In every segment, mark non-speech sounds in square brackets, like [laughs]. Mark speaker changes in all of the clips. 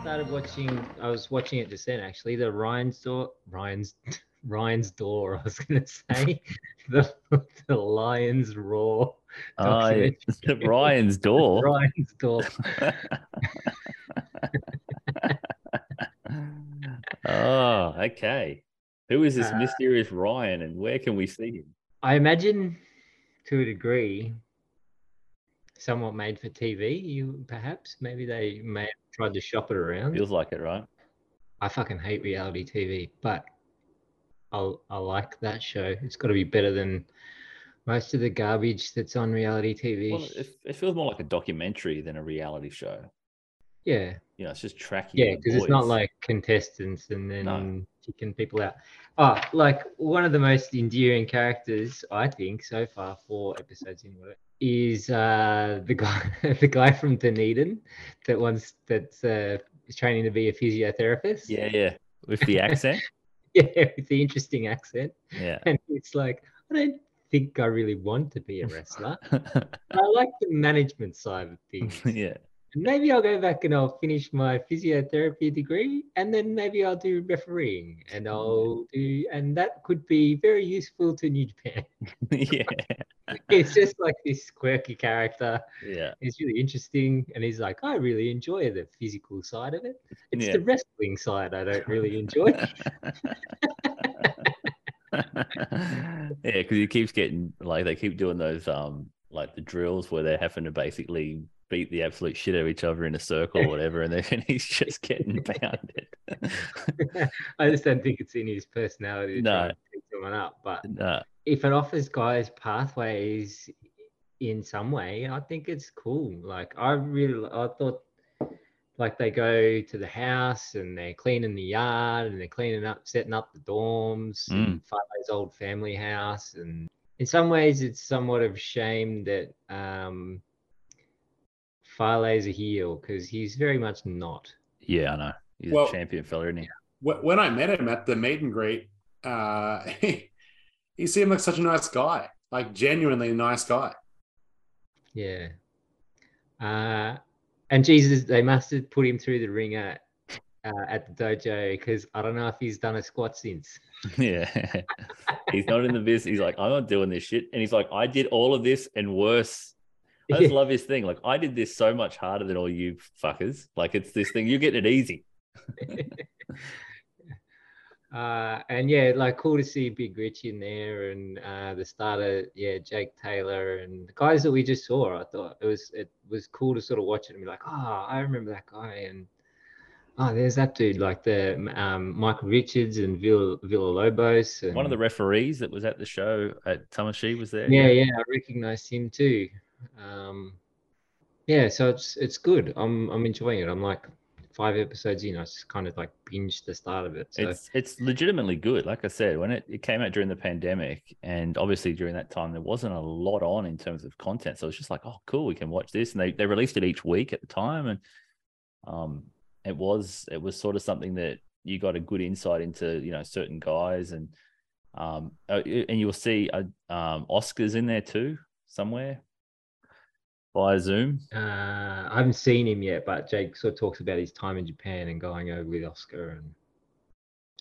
Speaker 1: started watching. I was watching it just then, actually. The Ryan's door, Ryan's, [laughs] Ryan's door. I was going to say [laughs] the the Lions Roar.
Speaker 2: Oh, yeah.
Speaker 1: documentary.
Speaker 2: Ryan's door. [laughs]
Speaker 1: Ryan's door.
Speaker 2: oh, okay. Who is this
Speaker 1: Uh,
Speaker 2: mysterious Ryan and where can we see him?
Speaker 1: I imagine, to a degree, somewhat made for TV. You perhaps maybe they may have tried to shop it around.
Speaker 2: Feels like it, right?
Speaker 1: I fucking hate reality TV, but I I like that show. It's got to be better than most of the garbage that's on reality TV.
Speaker 2: Well, it, it feels more like a documentary than a reality show.
Speaker 1: yeah,
Speaker 2: You know, it's just tracking.
Speaker 1: yeah, because it's not like contestants and then
Speaker 2: No.
Speaker 1: kicking people out. Oh, like one of the most endearing characters I think so far, four episodes in it, is uh, the guy [laughs] the guy from Dunedin that wants that's uh, is training to be a physiotherapist.
Speaker 2: Yeah, yeah. With the accent. [laughs]
Speaker 1: yeah, with the interesting accent.
Speaker 2: yeah.
Speaker 1: and it's like I don't think I really want to be a [laughs] wrestler. I like the management side of things.
Speaker 2: yeah.
Speaker 1: Maybe I'll go back and I'll finish my physiotherapy degree, and then maybe I'll do refereeing, and I'll do, and that could be very useful to New Japan. [laughs]
Speaker 2: yeah.
Speaker 1: it's just like this quirky character.
Speaker 2: Yeah.
Speaker 1: It's really interesting, and he's like, I really enjoy the physical side of it. It's
Speaker 2: Yeah.
Speaker 1: the wrestling side I don't really enjoy. [laughs]
Speaker 2: yeah, because he keeps getting like they keep doing those um like the drills where they're having to basically beat the absolute shit out of each other in a circle or whatever, and then [laughs] he's just getting [laughs] pounded. [laughs]
Speaker 1: I just don't think it's in his personality to
Speaker 2: No.
Speaker 1: pick someone up. But
Speaker 2: no,
Speaker 1: if it offers guys pathways in some way, I think it's cool. Like I really, I thought, like they go to the house and they're cleaning the yard and they're cleaning up, setting up the dorms, and Fale's old family house, and in some ways, it's somewhat of a shame that um, Fale's a heel because he's very much not.
Speaker 2: yeah, I know. He's
Speaker 3: Well-
Speaker 2: a champion fella, isn't he?
Speaker 3: When I met him at the meet and greet, uh, [laughs] he seemed like such a nice guy, like genuinely nice guy.
Speaker 1: Yeah. Uh, and Jesus, they must have put him through the ringer uh, at the dojo because I don't know if he's done a squat since. [laughs] [laughs]
Speaker 2: Yeah. he's not in the business. He's like, I'm not doing this shit. And he's like, I did all of this and worse. I just
Speaker 1: Yeah.
Speaker 2: love his thing. Like, I did this so much harder than all you fuckers. Like, it's this thing. You get it easy. [laughs]
Speaker 1: Uh, and yeah, like cool to see Big Rich in there and uh, the starter, yeah, Jake Taylor and the guys that we just saw. I thought it was it was cool to sort of watch it and be like, oh, I remember that guy and oh, there's that dude like the um, Michael Richards and Villa, Villa Lobos. And,
Speaker 2: One of the referees that was at the show at Tamashii was there.
Speaker 1: yeah, yeah, I recognized him too. Um, yeah, so it's it's good. I'm I'm enjoying it. I'm like five episodes in. I just kind of like binged the start of it. So
Speaker 2: It's it's legitimately good. Like I said, when it, it came out during the pandemic, and obviously during that time there wasn't a lot on in terms of content. So it's just like, oh, cool, we can watch this. And they, they released it each week at the time, and um, it was it was sort of something that you got a good insight into, you know, certain guys, and um, uh, and you'll see uh, um, Oskar's in there too somewhere via Zoom.
Speaker 1: uh, I haven't seen him yet, but Jake sort of talks about his time in Japan and going over with Oskar and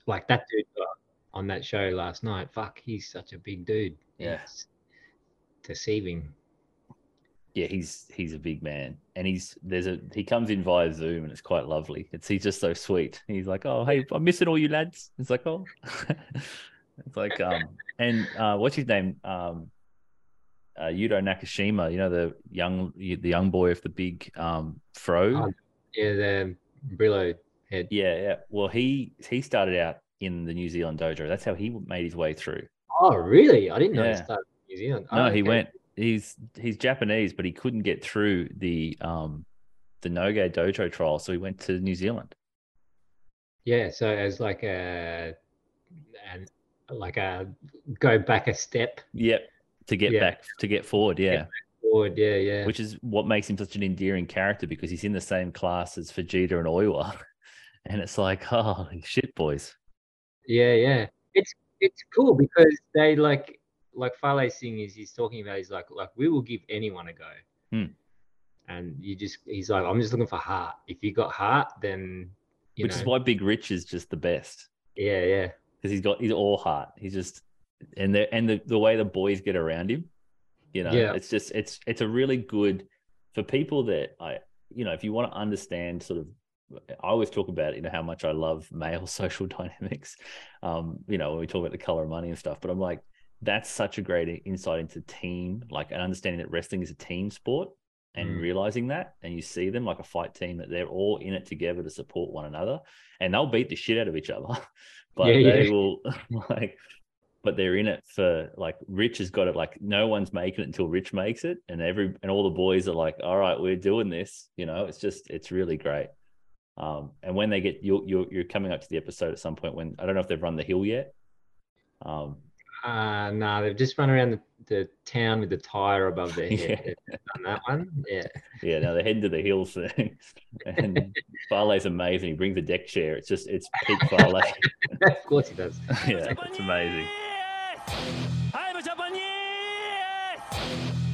Speaker 1: like that dude on that show last night. Fuck, he's such a big dude.
Speaker 2: Yeah.
Speaker 1: It's deceiving.
Speaker 2: yeah, he's he's a big man, and he's there's a he comes in via Zoom, and it's quite lovely. It's he's just so sweet. He's like, oh hey, I'm missing all you lads. It's like, oh, [laughs] it's like um, and uh, what's his name? Um, uh, Yuto Nakashima. You know the young the young boy with the big um fro.
Speaker 1: Oh, Yeah, the Brillo head.
Speaker 2: Yeah, yeah. Well, he he started out in the New Zealand dojo. That's how he made his way through.
Speaker 1: Oh, really? I didn't know he started in New Zealand.
Speaker 2: No,
Speaker 1: Oh,
Speaker 2: he
Speaker 1: okay.
Speaker 2: went. He's he's Japanese, but he couldn't get through the um the Noge dojo trial, so he went to New Zealand.
Speaker 1: Yeah, so as like a, and like a go back a step
Speaker 2: Yep. To get
Speaker 1: Yeah.
Speaker 2: back to get forward, yeah.
Speaker 1: forward. Yeah, yeah.
Speaker 2: Which is what makes him such an endearing character because he's in the same class as Fujita and Oiwa. [laughs] And it's like, oh shit, boys.
Speaker 1: Yeah, yeah. It's it's cool because they like like Fale's thing is he's talking about he's like like we will give anyone a go.
Speaker 2: Hmm.
Speaker 1: and you just he's like, I'm just looking for heart. If you got heart, then you
Speaker 2: Which
Speaker 1: know,
Speaker 2: is why Big Rich is just the best
Speaker 1: yeah, yeah,
Speaker 2: because he's got he's all heart. He's just and the and the, the way the boys get around him, you know,
Speaker 1: Yeah.
Speaker 2: it's just it's it's a really good for people that I you know if you want to understand sort of. I always talk about you know how much I love male [laughs] social dynamics, um, you know when we talk about the color of money and stuff. But I'm like, that's such a great insight into team, like and understanding that wrestling is a team sport and
Speaker 1: Mm.
Speaker 2: realizing that and you see them like a fight team that they're all in it together to support one another and they'll beat the shit out of each other [laughs] but
Speaker 1: Yeah,
Speaker 2: they
Speaker 1: yeah.
Speaker 2: will [laughs] like but they're in it for like rich has got it like no one's making it until rich makes it and every and all the boys are like all right we're doing this you know it's just it's really great um and when they get you're you're, you're coming up to the episode at some point when i don't know if they've run the hill yet um
Speaker 1: Uh, nah, they've just run around the, the town with the tire above their [laughs] head. Done that one. Yeah.
Speaker 2: Yeah, no, they're heading to the hills thing. [laughs] And Fale's amazing. He brings a deck chair. It's just it's peak Farley. [laughs]
Speaker 1: of course he does.
Speaker 2: yeah, it's amazing.
Speaker 4: I'm a Japanese.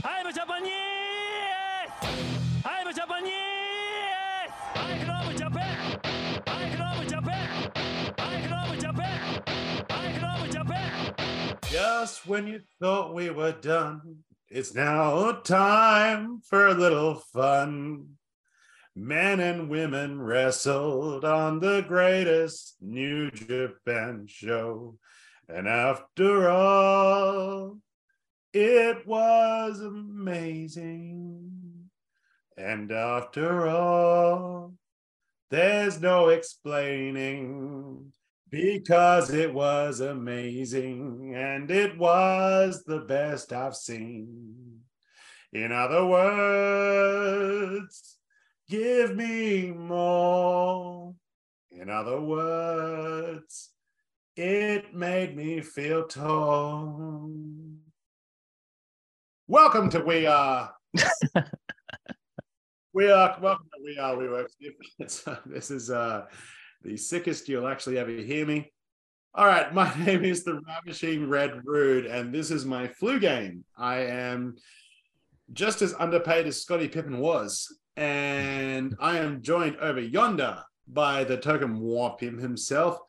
Speaker 4: I'm a Japanese. I'm a Japanese. I love Japan. I love Japan. I love Japan. I love Japan.
Speaker 3: Just when you thought we were done, it's now time for a little fun. Men and women wrestled on the greatest New Japan show. And after all, it was amazing. And after all, there's no explaining because it was amazing and it was the best I've seen. In other words, give me more. In other words, it made me feel tall. Welcome to We Are. [laughs] we are welcome to We Are We Work. [laughs] This is uh the sickest you'll actually ever hear me. All right, my [laughs] name is the Ravishing Red Rude, and this is my flu game. I am just as underpaid as Scottie Pippen was, and I am joined over yonder by the token war pimp himself,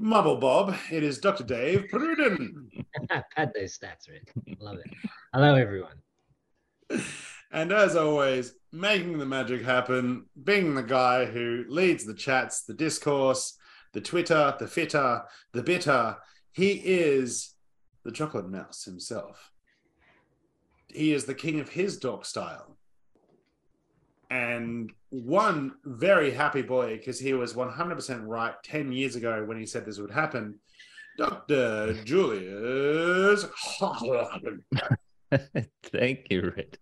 Speaker 3: Mubble Bob. It is Dr. Dave Pruden. [laughs]
Speaker 1: Pad those stats, Rick. Love it. Hello, everyone.
Speaker 3: And as always, making the magic happen, being the guy who leads the chats, the discourse, the Twitter, the fitter, the bitter. He is the chocolate mouse himself. He is the king of his dog style. And one very happy boy because he was 100% right 10 years ago when he said this would happen. Dr. Julius. [laughs]
Speaker 2: Thank you, Red.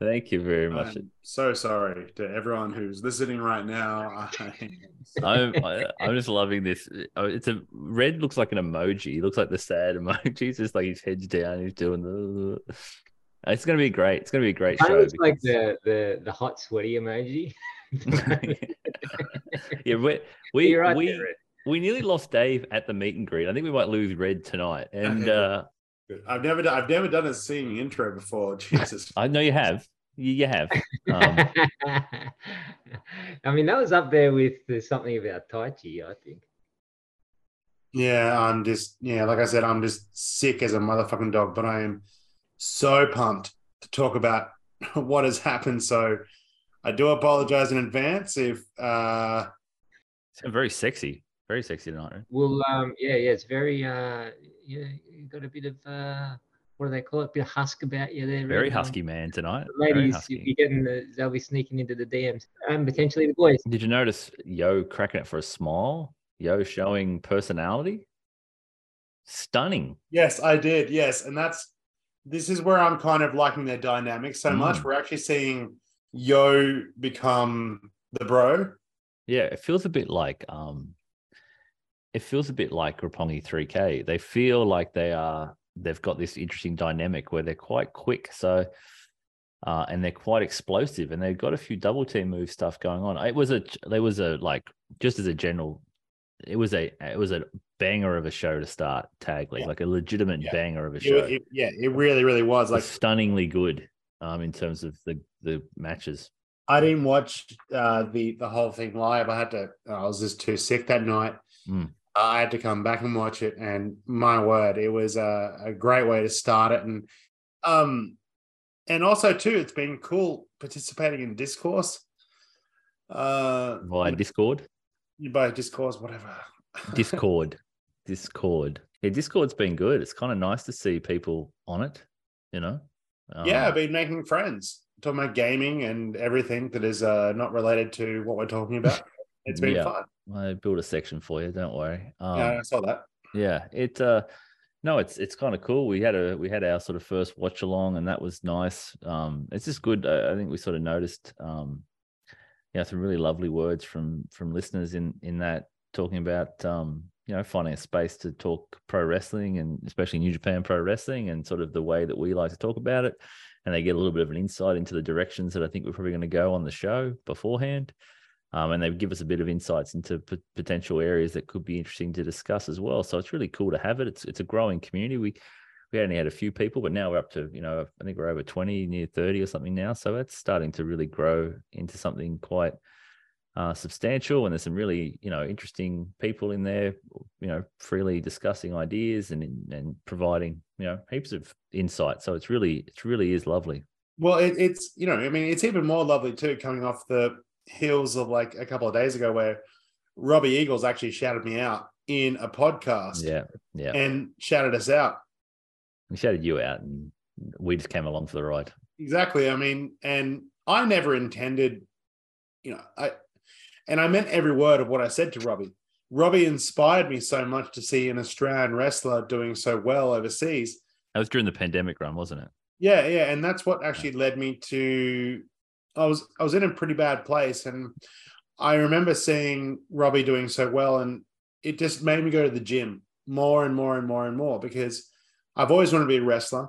Speaker 2: Thank you very much.
Speaker 3: I'm so sorry to everyone who's listening right now. I, [laughs]
Speaker 2: I'm I, I'm just loving this. Oh, It's a red looks like an emoji. He looks like the sad [laughs] emoji. It's just like his head's down. He's doing the. It's gonna be great. It's gonna be a great show.
Speaker 1: of looks like the, the the hot sweaty emoji. [laughs]
Speaker 2: yeah, we we
Speaker 1: You're right
Speaker 2: we,
Speaker 1: there,
Speaker 2: we nearly lost Dave at the meet and greet. I think we might lose Red tonight. And uh,
Speaker 3: I've never done, I've never done a singing intro before. [laughs] Jesus.
Speaker 2: I know you have. You, you have. Um, [laughs]
Speaker 1: I mean, that was up there with the something about Tai Chi, I think.
Speaker 3: Yeah, I'm just yeah, like I said, I'm just sick as a motherfucking dog, but I am so pumped to talk about [laughs] what has happened. So I do apologize in advance if uh
Speaker 2: it's very sexy. Very sexy tonight. Right?
Speaker 1: Well, um, yeah, yeah, it's very, uh, yeah, you got a bit of, uh, what do they call it? A bit of husk about you there.
Speaker 2: Very
Speaker 1: Red. Um,
Speaker 2: husky man tonight. Very
Speaker 1: Ladies, you'll be getting the, they'll be sneaking into the DMs and potentially the boys.
Speaker 2: Did you notice Yo cracking it for a smile? Yo showing personality. Stunning.
Speaker 3: yes, I did. Yes, and that's this is where I'm kind of liking their dynamic so much.
Speaker 2: Mm.
Speaker 3: We're actually seeing Yo become the bro.
Speaker 2: Yeah, it feels a bit like um it feels a bit like Roppongi 3K. They feel like they are they've got this interesting dynamic where they're quite quick. So uh, and they're quite explosive and they've got a few double team move stuff going on. It was a there was a like just as a general it was a it was a banger of a show to start tag league,
Speaker 3: Yeah.
Speaker 2: like a legitimate
Speaker 3: Yeah.
Speaker 2: banger of a show.
Speaker 3: it- yeah, it really, really was
Speaker 2: like
Speaker 3: like
Speaker 2: stunningly good. um, in terms of the the matches.
Speaker 3: I didn't watch uh, the the whole thing live. I had to. I was just too sick that night.
Speaker 2: Mm.
Speaker 3: I had to come back and watch it, and my word, it was a, a great way to start it, and um, and also too, it's been cool participating in discourse. Uh,
Speaker 2: Via Discord,
Speaker 3: by discourse, whatever. [laughs]
Speaker 2: Discord, Discord. Yeah, Discord's been good. It's kind of nice to see people on it. You know.
Speaker 3: yeah,
Speaker 2: Um,
Speaker 3: I've been making friends, talking about gaming and everything that is uh, not related to what we're talking about. [laughs] It's been
Speaker 2: Yeah.
Speaker 3: fun.
Speaker 2: I built a section for you. Don't worry. Um,
Speaker 3: yeah, I saw that.
Speaker 2: yeah it uh no it's it's kind of cool we had a we had our sort of first watch along and that was nice um it's just good i, I think we sort of noticed um yeah some really lovely words from from listeners in in that talking about um you know finding a space to talk pro wrestling and especially new japan pro wrestling and sort of the way that we like to talk about it and they get a little bit of an insight into the directions that i think we're probably going to go on the show beforehand um, and they give us a bit of insights into p- potential areas that could be interesting to discuss as well. So it's really cool to have it. It's it's a growing community. We we only had a few people, but now we're up to you know I think we're over twenty, near thirty or something now. So it's starting to really grow into something quite uh, substantial. And there's some really you know interesting people in there, you know, freely discussing ideas and and providing you know heaps of insight. So it's really it really is lovely.
Speaker 3: Well, it, it's you know, I mean, it's even more lovely too, coming off the heels of like a couple of days ago where Robbie Eagles actually shouted me out in a podcast
Speaker 2: Yeah, yeah.
Speaker 3: and shouted us out.
Speaker 2: We shouted you out, and we just came along for the ride.
Speaker 3: Exactly. I mean, and I never intended, you know, I and I meant every word of what I said to Robbie. Robbie inspired me so much to see an Australian wrestler doing so well overseas.
Speaker 2: That was during the pandemic run, wasn't it?
Speaker 3: Yeah, yeah, and that's what actually led me to. I was I was in a pretty bad place, and I remember seeing Robbie doing so well, and it just made me go to the gym more and more and more and more because I've always wanted to be a wrestler.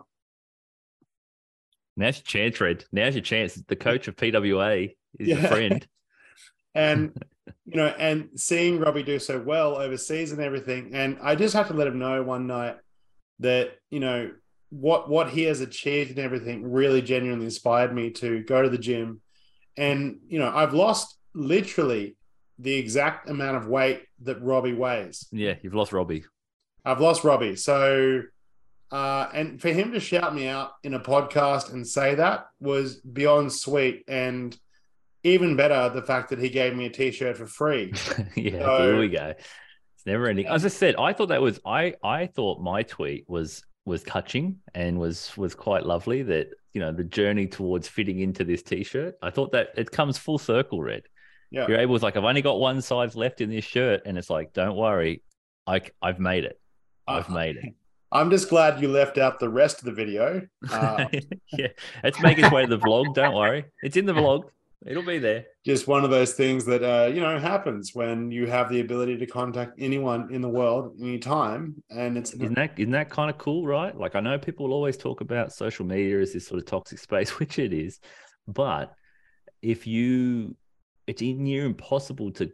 Speaker 2: Now's your chance, Red. Now's your chance. The coach of PWA is your friend. [laughs]
Speaker 3: and [laughs] you know, and seeing Robbie do so well overseas and everything, and I just have to let him know one night that you know what what he has achieved and everything really genuinely inspired me to go to the gym, and you know, I've lost literally the exact amount of weight that Robbie weighs.
Speaker 2: Yeah, you've lost Robbie.
Speaker 3: I've lost Robbie, so. Uh, and for him to shout me out in a podcast and say that was beyond sweet and even better the fact that he gave me a t-shirt for free [laughs]
Speaker 2: yeah,
Speaker 3: So-
Speaker 2: here we go. It's never ending. As I said, I thought that was I I thought my tweet was was touching and was was quite lovely that you know the journey towards fitting into this t-shirt. I thought that it comes full circle, Red.
Speaker 3: yeah
Speaker 2: You're able to like I've only got one size left in this shirt, and it's like, don't worry, I I've made it. I've made it.
Speaker 3: I'm just glad you left out the rest of the video uh, [laughs]
Speaker 2: yeah, it's making its way to the vlog. Don't worry, it's in the vlog. It'll be there.
Speaker 3: just one of those things that uh, you know happens when you have the ability to contact anyone in the world anytime and it's
Speaker 2: Isn't that isn't that kind of cool, right? Like I know people will always talk about social media as this sort of toxic space, [laughs] which it is, but if you, it's in near impossible to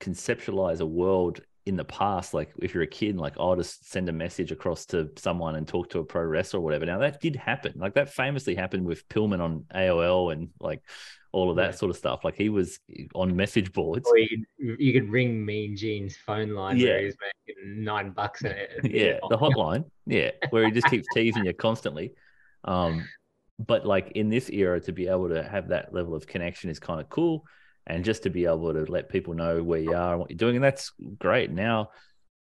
Speaker 2: conceptualize a world in the past. Like if you're a kid, like I'll just send a message across to someone and talk to a pro wrestler or whatever. Now that did happen. Like that famously happened with Pillman on AOL and like all of that
Speaker 1: Yeah.
Speaker 2: sort of stuff. Like he was on message boards.
Speaker 1: Or you could, you could ring Mean Gene's phone line
Speaker 2: Yeah.
Speaker 1: where he's making nine bucks a [laughs]
Speaker 2: yeah, the [laughs] hotline. Yeah, where he just keeps teasing you constantly. Um, but like in this era, to be able to have that level of connection is kind of cool, and just to be able to let people know where you are and what you're doing, and that's great. Now,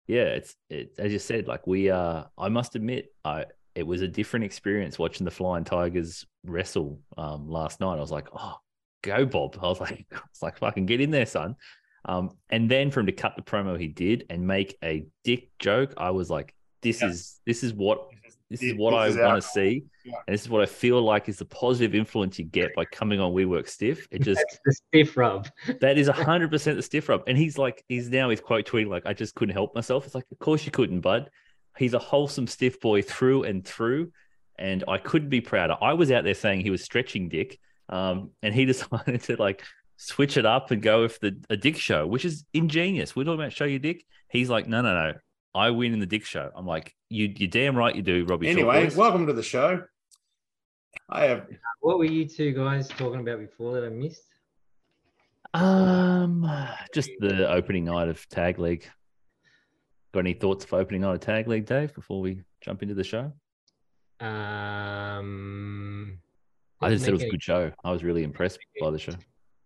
Speaker 2: yeah, it's it as you said, like we are. I must admit, I it was a different experience watching the Flying Tigers wrestle um, last night. I was like, oh, go Bob. [laughs] I was like, [laughs] I was like, fucking get in there, son. Um, and then for him to cut the promo he did and make a dick joke, I was like, this
Speaker 3: Yeah.
Speaker 2: is this is what this is
Speaker 3: This
Speaker 2: what I want to see.
Speaker 3: Yeah.
Speaker 2: And this is what I feel like is the positive influence you get by coming on We Work Stiff. It just
Speaker 1: That's the stiff rub. [laughs]
Speaker 2: that is hundred percent the stiff rub. And he's like, he's now he's quote tweeting like, I just couldn't help myself. It's like, of course you couldn't, bud. He's a wholesome stiff boy through and through. And I couldn't be prouder. I was out there saying he was stretching dick. Um, and he [laughs] decided to like switch it up and go with the a dick show, which is ingenious. We're talking about show your dick. He's like, no, no, no. I win in the dick show. I'm like, you, you're damn right you do, Robbie.
Speaker 3: anyway
Speaker 2: Shortboys.
Speaker 3: welcome to the show I have
Speaker 1: What were you two guys talking about before that I missed?
Speaker 2: Um, just the opening night of Tag League. Got any thoughts for opening night of Tag League, Dave? Before we jump into the show,
Speaker 1: Um,
Speaker 2: I just said it was a
Speaker 1: make
Speaker 2: good show. I was really impressed by the show.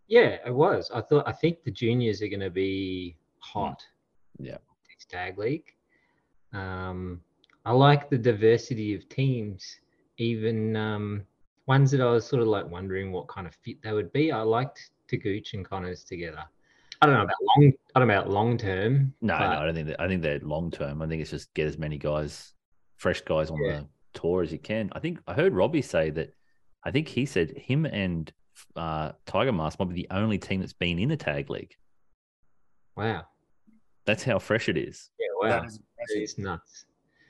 Speaker 1: Yeah, it was. I thought I think the juniors are going to be hot.
Speaker 2: Yeah.
Speaker 1: This tag league. Um, I like the diversity of teams, even um, ones that I was sort of like wondering what kind of fit they would be. I liked Taguchi and Connors together. I don't know about long. I don't know about long term.
Speaker 2: No, no, I don't think that. I think they're long term. I think it's just get as many guys, fresh guys on
Speaker 1: Yeah.
Speaker 2: the tour as you can. I think I heard Robbie say that. I think he said him and uh, Tiger Mask might be the only team that's been in the tag league.
Speaker 1: Wow.
Speaker 2: That's how fresh it is.
Speaker 1: Yeah. Wow.
Speaker 3: that is
Speaker 1: That
Speaker 3: impressive.
Speaker 1: is nuts.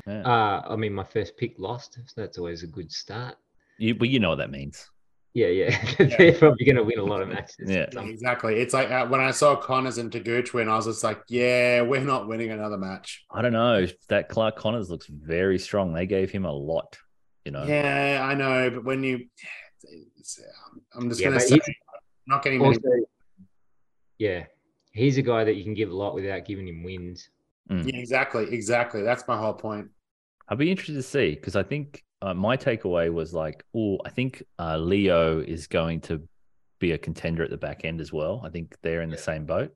Speaker 2: Yeah.
Speaker 1: Uh, I mean, my first pick lost, so that's always a good start.
Speaker 2: you, but you know what that means.
Speaker 1: Yeah, yeah. [laughs] They're probably going to win a lot of matches.
Speaker 2: Yeah.
Speaker 3: Exactly. It's like uh, when I saw Connors and Taguchi win, I was just like, yeah, we're not winning another match.
Speaker 2: I don't know. That Clark Connors looks very strong. They gave him a lot. You know.
Speaker 3: Yeah, I know, but when you, it's, um, I'm just
Speaker 1: Yeah,
Speaker 3: gonna
Speaker 1: but
Speaker 3: say,
Speaker 1: he's-
Speaker 3: not getting many.
Speaker 1: yeah, he's a guy that you can give a lot without giving him wins.
Speaker 2: Mm.
Speaker 3: Yeah, exactly, exactly. That's my whole point.
Speaker 2: I'd be interested to see because I think uh, my takeaway was like, oh, I think uh, Lio is going to be a contender at the back end as well. I think they're in the same boat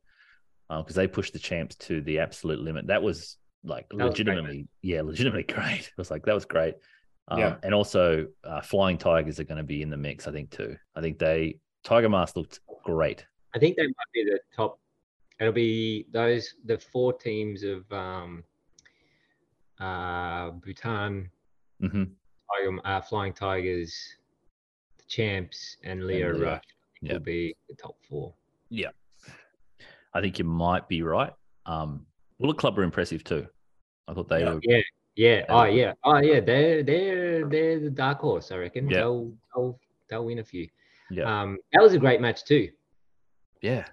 Speaker 2: because they pushed the champs to the absolute limit. That was like
Speaker 1: That was
Speaker 2: legitimately, yeah, legitimately [laughs] great. It was like that was great. Um,
Speaker 3: Yeah.
Speaker 2: and also uh, Flying Tigers are going to be in the mix. I think too. I think they Tiger Mask looked great.
Speaker 1: I think they might be the top. It'll be those the four teams of um, uh, Bhutan,
Speaker 2: hmm
Speaker 1: Tiger, uh, Flying Tigers, the champs, and Lio
Speaker 2: Lio,
Speaker 1: Rush.
Speaker 2: Yeah.
Speaker 1: Will be the top four.
Speaker 2: Yeah, I think you might be right. Um, Bullet Club were impressive too. I thought they
Speaker 3: Yeah.
Speaker 2: were
Speaker 1: Yeah, yeah.
Speaker 2: Yeah.
Speaker 1: Oh, yeah. Oh, yeah. They're they're they're the dark horse. I reckon.
Speaker 2: Yeah.
Speaker 1: They'll they'll they'll win a few.
Speaker 2: yeah.
Speaker 1: Um, that was a great match too.
Speaker 2: Yeah.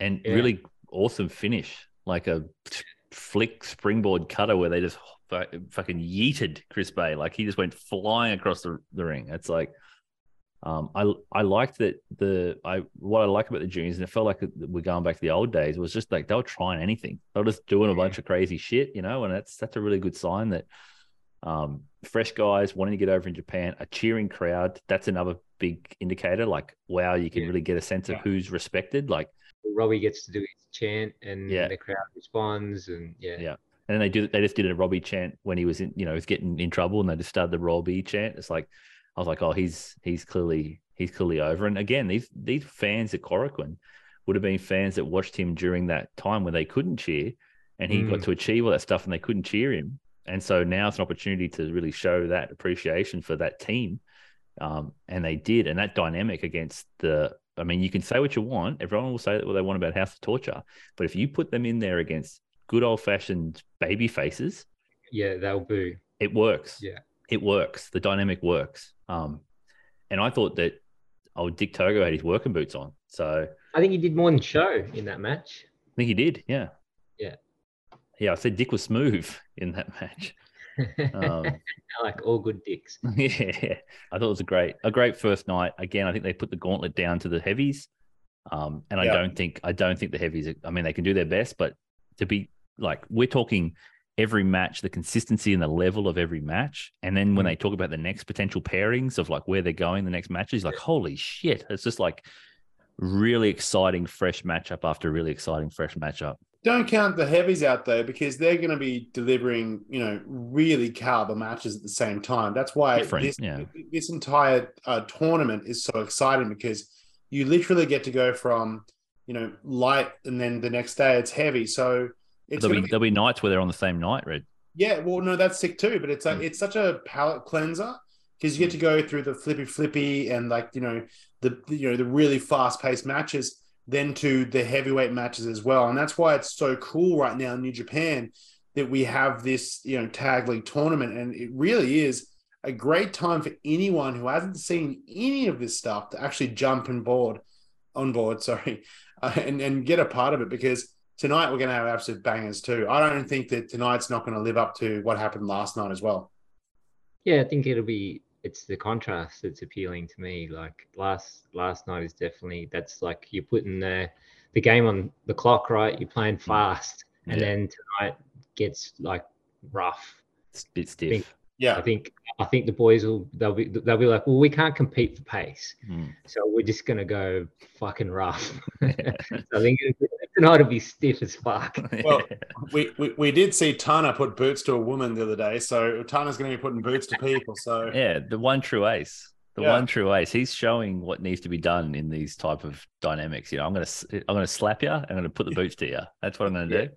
Speaker 2: And
Speaker 1: Yeah.
Speaker 2: really awesome finish. Like a flick springboard cutter where they just fucking yeeted Chris Bey. Like he just went flying across the, the ring. It's like, um, I I liked that the I what I like about the juniors, and it felt like we're going back to the old days, was just like they were trying anything. They were just doing a bunch of crazy shit, you know, and that's that's a really good sign that um, fresh guys wanting to get over in Japan, a cheering crowd. That's another big indicator. Like, wow, you can
Speaker 1: Yeah.
Speaker 2: really get a sense of
Speaker 3: Yeah.
Speaker 2: who's respected. Like,
Speaker 1: Robbie gets to do his chant, and
Speaker 2: Yeah.
Speaker 1: the crowd responds, and yeah,
Speaker 2: Yeah. and then they do they just did a Robbie chant when he was in, you know, was getting in trouble, and they just started the Robbie chant. It's like, I was like, oh, he's he's clearly he's clearly over. And again, these these fans at Korakuen would have been fans that watched him during that time when they couldn't cheer, and he got
Speaker 1: Mm.
Speaker 2: to achieve all that stuff, and they couldn't cheer him. And so now it's an opportunity to really show that appreciation for that team. Um, and they did, and that dynamic against the. I mean, you can say what you want. Everyone will say what they want about House of Torture, but if you put them in there against good old fashioned baby faces,
Speaker 1: yeah, they'll boo.
Speaker 2: it works.
Speaker 1: Yeah.
Speaker 2: It works. The dynamic works. Um, and I thought that oh, Dick Togo had his working boots on. So I
Speaker 1: I think he did more than show in that match.
Speaker 2: I think he did. Yeah.
Speaker 1: Yeah.
Speaker 2: Yeah. I said Dick was smooth in that [laughs] match. Um, [laughs]
Speaker 1: like all good dicks. [laughs]
Speaker 2: yeah. I thought it was a great, a great first night. Again, I think they put the gauntlet down to the heavies. Um, and I don't think, I don't think the heavies, are, I mean, they can do their best, but to be like, we're talking every match, the consistency and the level of every match. And then when
Speaker 1: Mm.
Speaker 2: they talk about the next potential pairings of like where they're going the next matches, like, holy shit. It's just like really exciting, fresh matchup after really exciting, fresh matchup.
Speaker 3: Don't count the heavies out though, because they're going to be delivering, you know, really caliber matches at the same time. That's why
Speaker 2: Different,
Speaker 3: this
Speaker 2: yeah.
Speaker 3: this entire uh, tournament is so exciting because you literally get to go from, you know, light and then the next day it's heavy. So it's
Speaker 2: There'll be,
Speaker 3: be-
Speaker 2: there'll be nights where they're on the same night, Red.
Speaker 3: yeah, well, no, that's sick too. But it's like
Speaker 2: Mm.
Speaker 3: it's such a palate cleanser because you get to go through the flippy flippy and like you know the the, you know the really fast paced matches, then to the heavyweight matches as well, and that's why it's so cool right now in New Japan that we have this you know tag league tournament, and it really is a great time for anyone who hasn't seen any of this stuff to actually jump on board on board, [laughs] sorry, uh, and and get a part of it because tonight we're going to have absolute bangers too. I don't think that tonight's not going to live up to what happened last night as well.
Speaker 1: Yeah, I think it'll be it's the contrast that's appealing to me. Like last last night is definitely that's like you're putting the the game on the clock, right? You're playing mm. fast, and
Speaker 2: Yeah.
Speaker 1: then tonight gets like rough.
Speaker 2: It's a bit stiff.
Speaker 3: Yeah.
Speaker 1: I think I think the boys will they'll be they'll be like, well, we can't compete for pace,
Speaker 2: Mm.
Speaker 1: so we're just gonna go fucking rough. [laughs] so I think it- tonight will be stiff as fuck. [laughs]
Speaker 3: Well, we, we we did see Tana put boots to a woman the other day, so Tana's going to be putting boots to people. So [laughs]
Speaker 2: yeah, the one true ace. The
Speaker 3: Yeah.
Speaker 2: one true ace. He's showing what needs to be done in these type of dynamics. You know, I'm gonna s- I'm gonna slap you. I'm gonna put the boots to you. That's what I'm gonna
Speaker 1: Yeah.
Speaker 2: do.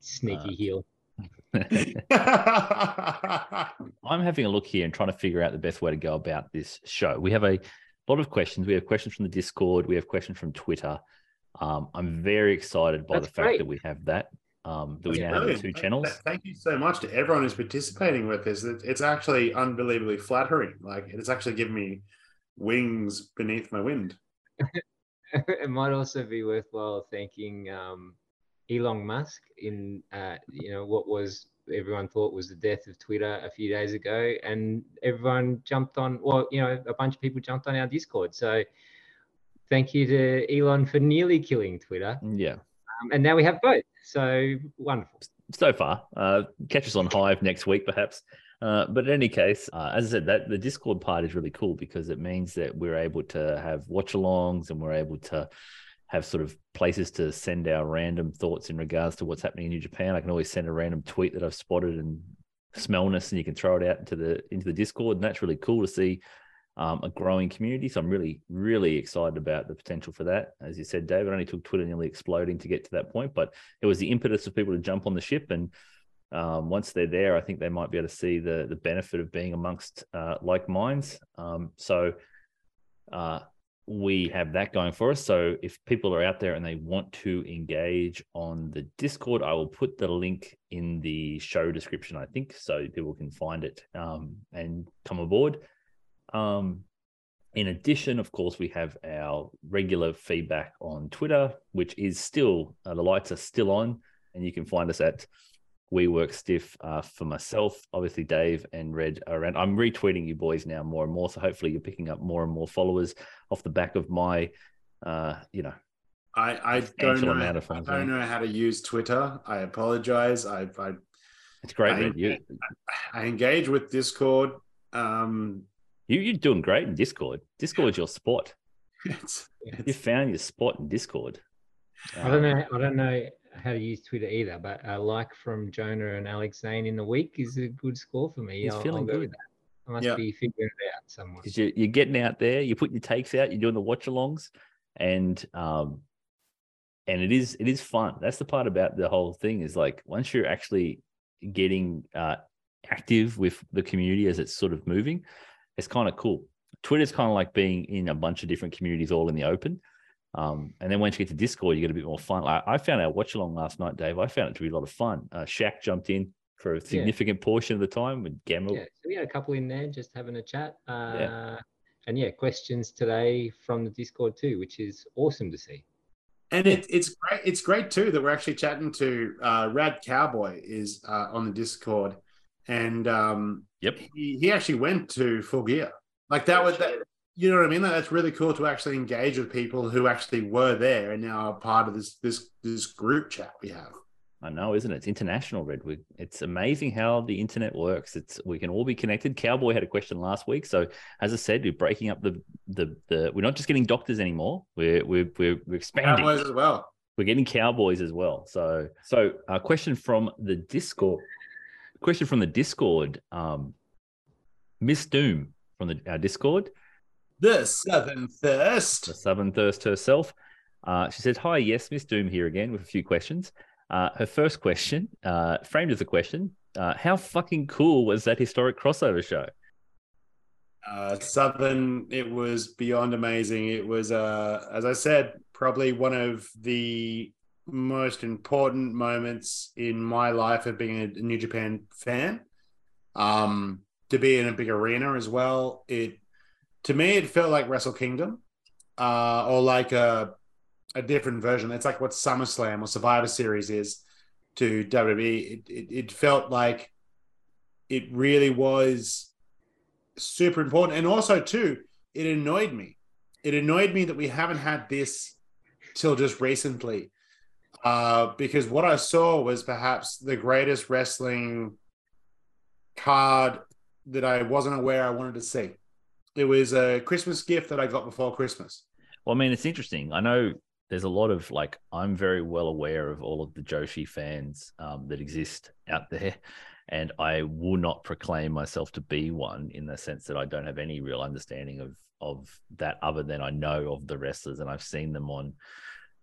Speaker 1: Sneaky
Speaker 2: Uh,
Speaker 1: heel. [laughs]
Speaker 2: I'm having a look here and trying to figure out the best way to go about this show. We have a lot of questions. We have questions from the Discord. We have questions from Twitter. Um, I'm very excited by
Speaker 1: That's
Speaker 2: the fact
Speaker 1: great.
Speaker 2: that we have that. Um, that we
Speaker 3: That's
Speaker 2: now have two channels.
Speaker 3: Thank you so much to everyone who's participating with this. It's actually unbelievably flattering. Like it's actually giving me wings beneath my wind. [laughs]
Speaker 1: it might also be worthwhile thanking um, Elon Musk in uh, you know what was everyone thought was the death of Twitter a few days ago, and everyone jumped on. Well, you know, a bunch of people jumped on our Discord. So thank you to Elon for nearly killing Twitter,
Speaker 2: Yeah.
Speaker 1: um, and now we have both. So wonderful.
Speaker 2: so far. Uh, catch us on Hive next week, perhaps. Uh, but in any case, uh, as I said, that the Discord part is really cool because it means that we're able to have watch-alongs and we're able to have sort of places to send our random thoughts in regards to what's happening in New Japan. I can always send a random tweet that I've spotted and smellness, and you can throw it out into the into the Discord, and that's really cool to see um, a growing community. So I'm really, really excited about the potential for that. As you said, David, it only took Twitter nearly exploding to get to that point, but it was the impetus of people to jump on the ship. And um, once they're there, I think they might be able to see the the benefit of being amongst uh, like minds. Um, so uh, we have that going for us. So if people are out there and they want to engage on the Discord, I will put the link in the show description, I think, so people can find it um, and come aboard. Um, in addition, of course, we have our regular feedback on Twitter, which is still, uh, the lights are still on, and you can find us at We Work Stiff uh, for myself. Obviously, Dave and Red are around. I'm retweeting you boys now more and more. So hopefully, you're picking up more and more followers off the back of my, uh, you know,
Speaker 3: I, I don't know. I don't
Speaker 2: yeah.
Speaker 3: know how to use Twitter. I apologize. I I,
Speaker 2: it's great,
Speaker 3: I-
Speaker 2: Red. You,
Speaker 3: I engage with Discord. Um,
Speaker 2: you, you're doing great in Discord. Discord's your spot. [laughs]
Speaker 3: it's,
Speaker 2: You found your spot in Discord.
Speaker 1: I don't
Speaker 2: Um,
Speaker 1: know. I don't know how to use Twitter either, but a like from Jonah and Alex Zayne in the week is a good score for me.
Speaker 2: He's
Speaker 1: I'll- I'll
Speaker 2: feeling
Speaker 1: go with
Speaker 2: good.
Speaker 1: that. I must
Speaker 3: Yeah.
Speaker 1: be figuring it out somewhere.
Speaker 2: because you, you're getting out there, you're putting your takes out, you're doing the watch alongs, and um, and it is it is fun. That's the part about the whole thing is like once you're actually getting uh, active with the community as it's sort of moving, it's kind of cool. Twitter's kind of like being in a bunch of different communities all in the open. Um, and then once you get to Discord, you get a bit more fun. Like I found our watch along last night, Dave. I found it to be a lot of fun. Uh, Shaq jumped in for a significant portion of the time with Gamel.
Speaker 1: Yeah, so we had a couple in there just having a chat. Uh, And yeah, questions today from the Discord too, which is awesome to see.
Speaker 3: and it, it's great. It's great too that we're actually chatting to uh, Rad Cowboy is uh, on the Discord, and um,
Speaker 2: Yep.
Speaker 3: he, he actually went to Full Gear. Like that was that. You know what I mean? That's really cool to actually engage with people who actually were there and now are part of this this this group chat we have.
Speaker 2: I know, isn't it? It's international, Redwood. It's amazing how the internet works. It's we can all be connected. Cowboy had a question last week, so as I said, we're breaking up the the the. We're not just getting doctors anymore. We're we're we're, we're expanding.
Speaker 3: Cowboys as well.
Speaker 2: We're getting cowboys as well. So so a question from the Discord. Question from the Discord. Um, Miss Doom from the our Discord.
Speaker 3: The Southern Thirst.
Speaker 2: the Southern Thirst herself. Uh, she said, Hi, yes, Miss Doom here again with a few questions. Uh, her first question, uh, framed as a question, uh, how fucking cool was that historic crossover show?
Speaker 3: Uh, Southern, it was beyond amazing. It was, uh, as I said, probably one of the most important moments in my life of being a New Japan fan. Um, to be in a big arena as well. It to me, it felt like Wrestle Kingdom, uh, or like a a different version. It's like what SummerSlam or Survivor Series is to WWE. It, it, it felt like it really was super important. And also, too, it annoyed me. It annoyed me that we haven't had this till just recently. Uh, because what I saw was perhaps the greatest wrestling card that I wasn't aware I wanted to see. It was a Christmas gift that I got before Christmas.
Speaker 2: Well, I mean, it's interesting. I know there's a lot of like I'm very well aware of all of the Joshi fans um, that exist out there, and I will not proclaim myself to be one in the sense that I don't have any real understanding of of that other than I know of the wrestlers and I've seen them on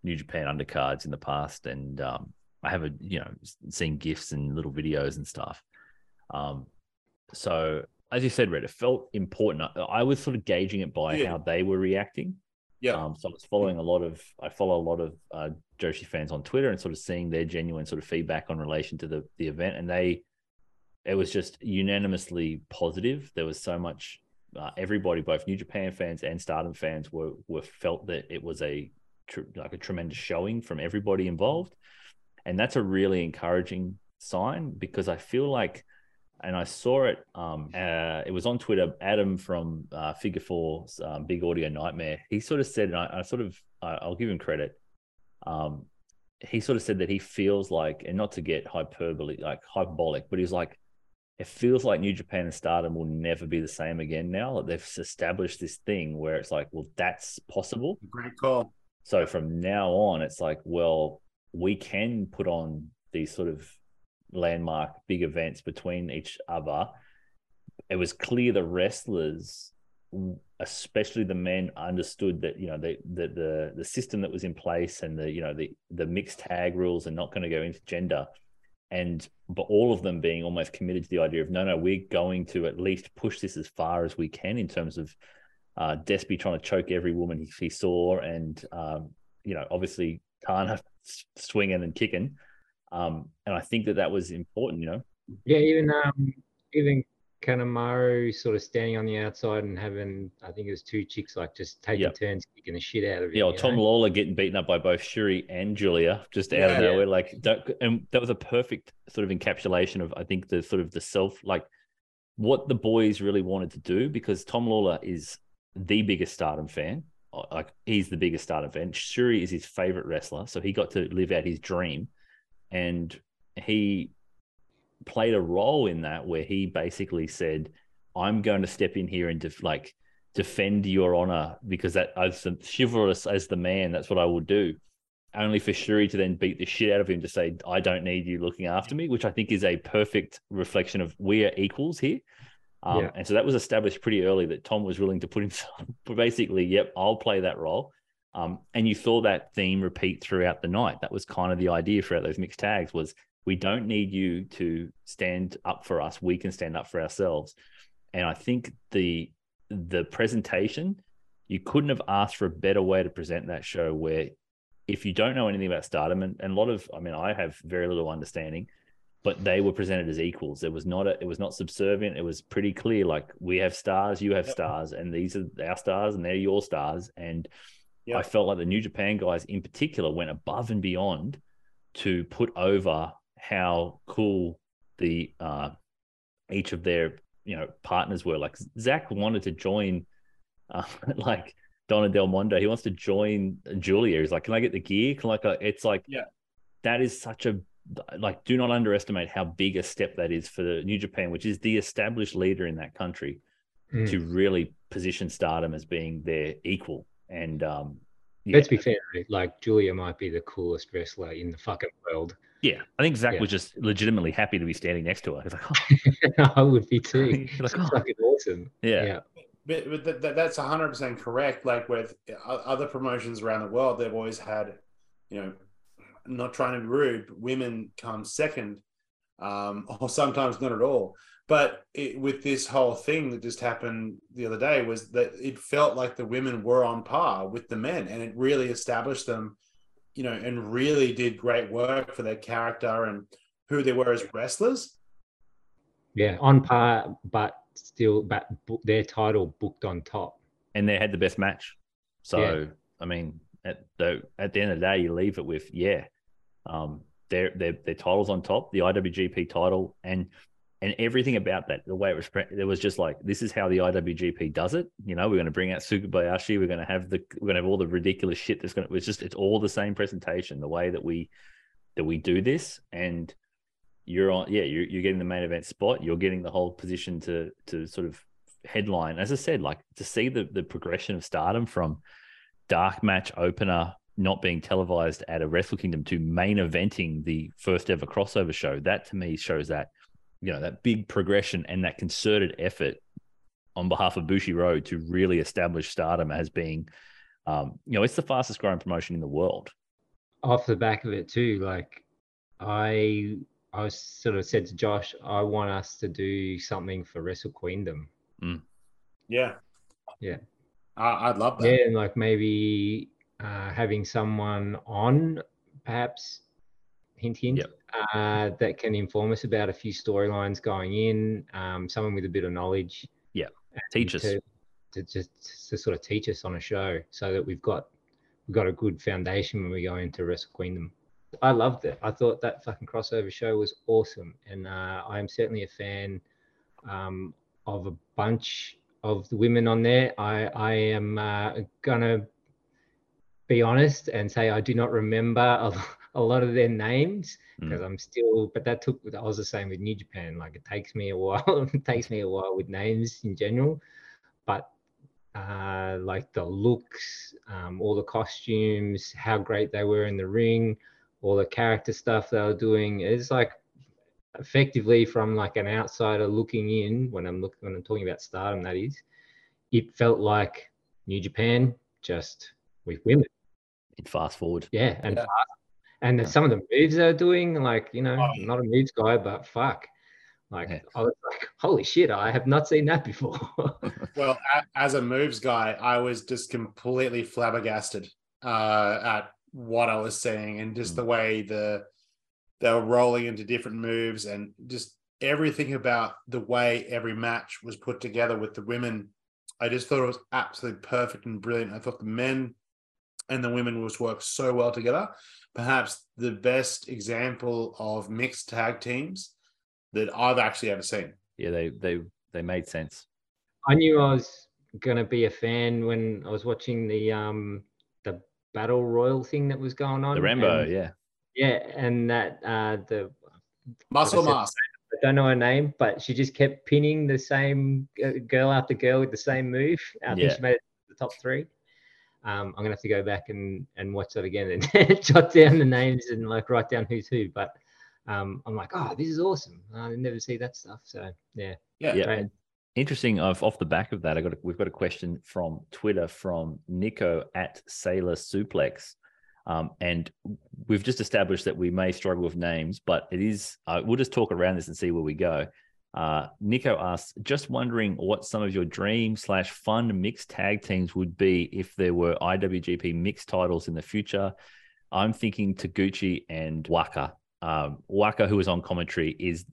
Speaker 2: New Japan undercards in the past, and um, I have a you know seen gifs and little videos and stuff. Um, so as you said, Red, it felt important. I, I was sort of gauging it by
Speaker 3: Yeah.
Speaker 2: how they were reacting.
Speaker 3: Yeah.
Speaker 2: Um, so I was following a lot of, I follow a lot of uh, Joshi fans on Twitter and sort of seeing their genuine sort of feedback on relation to the the event, and they, it was just unanimously positive. There was so much, uh, everybody, both New Japan fans and Stardom fans, were were felt that it was a tr- like a tremendous showing from everybody involved, and that's a really encouraging sign because I feel like and I saw it. Um, uh, it was on Twitter. Adam from uh, Figure Four, um, Big Audio Nightmare. He sort of said, and I, I sort of, I, I'll give him credit. Um, he sort of said that he feels like, and not to get hyperbole, like hyperbolic, but he's like, it feels like New Japan and Stardom will never be the same again now. Like they've established this thing where it's like, well, that's possible.
Speaker 3: Great call.
Speaker 2: So from now on, it's like, well, we can put on these sort of landmark big events between each other. It was clear the wrestlers, especially the men, understood that you know the the the, the system that was in place and the you know the the mixed tag rules are not going to go into gender. And but all of them being almost committed to the idea of no, no, we're going to at least push this as far as we can in terms of uh, Despy trying to choke every woman he, he saw, and um, you know, obviously Tana [laughs] swinging and kicking. Um, and I think that that was important. You know,
Speaker 1: Yeah, even um, even Kanemaru sort of standing on the outside and having, I think it was two chicks like just taking
Speaker 2: Yep.
Speaker 1: turns kicking the shit out of him.
Speaker 2: yeah, or Tom
Speaker 1: know?
Speaker 2: Lawlor getting beaten up by both Shuri and Julia just out of
Speaker 3: Yeah.
Speaker 2: nowhere. Like, that, and that was a perfect sort of encapsulation of I think the sort of the self like what the boys really wanted to do because Tom Lawlor is the biggest Stardom fan. Uh, Like he's the biggest Stardom fan. Shuri is his favorite wrestler, so he got to live out his dream, and he played a role in that where he basically said, "I'm going to step in here and def- like defend your honor because that as the chivalrous as the man, that's what I will do." Only for Shuri to then beat the shit out of him to say, "I don't need you looking after me," which I think is a perfect reflection of we are equals here. Um,
Speaker 1: Yeah.
Speaker 2: And so that was established pretty early that Tom was willing to put himself, [laughs] basically, yep, I'll play that role. Um, and you saw that theme repeat throughout the night. That was kind of the idea throughout those mixed tags was we don't need you to stand up for us. We can stand up for ourselves. And I think the the presentation, you couldn't have asked for a better way to present that show where if you don't know anything about stardom and, and a lot of I mean, I have very little understanding, but they were presented as equals. There was not a, it was not subservient. It was pretty clear. Like we have stars, you have
Speaker 3: Yep.
Speaker 2: stars, and these are our stars, and they're your stars. And
Speaker 3: Yep.
Speaker 2: I felt like the New Japan guys in particular went above and beyond to put over how cool the uh, each of their you know partners were. Like Zach wanted to join, [laughs] uh, like Donna Del Mondo. He wants to join Julia. He's like, "Can I get the gear?" Can like, uh, it's like,
Speaker 3: Yeah.
Speaker 2: that is such a like. Do not underestimate how big a step that is for the New Japan, which is the established leader in that country,
Speaker 1: Mm.
Speaker 2: to really position Stardom as being their equal. And um, yeah,
Speaker 1: Let's be fair, like Julia might be the coolest wrestler in the fucking world.
Speaker 2: yeah, I think Zach
Speaker 1: Yeah.
Speaker 2: was just legitimately happy to be standing next to her. He's like, oh, [laughs]
Speaker 1: I would be too. [laughs]
Speaker 2: Like, "Oh."
Speaker 1: fucking awesome.
Speaker 2: yeah,
Speaker 1: yeah.
Speaker 3: But, but th- th- that's 100% correct. Like with other promotions around the world, they've always had, you know, not trying to be rude, but women come second, um, [laughs] or sometimes not at all. But it, with this whole thing that just happened the other day, was that it felt like the women were on par with the men, and it really established them, you know, and really did great work for their character and who they were as wrestlers.
Speaker 1: Yeah, on par, but still, but their title booked on top.
Speaker 2: and they had the best match. So
Speaker 1: Yeah.
Speaker 2: I mean, at the at the end of the day, you leave it with yeah, um, their their their titles on top, the IWGP title, and and everything about that, the way it was, it was just like this is how the IWGP does it. You know, we're going to bring out Sukubayashi. We're going to have the we're going to have all the ridiculous shit that's going to. It's just it's all the same presentation. The way that we that we do this, and you're on, yeah, you're, you're getting the main event spot. You're getting the whole position to to sort of headline. As I said, like to see the the progression of Stardom from dark match opener not being televised at a Wrestle Kingdom to main eventing the first ever crossover show. That to me shows that you know that big progression and that concerted effort on behalf of Bushiroad to really establish Stardom as being, um, you know, it's the fastest growing promotion in the world.
Speaker 1: Off the back of it too, like I I sort of said to Josh, I want us to do something for Wrestle Queendom.
Speaker 3: Yeah.
Speaker 1: Yeah.
Speaker 3: I, I'd love that.
Speaker 1: Yeah, and like maybe uh, having someone on, perhaps hint hint,
Speaker 2: Yep.
Speaker 1: uh, that can inform us about a few storylines going in. Um, someone with a bit of knowledge.
Speaker 2: Yeah. Teach us.
Speaker 1: to, to just to sort of teach us on a show, so that we've got we've got a good foundation when we go into Wrestle Queendom. I loved it. I thought that fucking crossover show was awesome, and uh, I am certainly a fan um, of a bunch of the women on there. I I am uh, gonna be honest and say I do not remember a, [laughs] a lot of their names because I'm still. But that took. I was the same with New Japan. Like it takes me a while. [laughs] it takes me a while with names in general, but uh, like the looks, um, all the costumes, how great they were in the ring, all the character stuff they were doing. It's like effectively from like an outsider looking in when I'm looking when I'm talking about stardom, that is, it felt like New Japan just with women.
Speaker 2: In fast forward.
Speaker 1: Yeah. And
Speaker 3: Yeah.
Speaker 1: fast. And then some of the moves they're doing, like, you know,
Speaker 3: Oh.
Speaker 1: I'm not a moves guy, but fuck. Like
Speaker 2: Yeah.
Speaker 1: I was like, holy shit, I have not seen that before. [laughs]
Speaker 3: Well, as a moves guy, I was just completely flabbergasted uh, at what I was seeing and just
Speaker 2: Mm.
Speaker 3: the way the they were rolling into different moves and just everything about the way every match was put together with the women. I just thought it was absolutely perfect and brilliant. I thought the men and the women was worked so well together. Perhaps the best example of mixed tag teams that I've actually ever seen.
Speaker 2: Yeah, they they they made sense.
Speaker 1: I knew I was gonna be a fan when I was watching the um the battle royal thing that was going on.
Speaker 2: The Rambo,
Speaker 1: and-
Speaker 2: yeah.
Speaker 1: yeah, and that uh the
Speaker 3: Muscle
Speaker 1: said-
Speaker 3: mass.
Speaker 1: I don't know her name, but she just kept pinning the same uh, girl after girl with the same move. I think
Speaker 2: Yeah.
Speaker 1: she made it to the top three. Um, I'm gonna have to go back and and watch that again and [laughs] jot down the names and like write down who's who. But um, I'm like, oh, this is awesome. I never see that stuff. So yeah,
Speaker 3: Yeah.
Speaker 2: Yeah.
Speaker 1: great.
Speaker 2: and Interesting. Off off the back of that, I got a, we've got a question from Twitter from Nico at Sailor Suplex, um, and we've just established that we may struggle with names, but it is. Uh, we'll just talk around this and see where we go. Uh, Nico asks, just wondering what some of your dream slash fun mixed tag teams would be if there were IWGP mixed titles in the future. I'm thinking Taguchi and Waka. Um, Waka, who is on commentary, is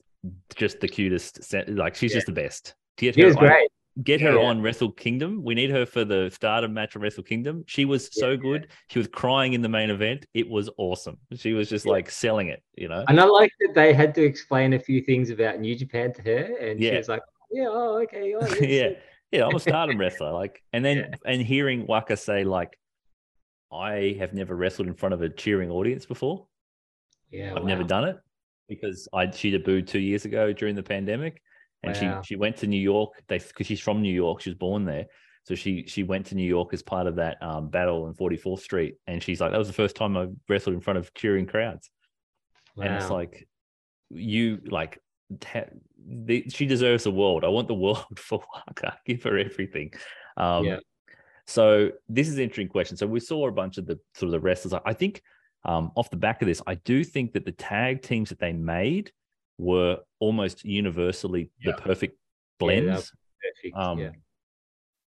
Speaker 2: just the cutest. Like she's
Speaker 1: Yeah.
Speaker 2: just the best. Get
Speaker 1: She
Speaker 2: her
Speaker 1: was great.
Speaker 2: Get
Speaker 1: Yeah,
Speaker 2: her
Speaker 1: yeah.
Speaker 2: on Wrestle Kingdom. We need her for the Stardom match of Wrestle Kingdom. She was so good. She was crying in the main event. It was awesome. She was just
Speaker 1: Yeah.
Speaker 2: like selling it, you know?
Speaker 1: And I like that they had to explain a few things about New Japan to her, and she was like, oh, yeah, oh, okay, oh, [laughs]
Speaker 2: yeah. Yeah, I'm a Stardom wrestler. Like, and then
Speaker 1: Yeah.
Speaker 2: and hearing Waka say, like, I have never wrestled in front of a cheering audience before.
Speaker 1: yeah.
Speaker 2: I've never done it because I she debuted two years ago during the pandemic, and
Speaker 1: Wow.
Speaker 2: she she went to New York. They because she's from New York, she was born there, so she she went to New York as part of that um, battle in 44th Street, and she's like, that was the first time I wrestled in front of cheering crowds, Wow. and it's like you like. ta- The, she deserves the world. I want the [laughs] world for Waka. Give her everything. Um,
Speaker 1: Yeah.
Speaker 2: So this is an interesting question. So we saw a bunch of the sort of the wrestlers. I- I think um, off the back of this, I do think that the tag teams that they made were almost universally
Speaker 3: Yeah.
Speaker 2: the perfect
Speaker 1: Yeah,
Speaker 2: blends.
Speaker 1: Perfect.
Speaker 2: Um,
Speaker 1: yeah.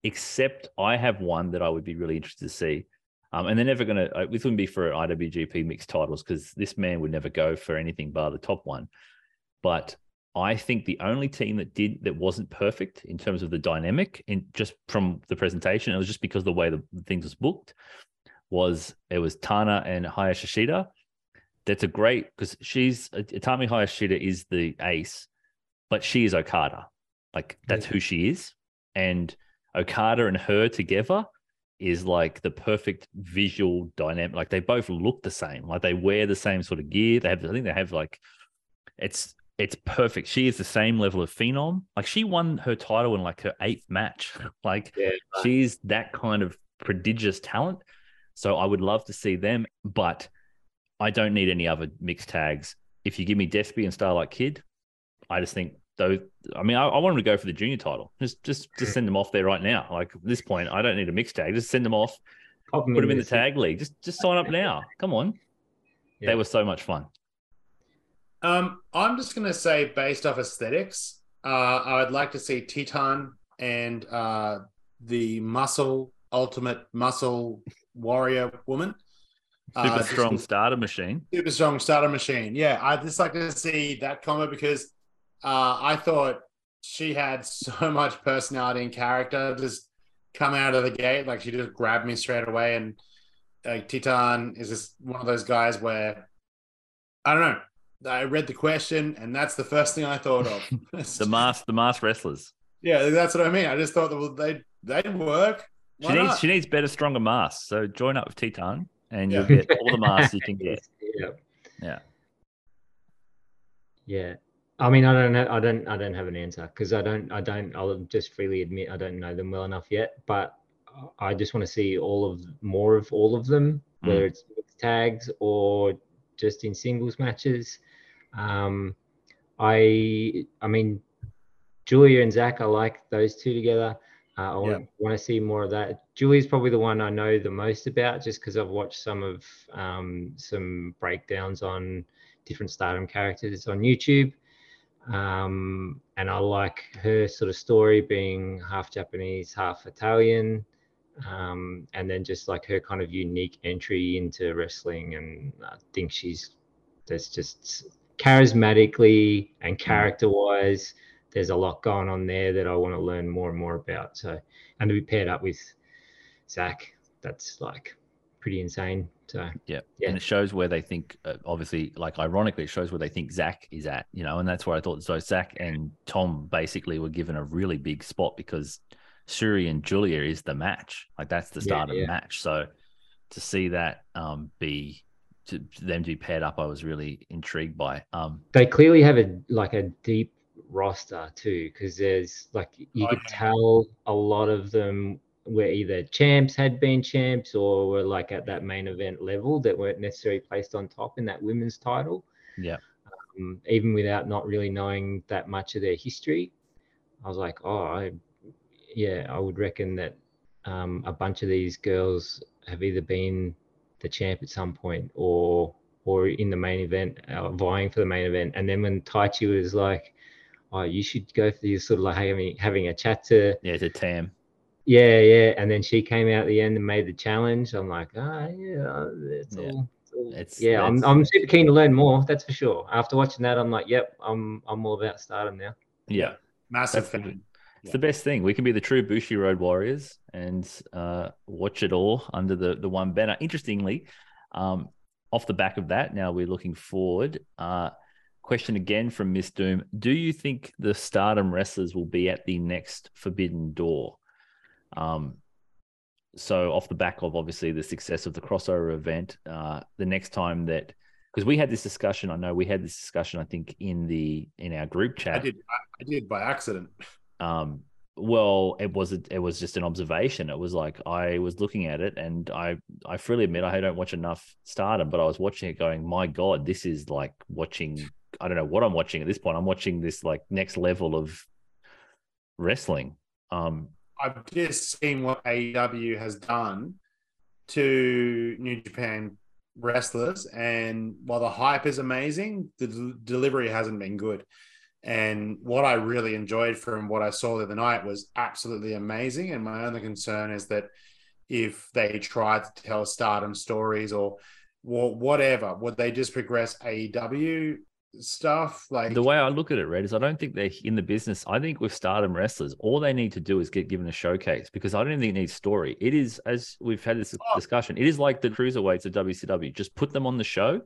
Speaker 2: Except I have one that I would be really interested to see. Um, and they're never going to, this wouldn't be for IWGP mixed titles because this man would never go for anything bar the top one. But I think the only team that did, that wasn't perfect in terms of the dynamic and just from the presentation, it was just because the way the, the things was booked, was it was Tana and Hayashishita. That's a great, because she's, uh, Utami Hayashishita is the ace. but she is Okada. Like that's
Speaker 1: Yeah.
Speaker 2: who she is. And Okada and her together is like the perfect visual dynamic. Like they both look the same. Like they wear the same sort of gear. They have, I think they have like, it's it's perfect. She is the same level of phenom. Like she won her title in like her eighth match. [laughs] Like
Speaker 1: Yeah,
Speaker 2: she's that kind of prodigious talent. So I would love to see them, but I don't need any other mixed tags. If you give me Despy and Starlight Kid, I just think though. I mean, I, I want them to go for the junior title. Just, just, just send them off there right now. Like at this point, I don't need a mixed tag. Just send them off.
Speaker 1: Pop
Speaker 2: Put them in the tag league. Just, just sign up now. Come on.
Speaker 1: Yeah.
Speaker 2: They were so much fun.
Speaker 3: Um, I'm just gonna say, based off aesthetics, uh, I would like to see Titan and uh, the muscle ultimate muscle warrior woman.
Speaker 2: Super
Speaker 3: Uh,
Speaker 2: strong Stardom machine.
Speaker 3: super strong Stardom machine. Yeah, I'd just like to see that comment because uh, I thought she had so [laughs] much personality and character just come out of the gate. Like she just grabbed me straight away. And like Titan is just one of those guys where I don't know. I read the question, and that's the first thing I thought of. [laughs]
Speaker 2: The mask, the mask wrestlers.
Speaker 3: yeah, that's what I mean. I just thought that well, they they'd work.
Speaker 2: She needs,
Speaker 3: not?
Speaker 2: she needs better, stronger masks. So join up with Titan, and you'll get all the [laughs] masks you can get.
Speaker 1: Yeah.
Speaker 2: Yeah.
Speaker 1: Yeah. I mean, I don't know. I don't. I don't have an answer because I don't. I don't. I'll just freely admit I don't know them well enough yet. But I just want to see all of more of all of them,
Speaker 2: Mm.
Speaker 1: whether it's mixed tags or just in singles matches. Um, I. I mean, Giulia and Zack. I like those two together. Uh, I want, want to see more of that. Giulia's probably the one I know the most about, just because I've watched some of um, some breakdowns on different Stardom characters on YouTube. Um, and I like her sort of story being half Japanese, half Italian. Um, and then just like her kind of unique entry into wrestling. And I think she's there's just charismatically and character wise, there's a lot going on there that I want to learn more and more about. So, and to be paired up with Zack, that's like pretty insane. So,
Speaker 2: Yeah.
Speaker 1: Yeah.
Speaker 2: And it shows where they think, uh, obviously, like ironically, it shows where they think Zack is at, you know, and that's where I thought so. Zack and Tom basically were given a really big spot because Syuri and Giulia is the match. Like that's the
Speaker 1: Yeah,
Speaker 2: start of the match. So to see that um, be, to them to be paired up, I was really intrigued by. Um,
Speaker 1: they clearly have a like a deep roster too because there's like you could tell a lot of them were either champs had been champs or were like at that main event level that weren't necessarily placed on top in that women's title
Speaker 2: Yeah.
Speaker 1: um, even without not really knowing that much of their history i was like oh i yeah i would reckon that um, a bunch of these girls have either been the champ at some point or or in the main event, uh, vying for the main event. And then when Taichi was like, "Oh, you should go for these sort of like having having a chat to
Speaker 2: yeah, to Tam.
Speaker 1: yeah, yeah," and then she came out at the end and made the challenge. I'm like, ah, yeah, it's
Speaker 2: Yeah.
Speaker 1: all. It's all
Speaker 2: It's-
Speaker 1: yeah, I'm, I'm super keen to learn more. That's for sure. After watching that, I'm like, yep, I'm I'm all about Stardom now.
Speaker 2: Yeah.
Speaker 3: Massive
Speaker 2: That's the-
Speaker 3: fan.
Speaker 2: It's the best thing. We can be the true Bushi Road Warriors and uh, watch it all under the, the one banner. Interestingly, um, off the back of that, now we're looking forward. Uh, question again from Miss Doom Do you think the stardom wrestlers will be at the next Forbidden Door? Um, so, off the back of obviously the success of the crossover event, uh, the next time that because we had this discussion, I know we had this discussion, I think in the in our group chat
Speaker 3: I did. I, did by accident.
Speaker 2: um well it was it was just an observation it was like i was looking at it and i i freely admit i don't watch enough stardom but i was watching it going my god this is like watching i don't know what i'm watching at this point i'm watching this like next level of wrestling um
Speaker 3: I've just seen what AEW has done to New Japan wrestlers, and while the hype is amazing, the del- delivery hasn't been good. And what I really enjoyed from what I saw the other night was absolutely amazing. And my only concern is that if they try to tell stardom stories or whatever, would they just progress AEW stuff? Like
Speaker 2: the way i look at it red is i don't think they're in the business i think with stardom wrestlers all they need to do is get given a showcase because i don't even think it needs story it is as we've had this
Speaker 3: Oh.
Speaker 2: discussion it is like the cruiserweights of wcw just put them on the show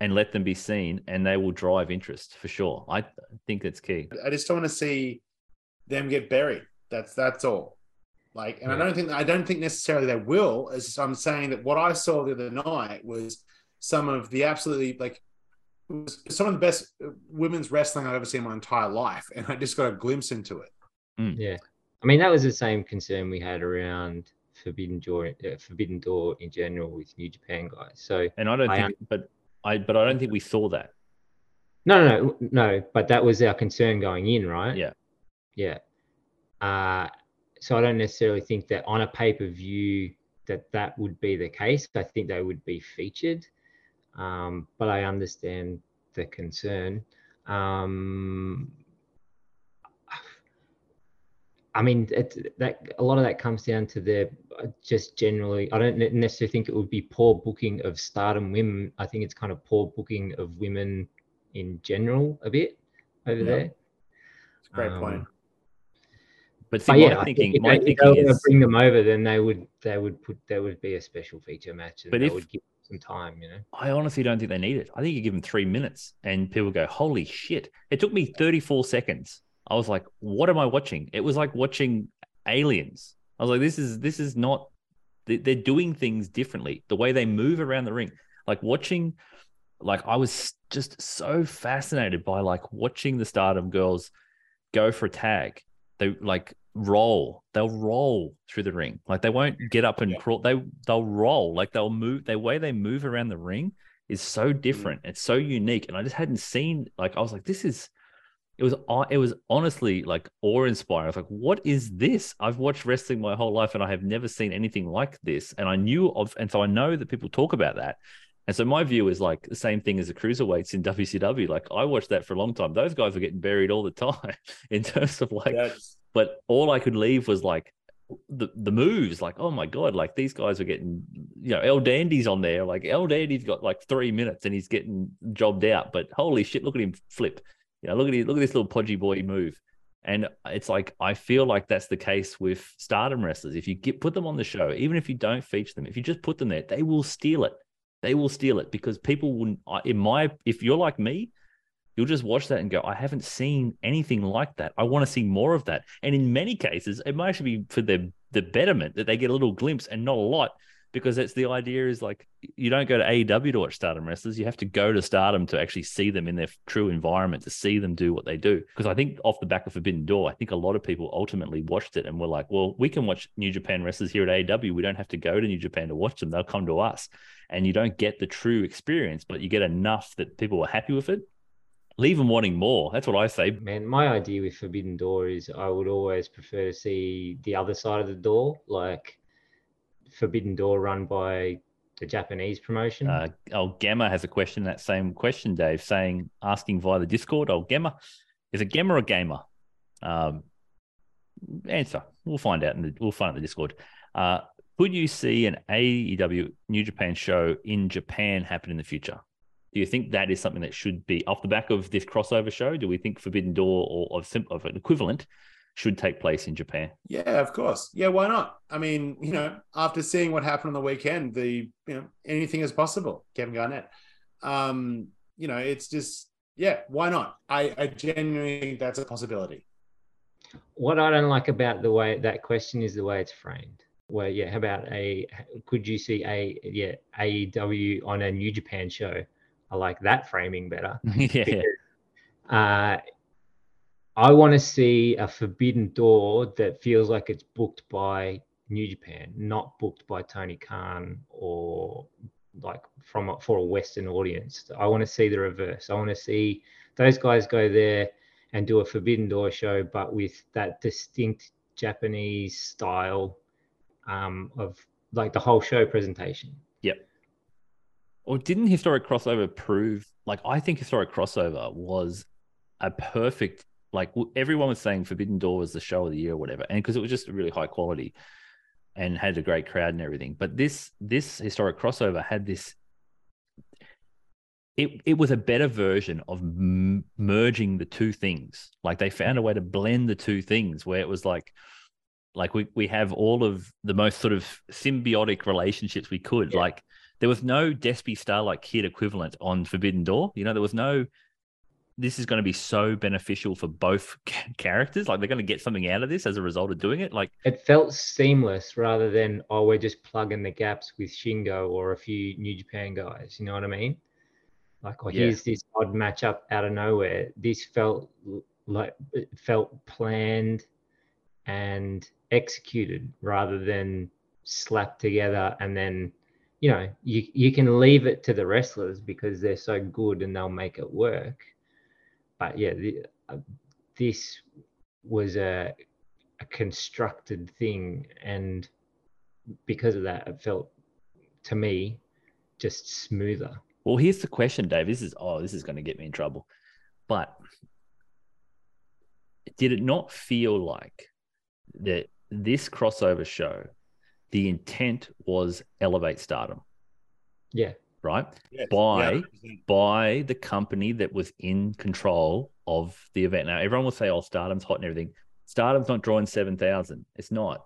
Speaker 2: and let them be seen, and they will drive interest for sure. I think it's key.
Speaker 3: I just don't want to see them get buried. That's that's all. Like, and I don't think I don't think necessarily they will. As I'm saying that what I saw the other night was some of the absolutely like was some of the best uh, women's wrestling I've ever seen in my entire life, and I just got a glimpse into it.
Speaker 1: Yeah, I mean that was the same concern we had around Forbidden Door, uh, Forbidden Door in general with New Japan guys. So
Speaker 2: And I don't
Speaker 1: I
Speaker 2: think, but I, but I don't think we saw that.
Speaker 1: no, no, no, no, but that was our concern going in, right?
Speaker 2: Yeah.
Speaker 1: yeah. Uh, so I don't necessarily think that on a pay per view that that would be the case. I think they would be featured, um, but I understand the concern. Um, I mean, it, that a lot of that comes down to the uh, just generally. I don't necessarily think it would be poor booking of Stardom women. I think it's kind of poor booking of women in general a bit over
Speaker 3: Yeah.
Speaker 1: there.
Speaker 3: It's a great point.
Speaker 1: Um,
Speaker 2: But see,
Speaker 1: But yeah,
Speaker 2: my
Speaker 1: I
Speaker 2: thinking,
Speaker 1: think if
Speaker 2: my
Speaker 1: they, if they
Speaker 2: is,
Speaker 1: bring them over, then they would they would put there would be a special feature match, and
Speaker 2: But
Speaker 1: they
Speaker 2: if-
Speaker 1: would give some time, you know.
Speaker 2: I honestly don't think they need it. I think you give them three minutes and people go, holy shit. It took me 34 seconds. I was like, what am I watching? It was like watching aliens. I was like, this is this is not they- they're doing things differently. The way they move around the ring. Like watching like I was just so fascinated by like watching the stardom girls go for a tag. They like roll. They'll roll through the ring. Like they won't get up and
Speaker 3: Yeah.
Speaker 2: crawl. They they'll roll. Like they'll move. The way they move around the ring is so mm-hmm. different. It's so unique. And I just hadn't seen like I was like, this is it was aw- it was honestly like awe inspiring. I was like, what is this? I've watched wrestling my whole life and I have never seen anything like this. And I knew of and so I know that people talk about that. And so my view is like the same thing as the cruiserweights in WCW. Like I watched that for a long time. Those guys were getting buried all the [laughs] time in terms of like
Speaker 3: That's-
Speaker 2: but all I could leave was like the the moves. Like, oh my god, like these guys are getting, you know, El Dandy's on there. Like El Dandy's got like three minutes and he's getting jobbed out. But holy shit, look at him flip. You know, look at him, look at this little podgy boy move. And it's like I feel like that's the case with stardom wrestlers. If you get put them on the show, even if you don't feature them, if you just put them there, they will steal it. They will steal it because people wouldn't. In my, if you're like me, you'll just watch that and go, I haven't seen anything like that. I want to see more of that. And in many cases, it might actually be for the the betterment that they get a little glimpse and not a lot, because that's the idea is like you don't go to AEW to watch Stardom wrestlers. You have to go to Stardom to actually see them in their true environment, to see them do what they do. Because I think off the back of Forbidden Door, I think a lot of people ultimately watched it and were like, well, we can watch New Japan wrestlers here at AEW. We don't have to go to New Japan to watch them. They'll come to us. And you don't get the true experience, but you get enough that people are happy with it leave them wanting more. That's what I say.
Speaker 1: Man, my idea with Forbidden Door is I would always prefer to see the other side of the door, like Forbidden Door run by the Japanese promotion.
Speaker 2: Uh, oh, Gamma has a question. That same question, Dave, saying asking via the Discord. Oh, Gamma, is it Gamma or Gamer? Um, answer. We'll find out. In the, we'll find out in the Discord. Uh, could you see an AEW New Japan show in Japan happen in the future? Do you think that is something that should be off the back of this crossover show? Do we think Forbidden Door or of, of an equivalent should take place in Japan?
Speaker 3: Yeah, of course. Yeah, why not? I mean, you know, after seeing what happened on the weekend, the you know anything is possible. Kevin Garnett. Um, you know, it's just yeah, why not? I, I genuinely think that's a possibility.
Speaker 1: what I don't like about the way that question is the way it's framed. Where yeah, how about a could you see a yeah AEW on a New Japan show? I like that framing better. [laughs]
Speaker 2: yeah.
Speaker 1: Uh, I want to see a Forbidden Door that feels like it's booked by New Japan, not booked by Tony Khan or like from a, for a Western audience. I want to see the reverse. I want to see those guys go there and do a Forbidden Door show, but with that distinct Japanese style um, of like the whole show presentation.
Speaker 2: Or didn't historic crossover prove like I think historic crossover was a perfect like everyone was saying Forbidden Door was the show of the year or whatever, and because it was just really high quality and had a great crowd and everything. But this this historic crossover had this. It it was a better version of m- merging the two things. Like they found a way to blend the two things where it was like like we we have all of the most sort of symbiotic relationships we could
Speaker 1: Yeah.
Speaker 2: like there was no Despy Starlight Kid equivalent on Forbidden Door. You know, there was no. This is going to be so beneficial for both [laughs] characters. Like they're going to get something out of this as a result of doing it. Like
Speaker 1: It felt seamless rather than oh we're just plugging the gaps with Shingo or a few New Japan guys. You know what I mean? Like oh
Speaker 2: Yeah.
Speaker 1: here's this odd matchup out of nowhere. This felt like it felt planned and executed rather than slapped together and then you know you you can leave it to the wrestlers because they're so good and they'll make it work but yeah the, uh, this was a, a constructed thing and because of that it felt to me just smoother
Speaker 2: Well, here's the question, Dave. This is oh, this is going to get me in trouble. But did it not feel like that this crossover show, the intent was elevate stardom,
Speaker 1: yeah
Speaker 2: right?
Speaker 3: Yes,
Speaker 2: By-
Speaker 3: yeah,
Speaker 2: By the company that was in control of the event. Now, everyone will say, oh, stardom's hot and everything. Stardom's not drawing 7,000. It's not.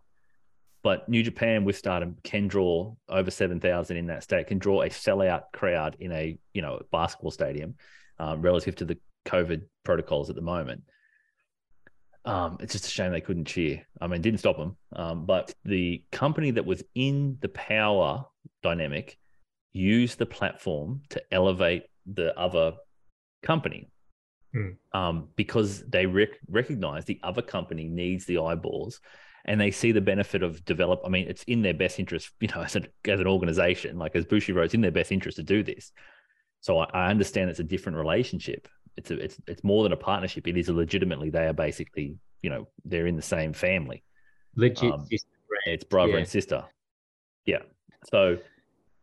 Speaker 2: But New Japan with Stardom can draw over seven thousand in that state. Can draw a sellout crowd in a you know basketball stadium, um, relative to the COVID protocols at the moment. Um, it's just a shame they couldn't cheer. I mean, it didn't stop them. Um, but the company that was in the power dynamic used the platform to elevate the other company.
Speaker 1: Hmm.
Speaker 2: Um, because they rec- recognize the other company needs the eyeballs and they see the benefit of develop. I mean, it's in their best interest, [laughs] you know, as, a, as an organization, like as Bushiroad, it's in their best interest to do this. So I, I understand it's a different relationship. It's a, it's it's more than a partnership. It is a legitimately they are basically, you know, they're in the same family.
Speaker 1: legit
Speaker 2: Um,
Speaker 1: brand.
Speaker 2: It's brother
Speaker 1: Yeah.
Speaker 2: and sister. Yeah. So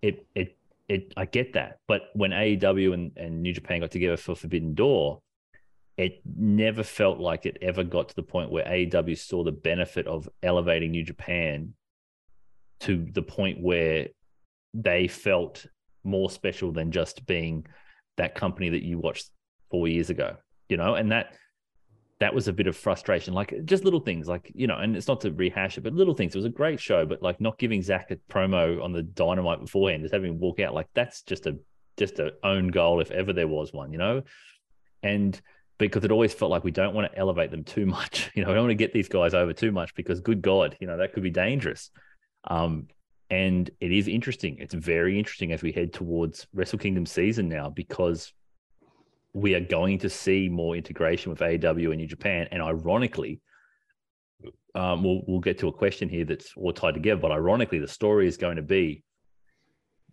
Speaker 2: it it it I get that. But when AEW and, and New Japan got together for Forbidden Door, it never felt like it ever got to the point where AEW saw the benefit of elevating New Japan to the point where they felt more special than just being that company that you watched four years ago, you know, and that that was a bit of frustration, like just little things, like you know, and it's not to rehash it, but little things. It was a great show, but like not giving Zack a promo on the Dynamite beforehand, just having him walk out, like that's just a just a own goal if ever there was one, you know, and because it always felt like we don't want to elevate them too [laughs] much, you know, we don't want to get these guys over too much because good God, you know, that could be dangerous. Um, and it is interesting. It's very interesting as we head towards Wrestle Kingdom season now because we are going to see more integration with AEW and New Japan. And ironically, um, we'll we'll get to a question here that's all tied together. But ironically, the story is going to be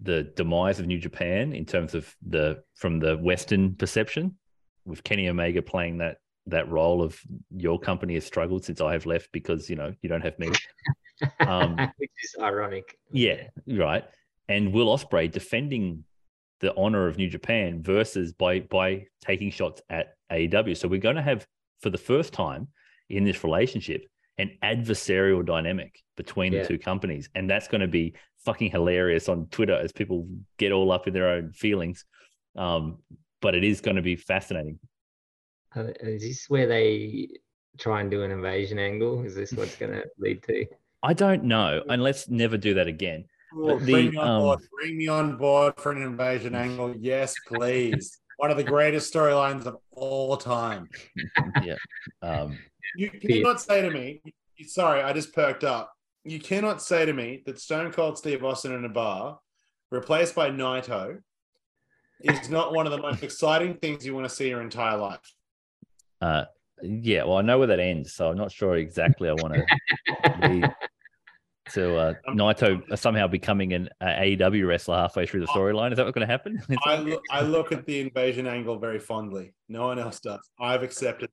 Speaker 2: the demise of New Japan in terms of the from the Western perception, with Kenny Omega playing that that role of your company has struggled since I have left because you know you don't have me. [laughs] Um,
Speaker 1: which is ironic
Speaker 2: Yeah, right. And Will Ospreay defending the honor of New Japan versus by by taking shots at AEW. So we're going to have for the first time in this relationship an adversarial dynamic between
Speaker 1: Yeah.
Speaker 2: the two companies, and that's going to be fucking hilarious on Twitter as people get all up in their own feelings. Um, but it is going to be fascinating.
Speaker 1: Uh, is this where they try and do an invasion angle is this what's going to lead to
Speaker 2: I don't know, and let's never do that again. But the,
Speaker 3: bring me on
Speaker 2: um,
Speaker 3: board. Bring me on board for an invasion angle. Yes, please. One of the greatest storylines of all time. [laughs]
Speaker 2: yeah. Um,
Speaker 3: You cannot say to me, sorry, I just perked up. You cannot say to me that Stone Cold Steve Austin in a bar, replaced by Naito, is not one of the most exciting things you want to see your entire life.
Speaker 2: Uh, yeah, well, I know where that ends, so I'm not sure exactly. I want to lead to uh, Naito somehow becoming an uh, AEW wrestler halfway through the storyline. Is that what's going to happen? [laughs]
Speaker 3: I look, I look at the invasion angle very fondly. No one else does. I've accepted.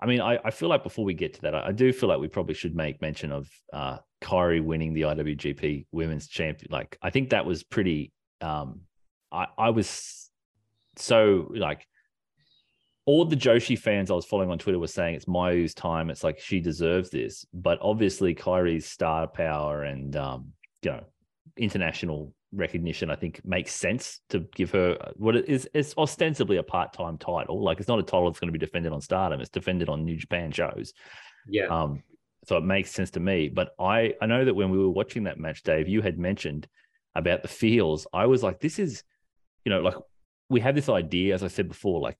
Speaker 2: I mean, I, I feel like before we get to that, I, I do feel like we probably should make mention of uh, Kairi winning the IWGP Women's Champion. Like, I think that was pretty. Um, I I was so like all the Joshi fans I was following on Twitter were saying it's Mayu's time. It's like she deserves this, but obviously Kairi's star power and um, you know international recognition, I think makes sense to give her what it is. It's ostensibly a part-time title. Like it's not a title that's going to be defended on Stardom. It's defended on New Japan shows.
Speaker 1: yeah
Speaker 2: Um, so it makes sense to me. But I I know that when we were watching that match, Dave, you had mentioned about the feels, I was like, this is, you know, like we have this idea, as I said before, like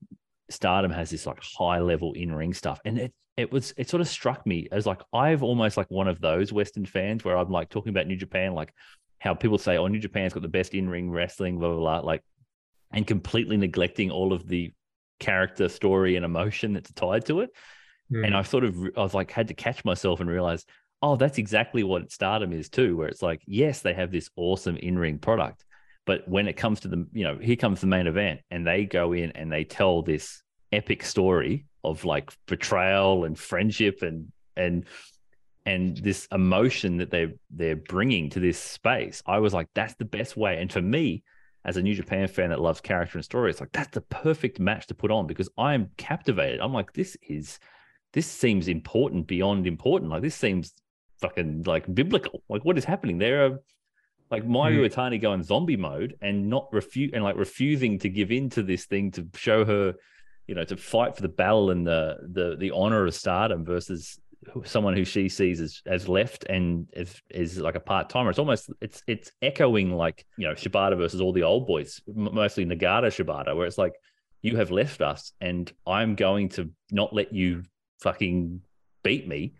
Speaker 2: Stardom has this like high level in ring stuff, and it it was it sort of struck me as like I've almost like one of those Western fans where I'm like talking about New Japan, like how people say, oh, New Japan's got the best in ring wrestling, blah blah blah, like, and completely neglecting all of the character, story, and emotion that's tied to it.
Speaker 1: Hmm.
Speaker 2: And I sort of I was like had to catch myself and realize, oh, that's exactly what Stardom is too, where it's like, yes, they have this awesome in ring product, but when it comes to the, you know, here comes the main event, and they go in and they tell this epic story of like betrayal and friendship and and and this emotion that they're they're bringing to this space. I was like, that's the best way. And for me, as a New Japan fan that loves character and story, it's like that's the perfect match to put on because I am captivated. I'm like, this is this seems important beyond important. Like this seems fucking like biblical. Like what is happening? There are like Mayu Iwatani hmm. going zombie mode and not refuse and like refusing to give in to this thing to show her, you know, to fight for the battle and the the the honor of stardom versus someone who she sees as as left and is is like a part timer. It's almost it's it's echoing like you know Shibata versus all the old boys, mostly Nagata Shibata, where it's like you have left us and I'm going to not let you fucking beat me.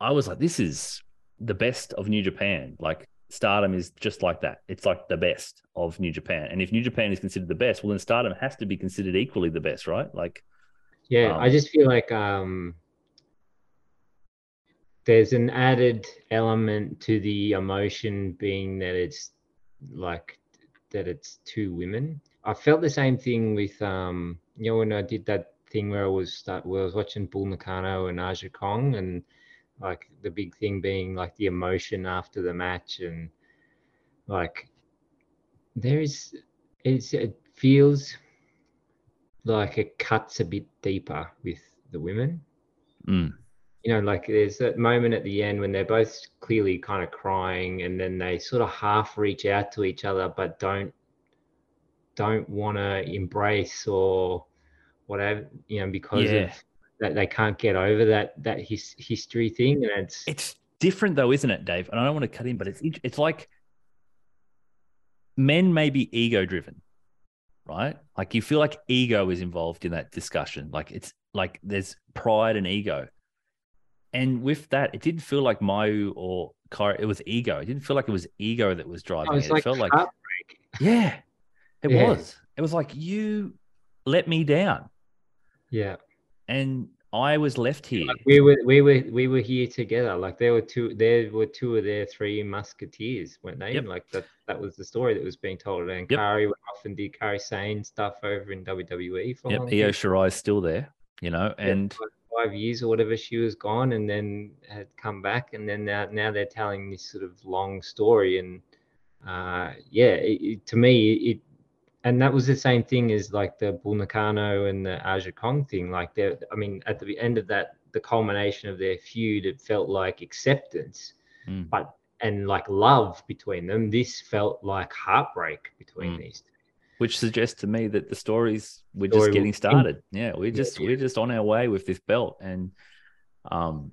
Speaker 2: I was like, this is the best of New Japan. Like Stardom is just like that. It's like the best of New Japan. And if New Japan is considered the best, well then Stardom has to be considered equally the best, right? Like
Speaker 1: Yeah,
Speaker 2: Um,
Speaker 1: I just feel like um, there's an added element to the emotion being that it's like that it's two women. I felt the same thing with um, you know when I did that thing where I was start where I was watching Bull Nakano and Aja Kong and like the big thing being like the emotion after the match and like there is it's it feels like it cuts a bit deeper with the women.
Speaker 2: mm,
Speaker 1: You know, like there's that moment at the end when they're both clearly kind of crying and then they sort of half reach out to each other but don't don't want to embrace or whatever, you know, because
Speaker 2: Yeah.
Speaker 1: of that they can't get over that that his history thing and it's
Speaker 2: it's different though, isn't it, Dave? And I don't want to cut in, but it's it's like men may be ego driven, right? Like you feel like ego is involved in that discussion. Like it's like there's pride and ego. And with that, it didn't feel like Mayu or Kairi, it was ego. It didn't feel like it was ego that was driving
Speaker 1: oh, it's
Speaker 2: it.
Speaker 1: like
Speaker 2: it felt like
Speaker 1: heartbreak.
Speaker 2: Yeah, it
Speaker 1: Yeah.
Speaker 2: was. It was like you let me down,
Speaker 1: yeah.
Speaker 2: And I was left here.
Speaker 1: Like we were we were we were here together. Like there were two there were two of their three musketeers, weren't they?
Speaker 2: Yep.
Speaker 1: Like that that was the story that was being told. And
Speaker 2: Yep.
Speaker 1: Kairi went off and did Kairi Sane stuff over in WWE for
Speaker 2: Yep,
Speaker 1: long
Speaker 2: Io. Shirai's still there, you know, and
Speaker 1: for five years or whatever she was gone and then had come back and then now, now they're telling this sort of long story and uh yeah it, it- to me it and that was the same thing as like the Bull Nakano and the Aja Kong thing like there, I mean at the end of that the culmination of their feud it felt like acceptance
Speaker 2: Mm.
Speaker 1: but and like love between them this felt like heartbreak between
Speaker 2: Mm.
Speaker 1: these two
Speaker 2: which suggests to me that the stories we're
Speaker 1: Story
Speaker 2: just getting started. Yeah, we're
Speaker 1: Yeah,
Speaker 2: just
Speaker 1: yeah.
Speaker 2: we're just on our way with this belt, and um,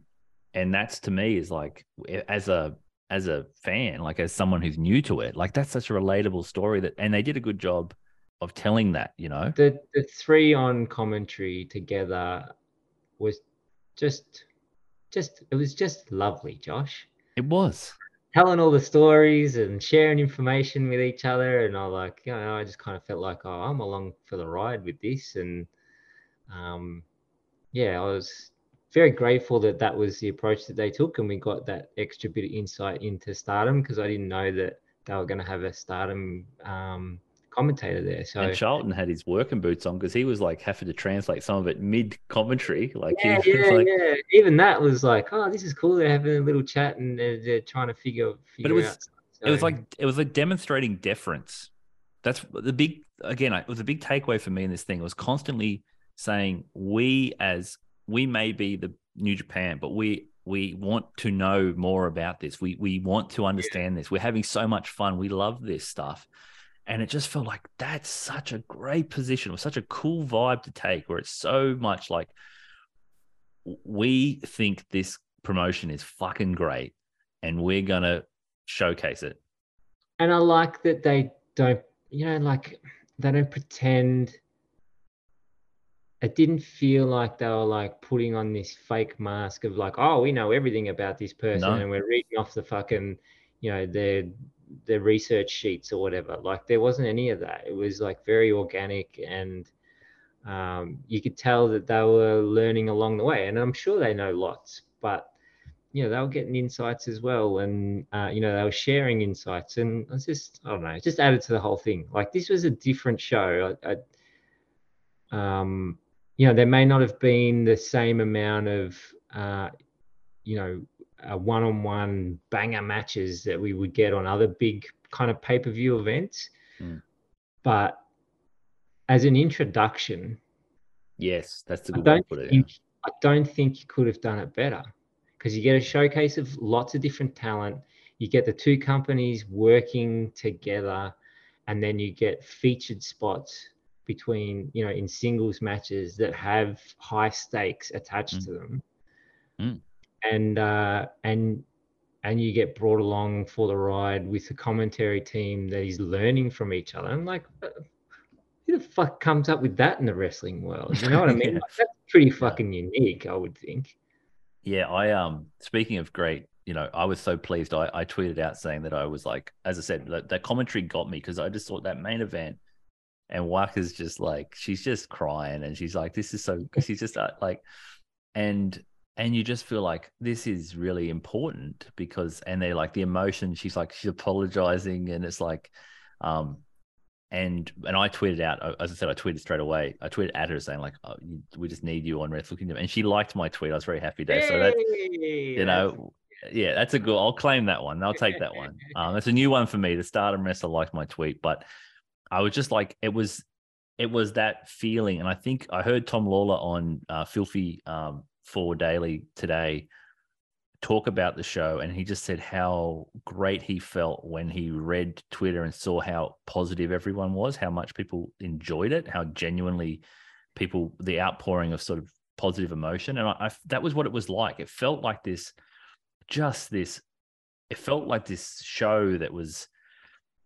Speaker 2: and that's to me is like as a as a fan, like as someone who's new to it, like that's such a relatable story that, and they did a good job of telling that, you know.
Speaker 1: the the three on commentary together was just just it was just lovely josh
Speaker 2: It was.
Speaker 1: telling all the stories and sharing information with each other and i like you know i just kind of felt like oh i'm along for the ride with this and um yeah i was very grateful that that was the approach that they took and we got that extra bit of insight into stardom because i didn't know that they were going to have a stardom um commentator there so
Speaker 2: and Charlton had his working boots on because he was like having to translate some of it mid commentary. Like
Speaker 1: yeah, yeah,
Speaker 2: like,
Speaker 1: yeah. Even that was like, oh, this is cool. They're having a little chat and they're, they're trying to figure figure
Speaker 2: was-
Speaker 1: out. stuff.
Speaker 2: it was like it was like demonstrating deference. That's the big again. It was a big takeaway for me in this thing. It was constantly saying we as we may be the New Japan, but we we want to know more about this. We we want to understand this. We're having so much fun. We love this stuff. And it just felt like that's such a great position, with such a cool vibe to take, where it's so much like we think this promotion is fucking great and we're gonna showcase it.
Speaker 1: and I like that they don't, you know, like they don't pretend. It didn't feel like they were like putting on this fake mask of like, oh, we know everything about this person,
Speaker 2: No.
Speaker 1: and we're reading off the fucking, you know, their their research sheets or whatever. Like there wasn't any of that. It was like very organic, and um, you could tell that they were learning along the way. And I'm sure they know lots, but you know, they were getting insights as well, and uh, you know, they were sharing insights, and it's just, I don't know, it just added to the whole thing. Like this was a different show. I, I, um, you know, there may not have been the same amount of, uh, you know, uh, one-on-one banger matches that we would get on other big kind of pay-per-view events,
Speaker 2: Mm.
Speaker 1: but as an introduction,
Speaker 2: Yes, that's the good way to put it.
Speaker 1: think I don't think you could have done it better because you get a showcase of lots of different talent. You get the two companies working together, and then you get featured spots between you know in singles matches that have high stakes attached
Speaker 2: Mm.
Speaker 1: to them,
Speaker 2: Mm.
Speaker 1: and uh, and and you get brought along for the ride with a commentary team that is learning from each other. I'm like, uh, who the fuck comes up with that in the wrestling world? You know what I [laughs] mean?
Speaker 2: Yeah.
Speaker 1: Like, that's pretty fucking unique, I would think.
Speaker 2: Yeah, I um speaking of great, you know, I was so pleased. I, I tweeted out saying that I was like, as I said, that, that commentary got me because I just thought that main event and Waka's just like she's just crying and she's like, this is so she's just uh, like and and you just feel like this is really important because and they're like the emotion, she's like she's apologizing and it's like um and and I tweeted out, uh, as I said, I tweeted straight away. I tweeted at her saying like, oh, "We just need you on Wrestle Kingdom," and she liked my tweet. I was very happy there. So that you know, yeah, that's a good. I'll claim that one. I'll take that one. [laughs] Um, that's a new one for me. The Stardom Wrestler liked my tweet, but I was just like, it was, it was that feeling, and I think I heard Tom Lawlor on uh, Filthy um, Four Daily today talk about the show, and he just said how great he felt when he read Twitter and saw how positive everyone was, how much people enjoyed it, how genuinely people the outpouring of sort of positive emotion, and I, I that was what it was like. It felt like this, just this. It felt like this show that was.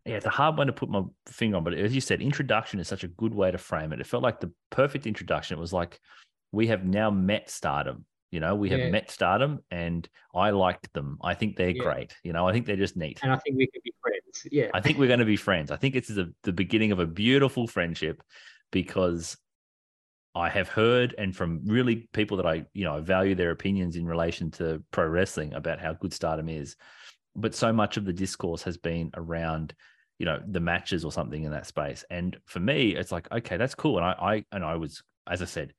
Speaker 2: Yeah, it's a hard one to put my finger on, but as you said, introduction is such a good way to frame it. It felt like the perfect introduction. It was like we have now met stardom. You know, we have
Speaker 1: Yeah.
Speaker 2: met stardom and I liked them. I think they're
Speaker 1: Yeah.
Speaker 2: great. You know, I think they're just neat.
Speaker 1: And I think we could be friends. Yeah.
Speaker 2: I think we're going to be friends. I think it's the, the beginning of a beautiful friendship because I have heard and from really people that I, you know, I value their opinions in relation to pro wrestling about how good stardom is. But so much of the discourse has been around, you know, the matches or something in that space. And for me, it's like, okay, that's cool. And I, I and I was, as I said,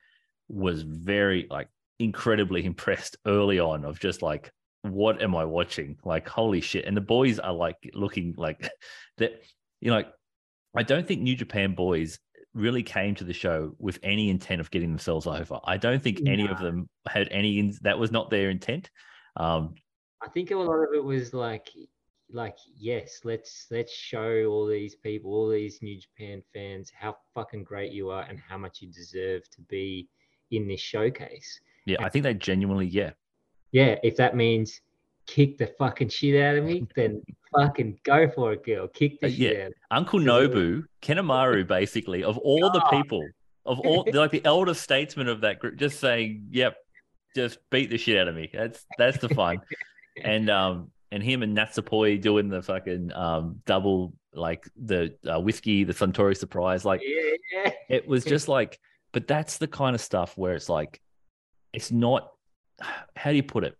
Speaker 2: was very like incredibly [laughs] impressed early on of just like what am I watching? Like, holy shit. And the boys are like looking like [laughs] that, you know, like, I don't think New Japan boys really came to the show with any intent of getting themselves over. I don't think any of them had any, that was not their intent. Um,
Speaker 1: I think a lot of it was like like yes, let's let's show all these people, all these New Japan fans how fucking great you are and how much you deserve to be in this showcase.
Speaker 2: yeah, I think they genuinely, yeah.
Speaker 1: Yeah, if that means kick the fucking shit out of me, [laughs] then fucking go for it, girl. Kick the
Speaker 2: Uh,
Speaker 1: shit out. of me.
Speaker 2: Uncle Nobu, Kanemaru, basically, of all the people, of all, [laughs] like the elder statesman of that group, just saying, "Yep, just beat the shit out of me." That's that's the fun, [laughs] and um, and him and Natsupoi doing the fucking um double like the uh, whiskey, the Suntory surprise, like
Speaker 1: Yeah,
Speaker 2: it was [laughs] just like, but that's the kind of stuff where it's like, it's not. [sighs] How do you put it?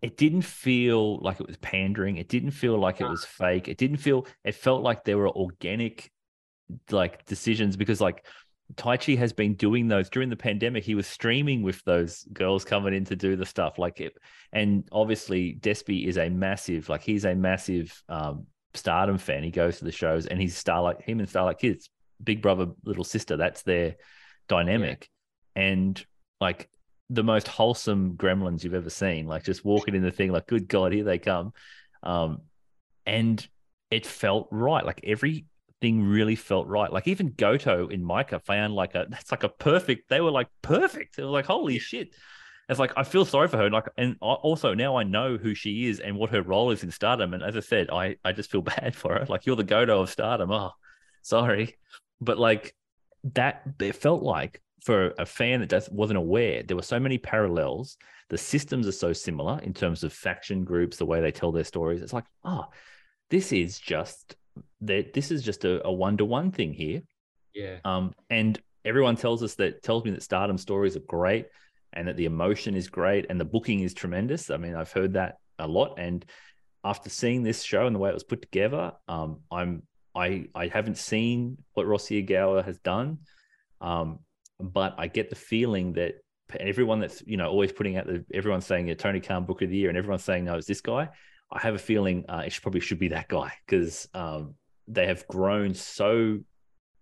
Speaker 2: It didn't feel like it was pandering. It didn't feel like it was fake. It didn't feel. It felt like there were organic, like decisions because like Taichi has been doing those during the pandemic. He was streaming with those girls coming in to do the stuff like it, and obviously Despy is a massive, like he's a massive um, Stardom fan. He goes to the shows and he's Starlight. Him and Starlight Kids, big brother, little sister. That's their dynamic, and like the most wholesome gremlins you've ever seen. Like just walking in the thing, like good God, here they come, um, and it felt right. Like every thing really felt right. Like even Goto in Micah found like a that's like a perfect. They were like perfect. It was like holy shit. it's like I feel sorry for her. Like, and I- also now I know who she is and what her role is in Stardom. And as I said, I I just feel [laughs] bad for her. Like you're the Goto of Stardom. Oh, sorry, but like that, it felt like for a fan that just wasn't aware, there were so many parallels. The systems are so similar in terms of faction groups, the way they tell their stories. It's like, oh, this is just that. This is just a one to one thing here.
Speaker 1: Yeah.
Speaker 2: Um, and everyone tells us that tells me that Stardom stories are great and that the emotion is great and the booking is tremendous. I mean, I've heard that a lot. And after seeing this show and the way it was put together, um, I'm I I haven't seen what Rossy Ogawa has done, um, but I get the feeling that everyone that's you know always putting out the everyone's saying yeah, Tony Khan Book of the Year and everyone's saying no, it's this guy. I have a feeling uh, it should, probably should be that guy because um, they have grown so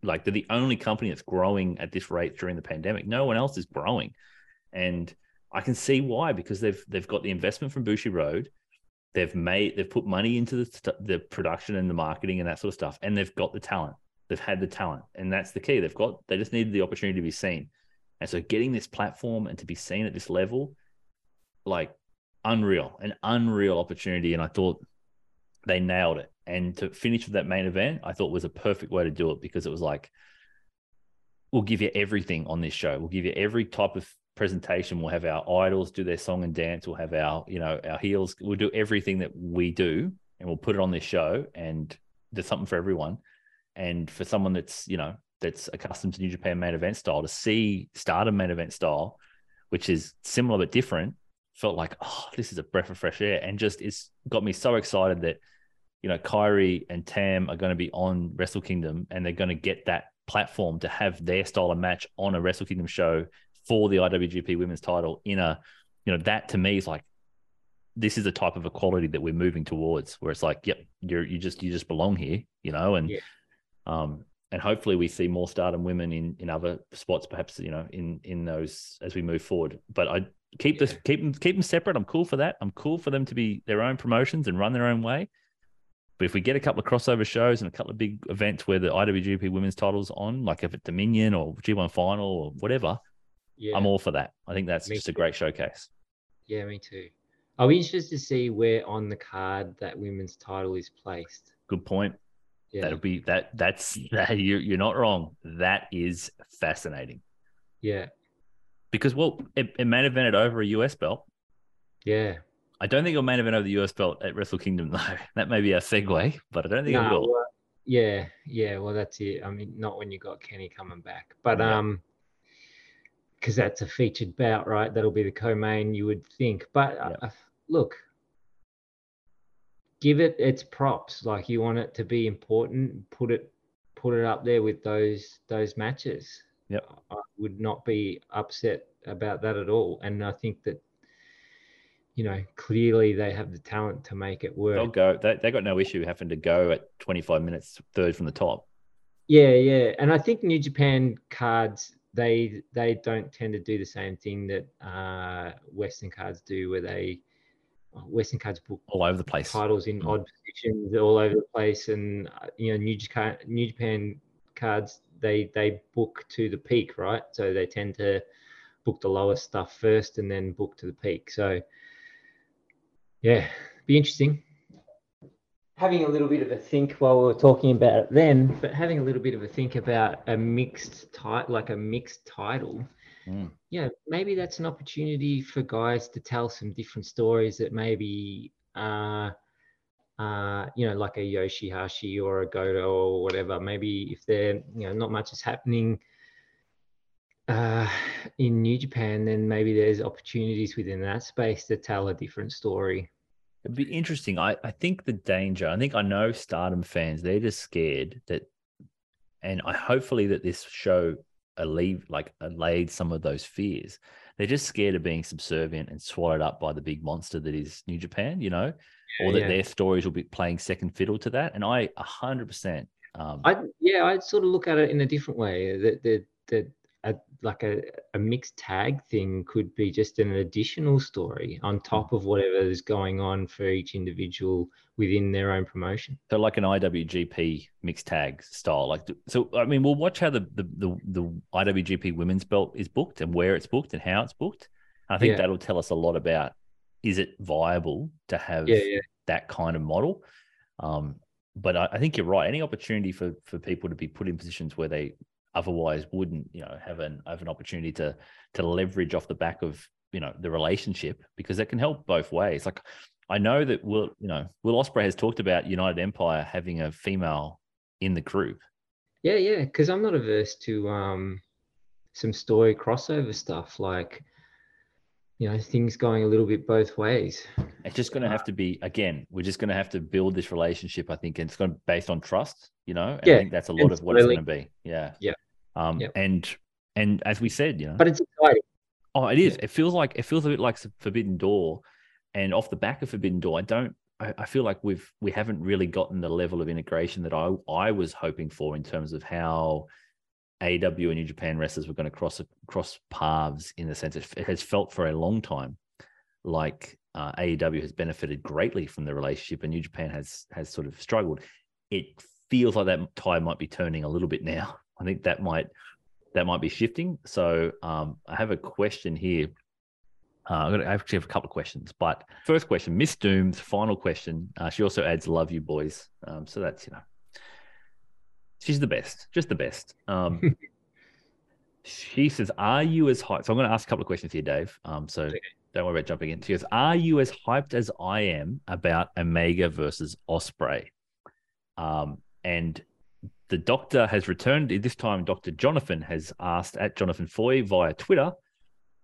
Speaker 2: like they're the only company that's growing at this rate during the pandemic. No one else is growing, and I can see why because they've they've got the investment from Bushiroad, they've made they've put money into the the production and the marketing and that sort of stuff, and they've got the talent. They've had the talent, and that's the key. They've got they just needed the opportunity to be seen, and so getting this platform and to be seen at this level, like unreal, an unreal opportunity. And I thought they nailed it. And to finish with that main event, I thought was a perfect way to do it because it was like, we'll give you everything on this show. We'll give you every type of presentation. We'll have our idols do their song and dance. We'll have our, you know, our heels. We'll do everything that we do and we'll put it on this show. And there's something for everyone. And for someone that's, you know, that's accustomed to New Japan main event style to see Stardom main event style, which is similar but different, felt like, oh, this is a breath of fresh air. And just it's got me so excited that you know, Kairi and Tam are going to be on Wrestle Kingdom and they're going to get that platform to have their style of match on a Wrestle Kingdom show for the IWGP women's title in a, you know, that to me is like, this is the type of equality that we're moving towards where it's like, yep, you're, you just, you just belong here, you know, and,
Speaker 1: Yeah.
Speaker 2: um, and hopefully we see more stardom women in, in other spots, perhaps, you know, in, in those as we move forward, but I keep this, keep them, keep them separate. I'm cool for that. I'm cool for them to be their own promotions and run their own way. But if we get a couple of crossover shows and a couple of big events where the IWGP women's titles on, like if it's Dominion or G1 Final or whatever,
Speaker 1: Yeah.
Speaker 2: I'm all for that. I think that's
Speaker 1: Me
Speaker 2: just a great showcase.
Speaker 1: Yeah, me too. I'll be interested to see where on the card that women's title is placed.
Speaker 2: Good point.
Speaker 1: Yeah.
Speaker 2: That'll be that. That's that. [laughs] You, you're not wrong. That is fascinating
Speaker 1: Yeah.
Speaker 2: Because well, it, it main evented over a US belt.
Speaker 1: Yeah.
Speaker 2: I don't think it'll main event over the US belt at Wrestle Kingdom though. [laughs] That may be a segue, but I don't think it will.
Speaker 1: yeah, yeah. Well, that's it. I mean, not when you got Kenny coming back, but
Speaker 2: Yeah.
Speaker 1: um, because that's a featured bout, right? That'll be the co-main, you would think. But uh,
Speaker 2: Yeah.
Speaker 1: uh, look, give it its props. Like you want it to be important, put it, put it up there with those those matches.
Speaker 2: Yep.
Speaker 1: I would not be upset about that at all. And I think that, you know, clearly they have the talent to make it work.
Speaker 2: They'll go. They, they got no issue having to go at 25 minutes third from the top.
Speaker 1: Yeah, yeah, and I think New Japan cards they they don't tend to do the same thing that uh, Western cards do, where they Western cards book
Speaker 2: all over the place.
Speaker 1: titles in
Speaker 2: Mm.
Speaker 1: odd positions all over the place, and uh, you know New Japan New Japan cards they they book to the peak, right? So they tend to book the lowest stuff first, and then book to the peak. So yeah, be interesting. Having a little bit of a think while we were talking about it then, but having a little bit of a think about a mixed title, like a mixed title.
Speaker 2: Mm.
Speaker 1: Yeah, maybe that's an opportunity for guys to tell some different stories that maybe, uh, uh, you know, like a Yoshihashi or a Goto or whatever. Maybe if they're, you know, not much is happening uh, in New Japan, then maybe there's opportunities within that space to tell a different story.
Speaker 2: It'd be interesting. I, I think the danger, I think I know Stardom fans, they're just scared that, and I hopefully that this show alleviate, like allayed some of those fears. They're just scared of being subservient and swallowed up by the big monster that is New Japan, you know, or that
Speaker 1: yeah.
Speaker 2: their stories will be playing second fiddle to that. And I, a hundred percent, um,
Speaker 1: I yeah, I'd sort of look at it in a different way. That that that a, like a, a mixed tag thing could be just an additional story on top of whatever is going on for each individual within their own promotion.
Speaker 2: So like an IWGP mixed tag style, like so. I mean, we'll watch how the the the, the IWGP women's belt is booked and where it's booked and how it's booked. I think
Speaker 1: Yeah.
Speaker 2: that'll tell us a lot about is it viable to have
Speaker 1: Yeah, yeah,
Speaker 2: that kind of model. Um, but I, I think you're right. Any opportunity for for people to be put in positions where they otherwise wouldn't, you know, have an have an opportunity to to leverage off the back of you know the relationship because that can help both ways. Like I know that Will, you know, Will Ospreay has talked about United Empire having a female in the group.
Speaker 1: yeah, yeah. Because I'm not averse to um some story crossover stuff, like you know things going a little bit both ways.
Speaker 2: It's just going to have to be again. We're just going to have to build this relationship. I think and it's going to be based on trust. You know, and I think that's a lot of what it's going to be. Yeah,
Speaker 1: Yeah.
Speaker 2: Um,
Speaker 1: Yep.
Speaker 2: and and as we said, you know,
Speaker 1: But it's exciting.
Speaker 2: Oh, it is.
Speaker 1: Yeah.
Speaker 2: It feels like it feels a bit like Forbidden Door, and off the back of Forbidden Door, I don't. I, I feel like we've we haven't really gotten the level of integration that I I was hoping for in terms of how AW and New Japan wrestlers were going to cross cross paths in the sense it, has felt for a long time like uh, AEW has benefited greatly from the relationship, and New Japan has has sort of struggled. It feels like that tide might be turning a little bit now. [laughs] I think that might that might be shifting. So um, I have a question here. Uh, I'm gonna I actually have a couple of questions, but first question, Miss Doom's final question. Uh, she also adds, "Love you, boys." Um, so that's you know, she's the best, just the best. Um, [laughs] she says, "Are you as hyped?" So I'm going to ask a couple of questions here, Dave. Um, so
Speaker 1: Okay.
Speaker 2: don't worry about jumping in. She goes, "Are you as hyped as I am about Omega versus Ospreay?" Um, and the doctor has returned. This time, Dr. Jonathan has asked at Jonathan Foy via Twitter,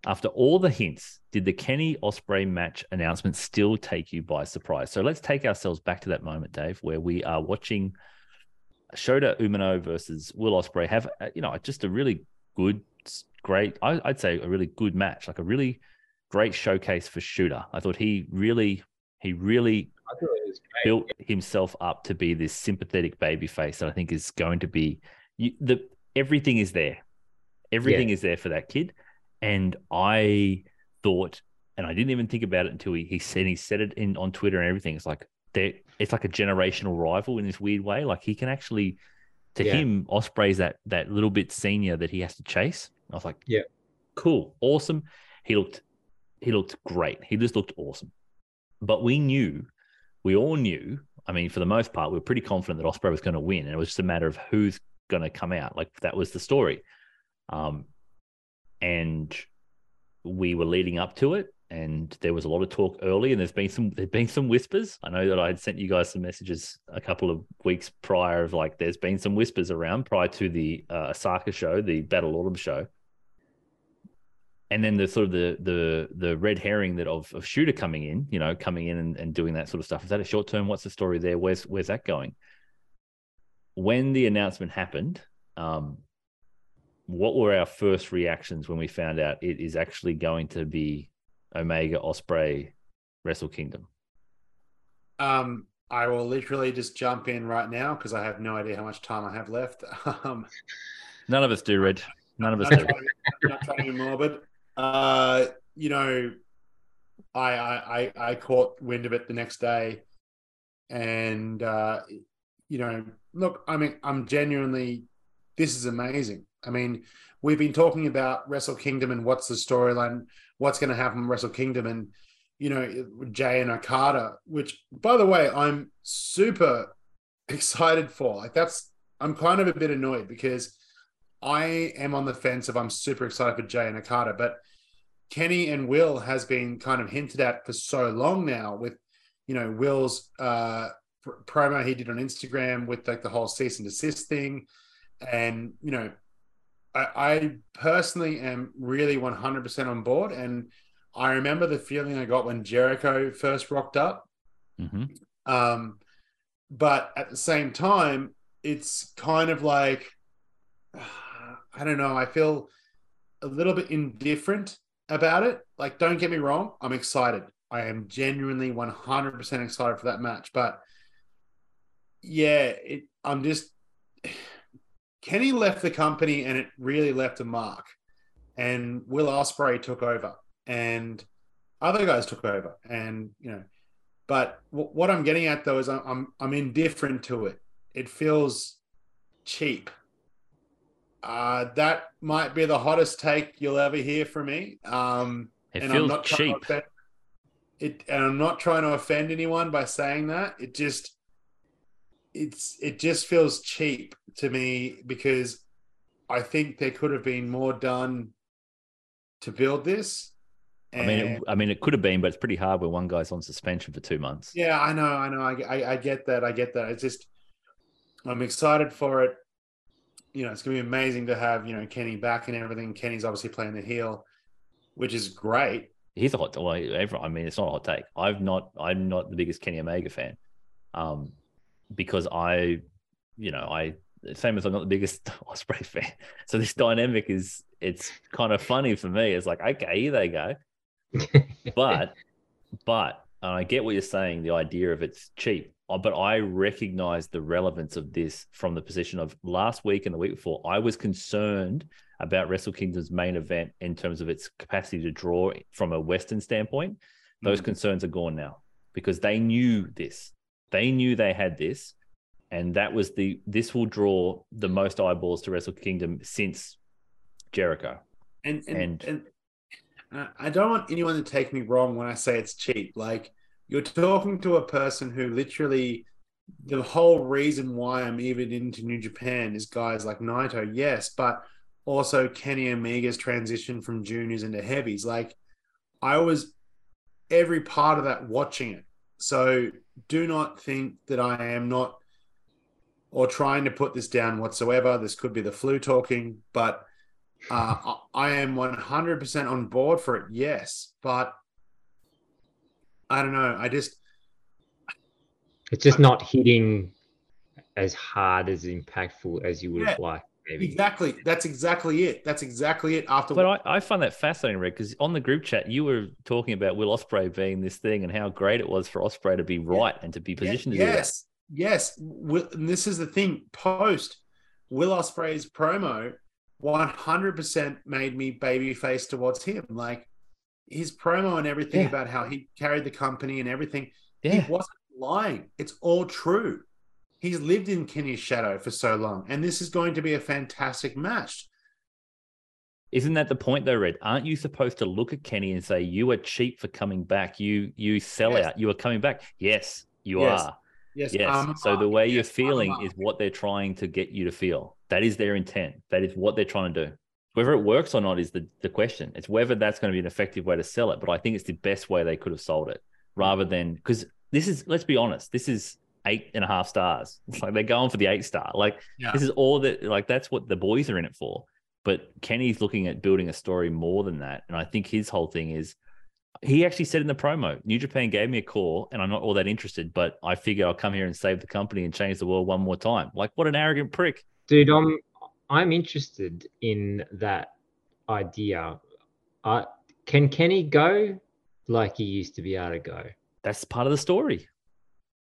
Speaker 2: after all the hints, did the Kenny Ospreay match announcement still take you by surprise? So let's take ourselves back to that moment, Dave, where we are watching Shota Umino versus Will Ospreay have, uh, you know, just a really good, great, I- I'd say a really good match, like a really great showcase for Shooter. I thought he really, he really
Speaker 1: I thought it was great.
Speaker 2: built himself up to be this sympathetic baby face that I think is going to be you, the everything is there. Everything is there for that kid. And I thought, and I didn't even think about it until he, he said he said it in on Twitter and everything. It's like there it's like a generational rival in this weird way. Like he can actually to
Speaker 1: Yeah.
Speaker 2: him, Ospreay's that that little bit senior that he has to chase. I was like,
Speaker 1: Yeah.
Speaker 2: cool, awesome. He looked he looked great. He just looked awesome. But we knew we all knew. I mean, for the most part, we were pretty confident that Ospreay was going to win, and it was just a matter of who's going to come out. Like that was the story, um, and we were leading up to it, and there was a lot of talk early, and there's been some there's been some whispers. I know that I had sent you guys some messages a couple of weeks prior of like there's been some whispers around prior to the uh, Osaka show, the Battle Autumn show. And then the sort of the the the red herring that of, of shooter coming in, you know, coming in and, and doing that sort of stuff. Is that a short term? What's the story there? Where's where's that going? When the announcement happened, um, what were our first reactions when we found out it is actually going to be Omega Ospreay Wrestle Kingdom?
Speaker 3: Um, I will literally just jump in right now because I have no idea how much time I have left. [laughs] Um,
Speaker 2: None of us do, Red. None of us
Speaker 3: not
Speaker 2: do.
Speaker 3: trying, to- not trying to be morbid. Uh, you know, I, I I I caught wind of it the next day, and uh, you know, look, I mean, I'm genuinely, this is amazing. I mean, we've been talking about Wrestle Kingdom and what's the storyline, what's going to happen in Wrestle Kingdom, and you know, Jay and Okada, which, by the way, I'm super [laughs] excited for. Like, that's I'm kind of a bit annoyed because I am on the fence of I'm super excited for Jay and Okada, but Kenny and Will has been kind of hinted at for so long now with, you know, Will's uh, pr- promo he did on Instagram with like the whole cease and desist thing. And, you know, I, I personally am really 100% on board. And I remember the feeling I got when Jericho first rocked up.
Speaker 2: hmm
Speaker 3: Um, but at the same time, it's kind of like [sighs] I don't know. I feel a little bit indifferent about it. Like, don't get me wrong, I'm excited. I am genuinely 100% excited for that match. But yeah, it, I'm just Kenny left the company and it really left a mark. And Will Ospreay took over, and other guys took over, and you know. But w- what I'm getting at though is I'm, I'm I'm indifferent to it. It feels cheap. Uh, that might be the hottest take you'll ever hear from me. Um,
Speaker 2: It
Speaker 3: and
Speaker 2: feels
Speaker 3: I'm not
Speaker 2: cheap.
Speaker 3: offend, it, and I'm not trying to offend anyone by saying that. It just, it's it just feels cheap to me because I think there could have been more done to build this.
Speaker 2: I mean, it, I mean, it could have been, but it's pretty hard when one guy's on suspension for two months.
Speaker 3: Yeah, I know, I know. I, I, I get that. I get that. It's just, I'm excited for it. You know, it's going to be amazing to have, you know, Kenny back and everything. Kenny's obviously playing the heel, which is great.
Speaker 2: He's a hot. Well, everyone, I mean, it's not a hot take. I've not. I'm not the biggest Kenny Omega fan, um, because I, you know, I same as I'm not the biggest [laughs] Ospreay fan. So this dynamic is it's kind of funny for me. It's like okay, here they go. but but and I get what you're saying. The idea of it's cheap, uh, but I recognize the relevance of this from the position of last week and the week before. I was concerned about Wrestle Kingdom's main event in terms of its capacity to draw from a Western standpoint. Those
Speaker 3: Mm.
Speaker 2: concerns are gone now because they knew this. They knew they had this, and that was the this will draw the most eyeballs to Wrestle Kingdom since Jericho.
Speaker 3: And and,
Speaker 2: And-
Speaker 3: and, I don't want anyone to take me wrong when I say it's cheap. Like you're talking to a person who literally the whole reason why I'm even into New Japan is guys like Naito, yes, but also Kenny Omega's transition from juniors into heavies. Like I was every part of that watching it. So do not think that I am not or trying to put this down whatsoever. This could be the flu talking, but uh, [laughs] I I am 100% on board for it, yes. But I don't know. I just,
Speaker 1: It's just not hitting as hard as impactful as you would have liked, maybe.
Speaker 3: exactly, that's exactly it. That's exactly it. After
Speaker 2: But I, I find that fascinating, Rick, because on the group chat you were talking about Will Ospreay being this thing and how great it was for Ospreay to be right and to be positioned to do that.
Speaker 3: yes, yes. Will, and this is the thing. Post Will Ospreay's promo, 100% made me babyface towards him. Like his promo and everything
Speaker 2: Yeah.
Speaker 3: about how he carried the company and everything.
Speaker 2: Yeah.
Speaker 3: He wasn't lying. It's all true. He's lived in Kenny's shadow for so long, and this is going to be a fantastic match.
Speaker 2: Isn't that the point though, Red? Aren't you supposed to look at Kenny and say, You are cheap for coming back. You you sell
Speaker 3: Yes.
Speaker 2: out. You are coming back. Yes, you
Speaker 3: Yes.
Speaker 2: are.
Speaker 3: Yes.
Speaker 2: Yes.
Speaker 3: I'm
Speaker 2: so the way you're
Speaker 3: Yes, a
Speaker 2: feeling
Speaker 3: mark.
Speaker 2: is what they're trying to get you to feel. That is their intent. That is what they're trying to do. Whether it works or not is the, the question. It's whether that's going to be an effective way to sell it. But I think it's the best way they could have sold it rather than because this is, let's be honest, this is eight and a half stars. It's [laughs] like they're going for the eight star. Like
Speaker 3: Yeah.
Speaker 2: this is all that, like that's what the boys are in it for. But Kenny's looking at building a story more than that. And I think his whole thing is he actually said in the promo, New Japan gave me a call and I'm not all that interested, but I figure I'll come here and save the company and change the world one more time. Like, what an arrogant prick.
Speaker 1: Dude, I'm I'm interested in that idea. Uh, can Kenny go like he used to be able to go?
Speaker 2: That's part of the story.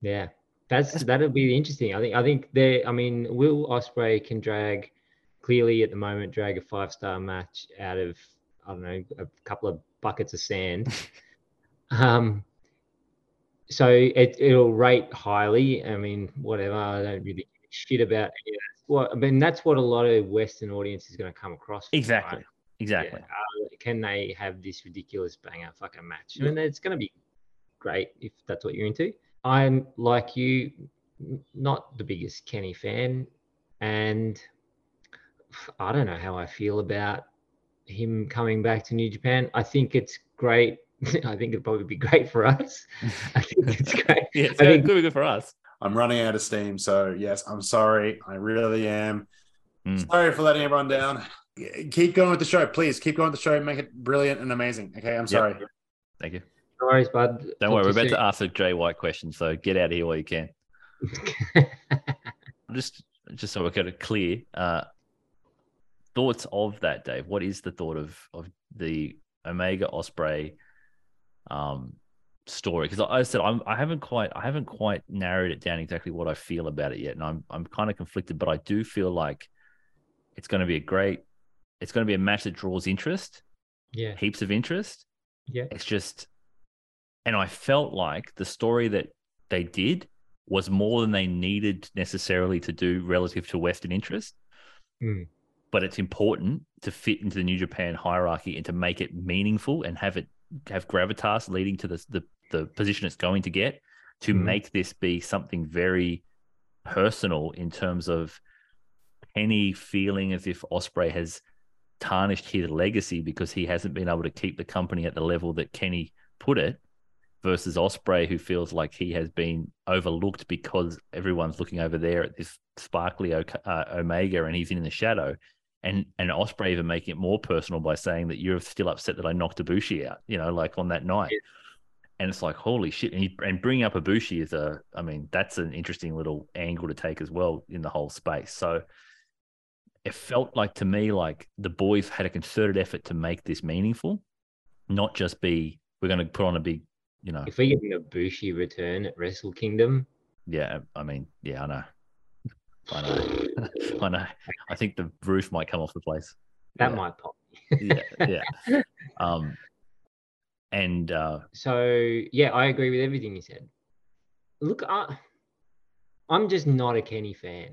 Speaker 1: Yeah, that's that'll be interesting. I think I think there. I mean, Will Ospreay can drag clearly at the moment drag a five star match out of I don't know a couple of buckets of sand. [laughs] um, so it it'll rate highly. I mean, whatever. I don't really give a shit about any of that. Well, I mean, that's what a lot of Western audience is going to come across.
Speaker 2: Exactly.
Speaker 1: right?
Speaker 2: Exactly.
Speaker 1: Yeah, uh, can they have this ridiculous banger fucking match? I mean, it's going to be great if that's what you're into. I'm like you, not the biggest Kenny fan, and I don't know how I feel about him coming back to New Japan. I think it's great. [laughs] I think it'd probably be great for us. I think it's [laughs] great.
Speaker 2: Yeah, it's
Speaker 1: I
Speaker 2: good,
Speaker 1: think-
Speaker 2: good, good for us.
Speaker 3: I'm running out of steam. So, yes, I'm sorry. I really am.
Speaker 2: Mm.
Speaker 3: Sorry for letting everyone down. Keep going with the show. Please keep going with the show. Make it brilliant and amazing. Okay. I'm sorry.
Speaker 2: Thank you.
Speaker 1: No worries, bud.
Speaker 2: Don't
Speaker 1: Talk
Speaker 2: worry, we're about
Speaker 1: you
Speaker 2: to ask a Jay White question, so get out of here while you can. [laughs] Just just so we're kind of clear, uh, thoughts of that, Dave. What is the thought of of the Omega Ospreay um, story? Because I I said I'm, I haven't quite I haven't quite narrowed it down exactly what I feel about it yet, and I'm I'm kind of conflicted, but I do feel like it's going to be a great. It's going to be a match that draws interest,
Speaker 1: yeah,
Speaker 2: heaps of interest.
Speaker 1: yeah,
Speaker 2: It's just, and I felt like the story that they did was more than they needed necessarily to do relative to Western interest.
Speaker 1: Mm.
Speaker 2: But it's important to fit into the New Japan hierarchy and to make it meaningful and have it have gravitas leading to the the, the position it's going to get to
Speaker 1: Mhm.
Speaker 2: make this be something very personal in terms of Kenny feeling as if Ospreay has tarnished his legacy because he hasn't been able to keep the company at the level that Kenny put it versus Ospreay who feels like he has been overlooked because everyone's looking over there at this sparkly o- uh, Omega and he's in the shadow. And and Ospreay even making it more personal by saying that you're still upset that I knocked Ibushi out you know like on that night.
Speaker 1: Yeah.
Speaker 2: and it's like holy shit. And, he, and bringing up Ibushi is a I mean that's an interesting little angle to take as well in the whole space. So it felt like to me like the boys had a concerted effort to make this meaningful, not just be we're going to put on a big, you know,
Speaker 1: If we get an Ibushi return at Wrestle Kingdom,
Speaker 2: yeah. I mean, yeah, I know, I know, [laughs] I know. I think the roof might come off the place.
Speaker 1: that
Speaker 2: Yeah.
Speaker 1: might pop.
Speaker 2: Yeah, yeah. [laughs] Um, and uh,
Speaker 1: So yeah, I agree with everything you said. Look, I, I'm just not a Kenny fan.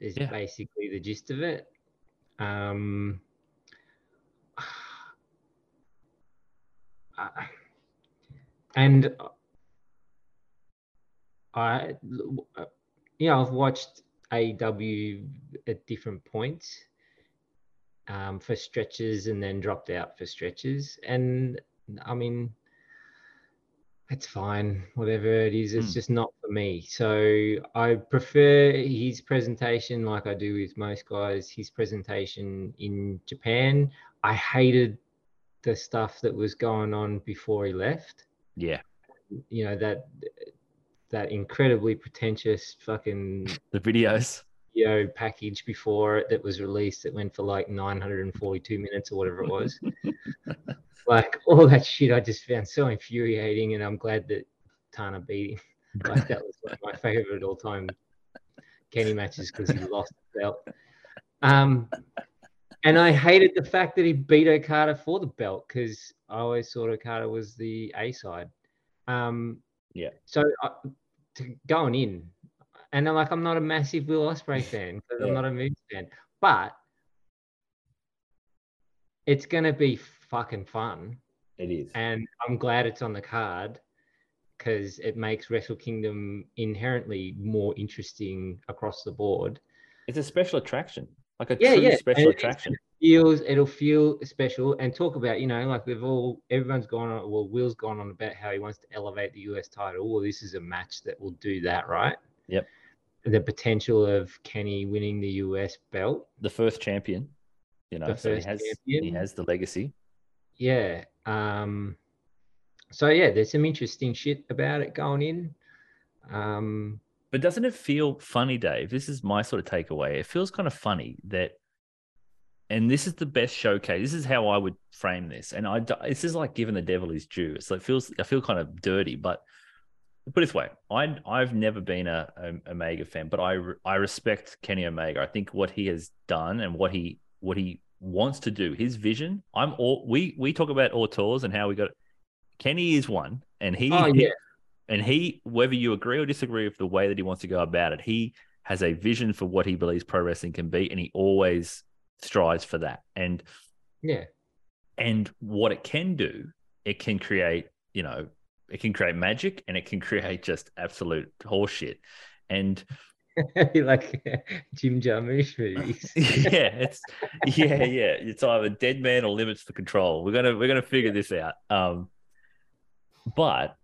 Speaker 1: Is
Speaker 2: Yeah.
Speaker 1: basically the gist of it. Um, [sighs] I- and I, you know, I've watched AEW at different points um, for stretches and then dropped out for stretches. And I mean, it's fine, whatever it is. It's
Speaker 2: Hmm.
Speaker 1: just not for me. So I prefer his presentation, like I do with most guys, his presentation in Japan. I hated the stuff that was going on before he left.
Speaker 2: Yeah,
Speaker 1: You know, that that incredibly pretentious fucking [laughs]
Speaker 2: the videos.
Speaker 1: video package before it that was released that went for like 942 minutes or whatever it was. [laughs] like all that shit I just found so infuriating and I'm glad that Tana beat him. Like that was one of my favorite all time Kenny matches because he lost the belt. Um and I hated the fact that he beat Okada for the belt because I always thought Okada was the A side. Um,
Speaker 2: Yeah.
Speaker 1: So uh, to, going in, and I'm like, I'm not a massive Will Ospreay [laughs] fan because
Speaker 2: Yeah.
Speaker 1: I'm not a Moose fan, but it's gonna be fucking fun,
Speaker 2: It is.
Speaker 1: and I'm glad it's on the card because it makes Wrestle Kingdom inherently more interesting across the board.
Speaker 2: It's a special attraction, like a
Speaker 1: Yeah,
Speaker 2: true
Speaker 1: yeah,
Speaker 2: special
Speaker 1: and
Speaker 2: attraction.
Speaker 1: feels it'll feel special. And talk about you know like we've all everyone's gone on well will's gone on about how he wants to elevate the us title. Well this is a match that will do that right?
Speaker 2: Yep.
Speaker 1: the potential of kenny winning the us belt.
Speaker 2: The first champion, you know, so he has he has the legacy.
Speaker 1: yeah um so yeah there's some interesting shit about it going in. Um
Speaker 2: But doesn't it feel funny, Dave? This is my sort of takeaway. It feels kind of funny that, and this is the best showcase. This is how I would frame this. And I, this is like giving the devil his due. So it feels, I feel kind of dirty, but put it this way, I, I've never been a, a Omega fan, but I, I respect Kenny Omega. I think what he has done and what he, what he wants to do, his vision. I'm all we we talk about auteurs and how we got. Kenny is one, and he
Speaker 1: oh yeah
Speaker 2: and he, whether you agree or disagree with the way that he wants to go about it, he has a vision for what he believes pro wrestling can be, and he always strives for that. And
Speaker 1: yeah
Speaker 2: and what it can do, it can create, you know, it can create magic, and it can create just absolute horseshit. And [laughs]
Speaker 1: like [laughs] jim jarmusch movies [laughs]
Speaker 2: yeah, it's yeah, yeah. It's either dead man or limits to control. We're gonna we're gonna figure this out. Um, but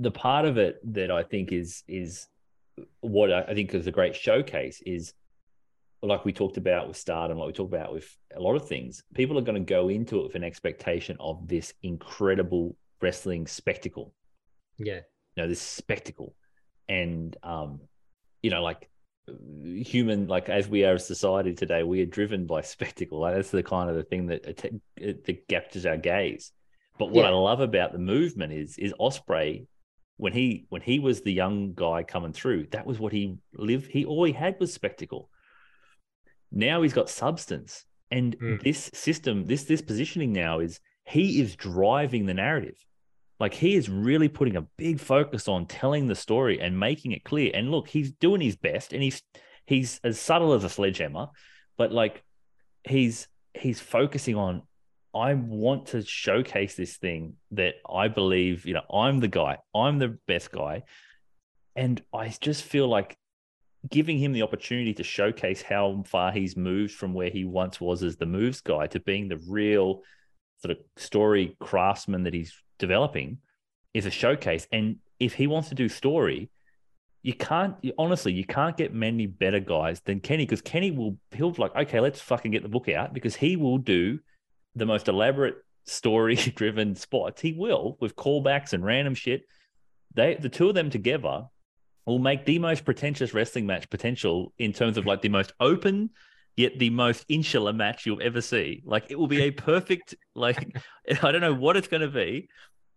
Speaker 2: the part of it that I think is is what I think is a great showcase is like we talked about with Stardom, like we talked about with a lot of things. People are going to go into it with an expectation of this incredible wrestling spectacle.
Speaker 1: Yeah.
Speaker 2: You know this spectacle. And um you know like human like as we are a society today we are driven by [laughs] spectacle. Like that's the kind of the thing that att- that captures our gaze. But what i love about the movement is is ospreay when he when he was the young guy coming through that was what he lived he all he had was spectacle now he's got substance and
Speaker 1: Mm.
Speaker 2: this system this this positioning now is he is driving the narrative like he is really putting a big focus on telling the story and making it clear. And look, he's doing his best, and he's he's as subtle as a sledgehammer, but like he's he's focusing on I want to showcase this thing that I believe, you know, I'm the guy, I'm the best guy. And I just feel like giving him the opportunity to showcase how far he's moved from where he once was as the moves guy to being the real sort of story craftsman that he's developing is a showcase. And if he wants to do story, you can't you, honestly you can't get many better guys than Kenny because Kenny will he'll be like okay let's fucking get the book out because he will do the most elaborate story [laughs] driven spots. He will with callbacks and random shit. They the two of them together will make the most pretentious wrestling match potential in terms of like the most open yet the most insular match you'll ever see. Like it will be a [laughs] perfect like [laughs] I don't know what it's going to be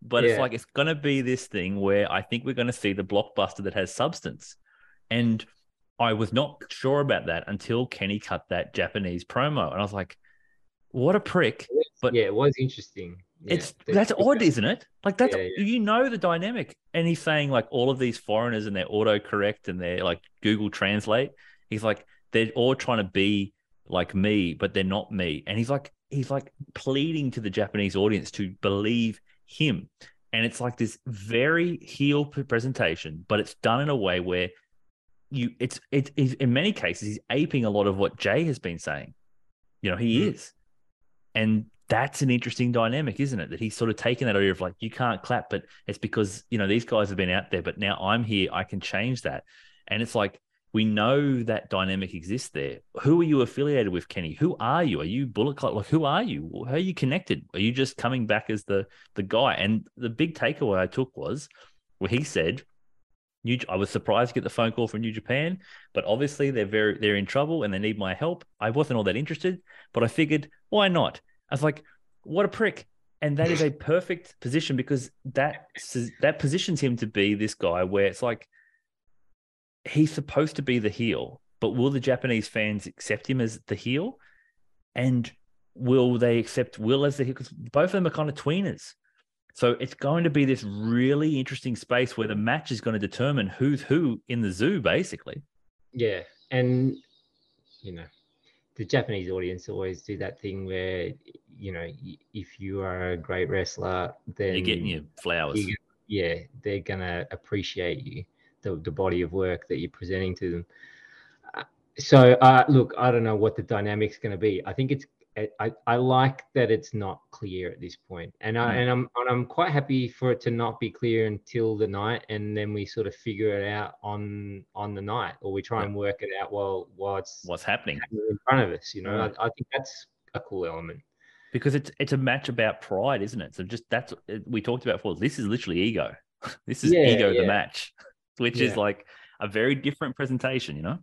Speaker 2: but it's like it's going to be this thing where I think we're going to see the blockbuster that has substance. And I was not sure about that until Kenny cut that Japanese promo, and I was like, "What a prick!" But-
Speaker 1: yeah, it was interesting. Yeah,
Speaker 2: it's that's odd, isn't it? Like that's
Speaker 1: Yeah, yeah.
Speaker 2: you know the dynamic. And he's saying like all of these foreigners and their autocorrect and they're like Google Translate. He's like they're all trying to be like me, but they're not me. And he's like he's like pleading to the Japanese audience to believe him. And it's like this very heel presentation, but it's done in a way where you it's it's, it's in many cases he's aping a lot of what Jay has been saying. You know, he
Speaker 1: Mm.
Speaker 2: is. And that's an interesting dynamic, isn't it? That he's sort of taken that idea of like, you can't clap, but it's because, you know, these guys have been out there, but now I'm here. I can change that. And it's like, we know that dynamic exists there. Who are you affiliated with, Kenny? Who are you? Are you Bullet Club? Like, who are you? How are you connected? Are you just coming back as the the guy? And the big takeaway I took was where he said, New, I was surprised to get the phone call from New Japan, but obviously they're very they're in trouble and they need my help. I wasn't all that interested, but I figured why not? I was like, what a prick! And that is a perfect position because that that positions him to be this guy where it's like he's supposed to be the heel, but will the Japanese fans accept him as the heel? And will they accept Will as the heel? Because both of them are kind of tweeners. So it's going to be this really interesting space where the match is going to determine who's who in the zoo, basically.
Speaker 1: Yeah, and you know, the Japanese audience always do that thing where you know, if you are a great wrestler, then
Speaker 2: You're getting your flowers.
Speaker 1: you- yeah, they're gonna appreciate you, the the body of work that you're presenting to them. Uh, So, uh, look, I don't know what the dynamic's going to be. I think it's I- I, like that it's not clear at this point, and I
Speaker 2: Mm.
Speaker 1: and I'm and I'm quite happy for it to not be clear until the night, and then we sort of figure it out on on the night, or we try
Speaker 2: Yeah.
Speaker 1: and work it out while while it's
Speaker 2: What's happening?
Speaker 1: happening in front of us. You know. I, I think that's a cool element.
Speaker 2: Because it's it's a match about pride, isn't it? So just that's we talked about before. This is literally ego. [laughs] This is
Speaker 1: Yeah,
Speaker 2: ego the match, which is like a very different presentation, you know?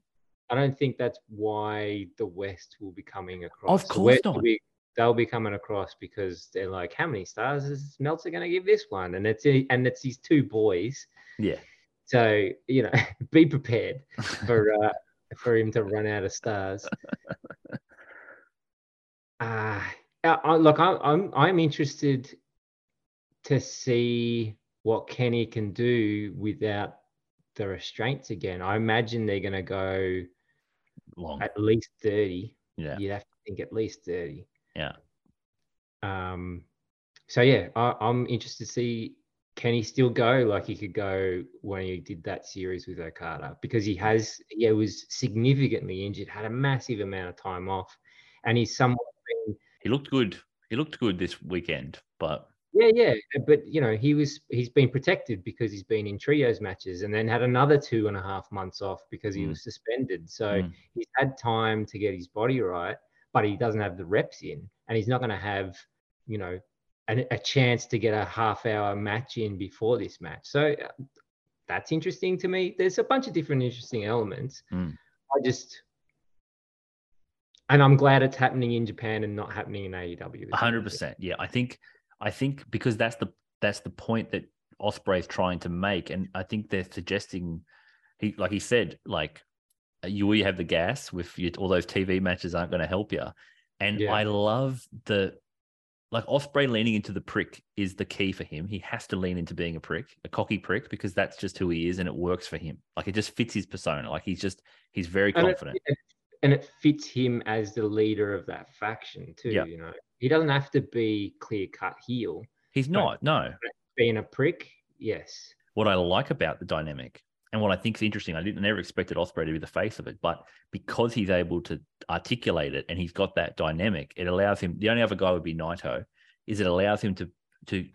Speaker 1: I don't think that's why the West will be coming across. Of
Speaker 2: course not.
Speaker 1: Be, they'll be coming across because they're like, how many stars is Meltzer going to give this one? And it's and it's these two boys.
Speaker 2: Yeah.
Speaker 1: So you know, [laughs] be prepared for uh, for him to run out of stars. [laughs] Uh, I, look, I, I'm I'm interested to see what Kenny can do without the restraints again. I imagine they're going to go
Speaker 2: Long.
Speaker 1: at least 30.
Speaker 2: Yeah.
Speaker 1: You'd have to think at least 30.
Speaker 2: Yeah.
Speaker 1: Um, so yeah, I, I'm interested to see can he still go like he could go when he did that series with Okada because he has yeah was significantly injured, had a massive amount of time off, and he's somewhat been
Speaker 2: He looked good. He looked good this weekend, but
Speaker 1: yeah yeah but you know he was he's been protected because he's been in trios matches and then had another two and a half months off because he
Speaker 2: Mm.
Speaker 1: was suspended so
Speaker 2: Mm.
Speaker 1: he's had time to get his body right but he doesn't have the reps in and he's not going to have you know an, a chance to get a half hour match in before this match so uh, that's interesting to me there's a bunch of different interesting elements
Speaker 2: Mm.
Speaker 1: i just and i'm glad it's happening in japan and not happening in aew is the
Speaker 2: A
Speaker 1: other
Speaker 2: hundred
Speaker 1: thing.
Speaker 2: percent. Yeah, I think I think because that's the that's the point that Ospreay is trying to make, and I think they're suggesting he like he said like you you have the gas with your, all those TV matches aren't going to help you, and
Speaker 1: Yeah.
Speaker 2: I love the like Ospreay leaning into the prick is the key for him. He has to lean into being a prick, a cocky prick, because that's just who he is, and it works for him. Like it just fits his persona. Like he's just he's very
Speaker 1: it-
Speaker 2: confident.
Speaker 1: it- and it fits him as the leader of that faction too.
Speaker 2: Yeah.
Speaker 1: You know, he doesn't have to be clear cut heel.
Speaker 2: He's not. No.
Speaker 1: Being a prick, yes.
Speaker 2: what I like about the dynamic and what I think is interesting, I didn't never expected Ospreay to be the face of it, but because he's able to articulate it and he's got that dynamic, it allows him. The only other guy would be Naito, is it allows him to to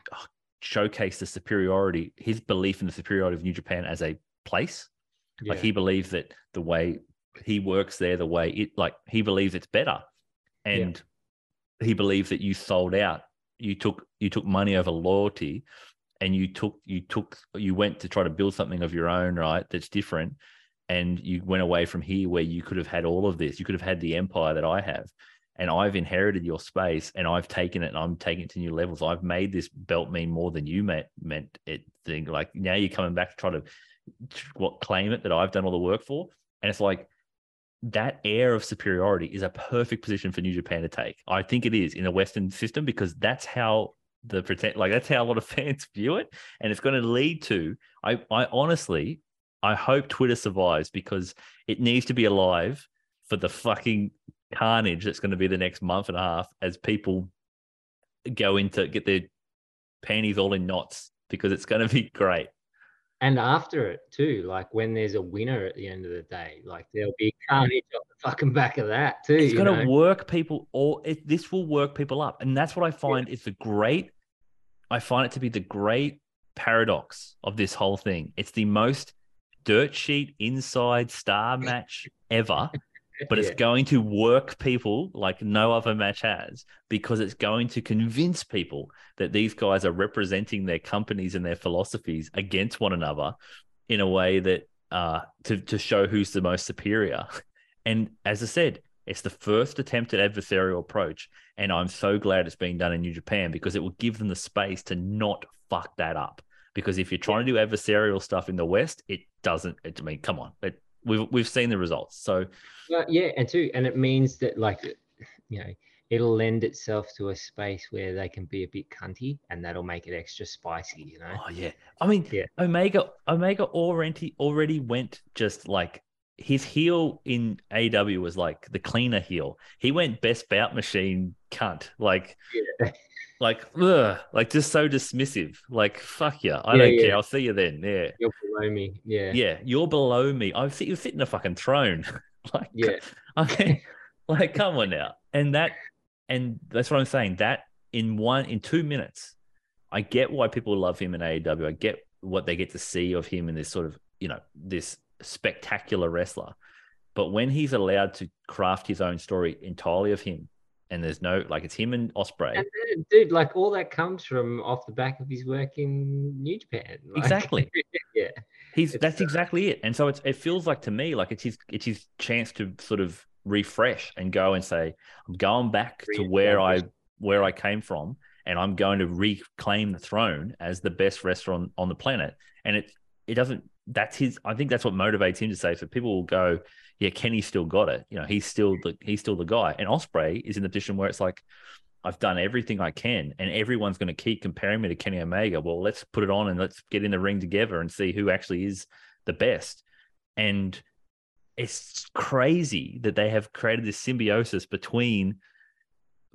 Speaker 2: showcase the superiority, his belief in the superiority of New Japan as a place. Like he believes that the way he works there, the way it like he believes it's better, and he believes that you sold out. You took you took money over loyalty, and you took you took you went to try to build something of your own, right? That's different, and you went away from here where you could have had all of this. You could have had the empire that I have, and I've inherited your space, and I've taken it, and I'm taking it to new levels. I've made this belt mean more than you meant meant it. Thing like now you're coming back to try to what claim it that I've done all the work for, and it's like that air of superiority is a perfect position for New Japan to take. I think it is in a Western system because that's how the pretend like that's how a lot of [laughs] fans view it, and it's going to lead to. I I honestly I hope Twitter survives because it needs to be alive for the fucking carnage that's going to be the next month and a half as people go into get their panties all in knots because it's going to be [laughs] great.
Speaker 1: And after it too, like when there's a winner at the end of the day, like there'll be carnage off the fucking back of that too.
Speaker 2: it's going to work people or it, this will work people up. And that's what i find is the great i find it to be the great paradox of this whole thing. It's the most dirt sheet inside star [laughs] match ever [laughs] but it's
Speaker 1: Yeah.
Speaker 2: going to work people like no other match has because it's going to convince people that these guys are representing their companies and their philosophies against one another in a way that uh to to show who's the most superior [laughs] and as i said it's the first attempt at adversarial approach and i'm so glad it's being done in new japan because it will give them the space to not fuck that up because if you're trying to do adversarial stuff in the west it doesn't it, i mean come on it, we've we've seen the results so
Speaker 1: Well, yeah, and too, and it means that like, you know, it'll lend itself to a space where they can be a bit cunty, and that'll make it extra spicy. You know.
Speaker 2: Oh yeah. I mean,
Speaker 1: Yeah.
Speaker 2: Omega Omega already already went just like his heel in AW was like the cleaner heel. He went best bout machine cunt. Like
Speaker 1: Yeah. [laughs]
Speaker 2: like ugh, like just so dismissive. Like fuck yeah. I
Speaker 1: Yeah,
Speaker 2: don't
Speaker 1: yeah.
Speaker 2: care. I'll see you then. Yeah.
Speaker 1: You're below me. Yeah.
Speaker 2: Yeah. You're below me. I see you sit in a fucking throne. [laughs] like
Speaker 1: Yeah. [laughs]
Speaker 2: Okay. like, come on now. And that, and that's what I'm saying. That in one, in two minutes, I get why people love him in AEW. I get what they get to see of him in this sort of, you know, this spectacular wrestler. But when he's allowed to craft his own story entirely of him, and there's no, like, it's him and Ospreay.
Speaker 1: And then, dude, like all that comes from off the back of his work in New Japan. [laughs] Like,
Speaker 2: Exactly. [laughs]
Speaker 1: yeah.
Speaker 2: He's
Speaker 1: It's,
Speaker 2: that's
Speaker 1: uh,
Speaker 2: exactly it. And so it's it feels like to me like it's his it's his chance to sort of refresh and go and say, I'm going back to where I where I came from and I'm going to reclaim the throne as the best restaurant on the planet. And it it doesn't that's his I think that's what motivates him to say. So people will go, Yeah, Kenny still got it. You know, he's still the he's still the guy. And Ospreay is in the position where it's like I've done everything I can, and everyone's going to keep comparing me to Kenny Omega. Well, let's put it on and let's get in the ring together and see who actually is the best. And it's crazy that they have created this symbiosis between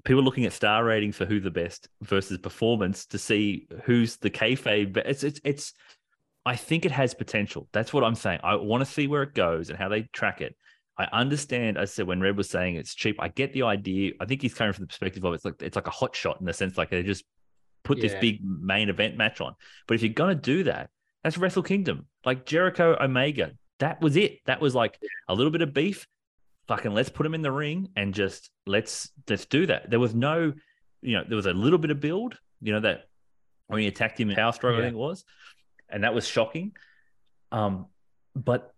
Speaker 2: people looking at star ratings for who the best versus performance to see who's the kayfabe. It's it's it's. I think it has potential. That's what I'm saying. I want to see where it goes and how they track it. I understand. I said when Red was saying it's cheap, I get the idea. I think he's coming from the perspective of it's like it's like a hot shot in the sense like they just put this big main event match on. But if you're gonna do that, that's Wrestle Kingdom. Like Jericho Omega, that was it. That was like a little bit of beef. Fucking let's put him in the ring and just let's let's do that. There was no, you know, there was a little bit of build. You know that when he attacked him in Power Struggle, I think it was, and that was shocking. Um, but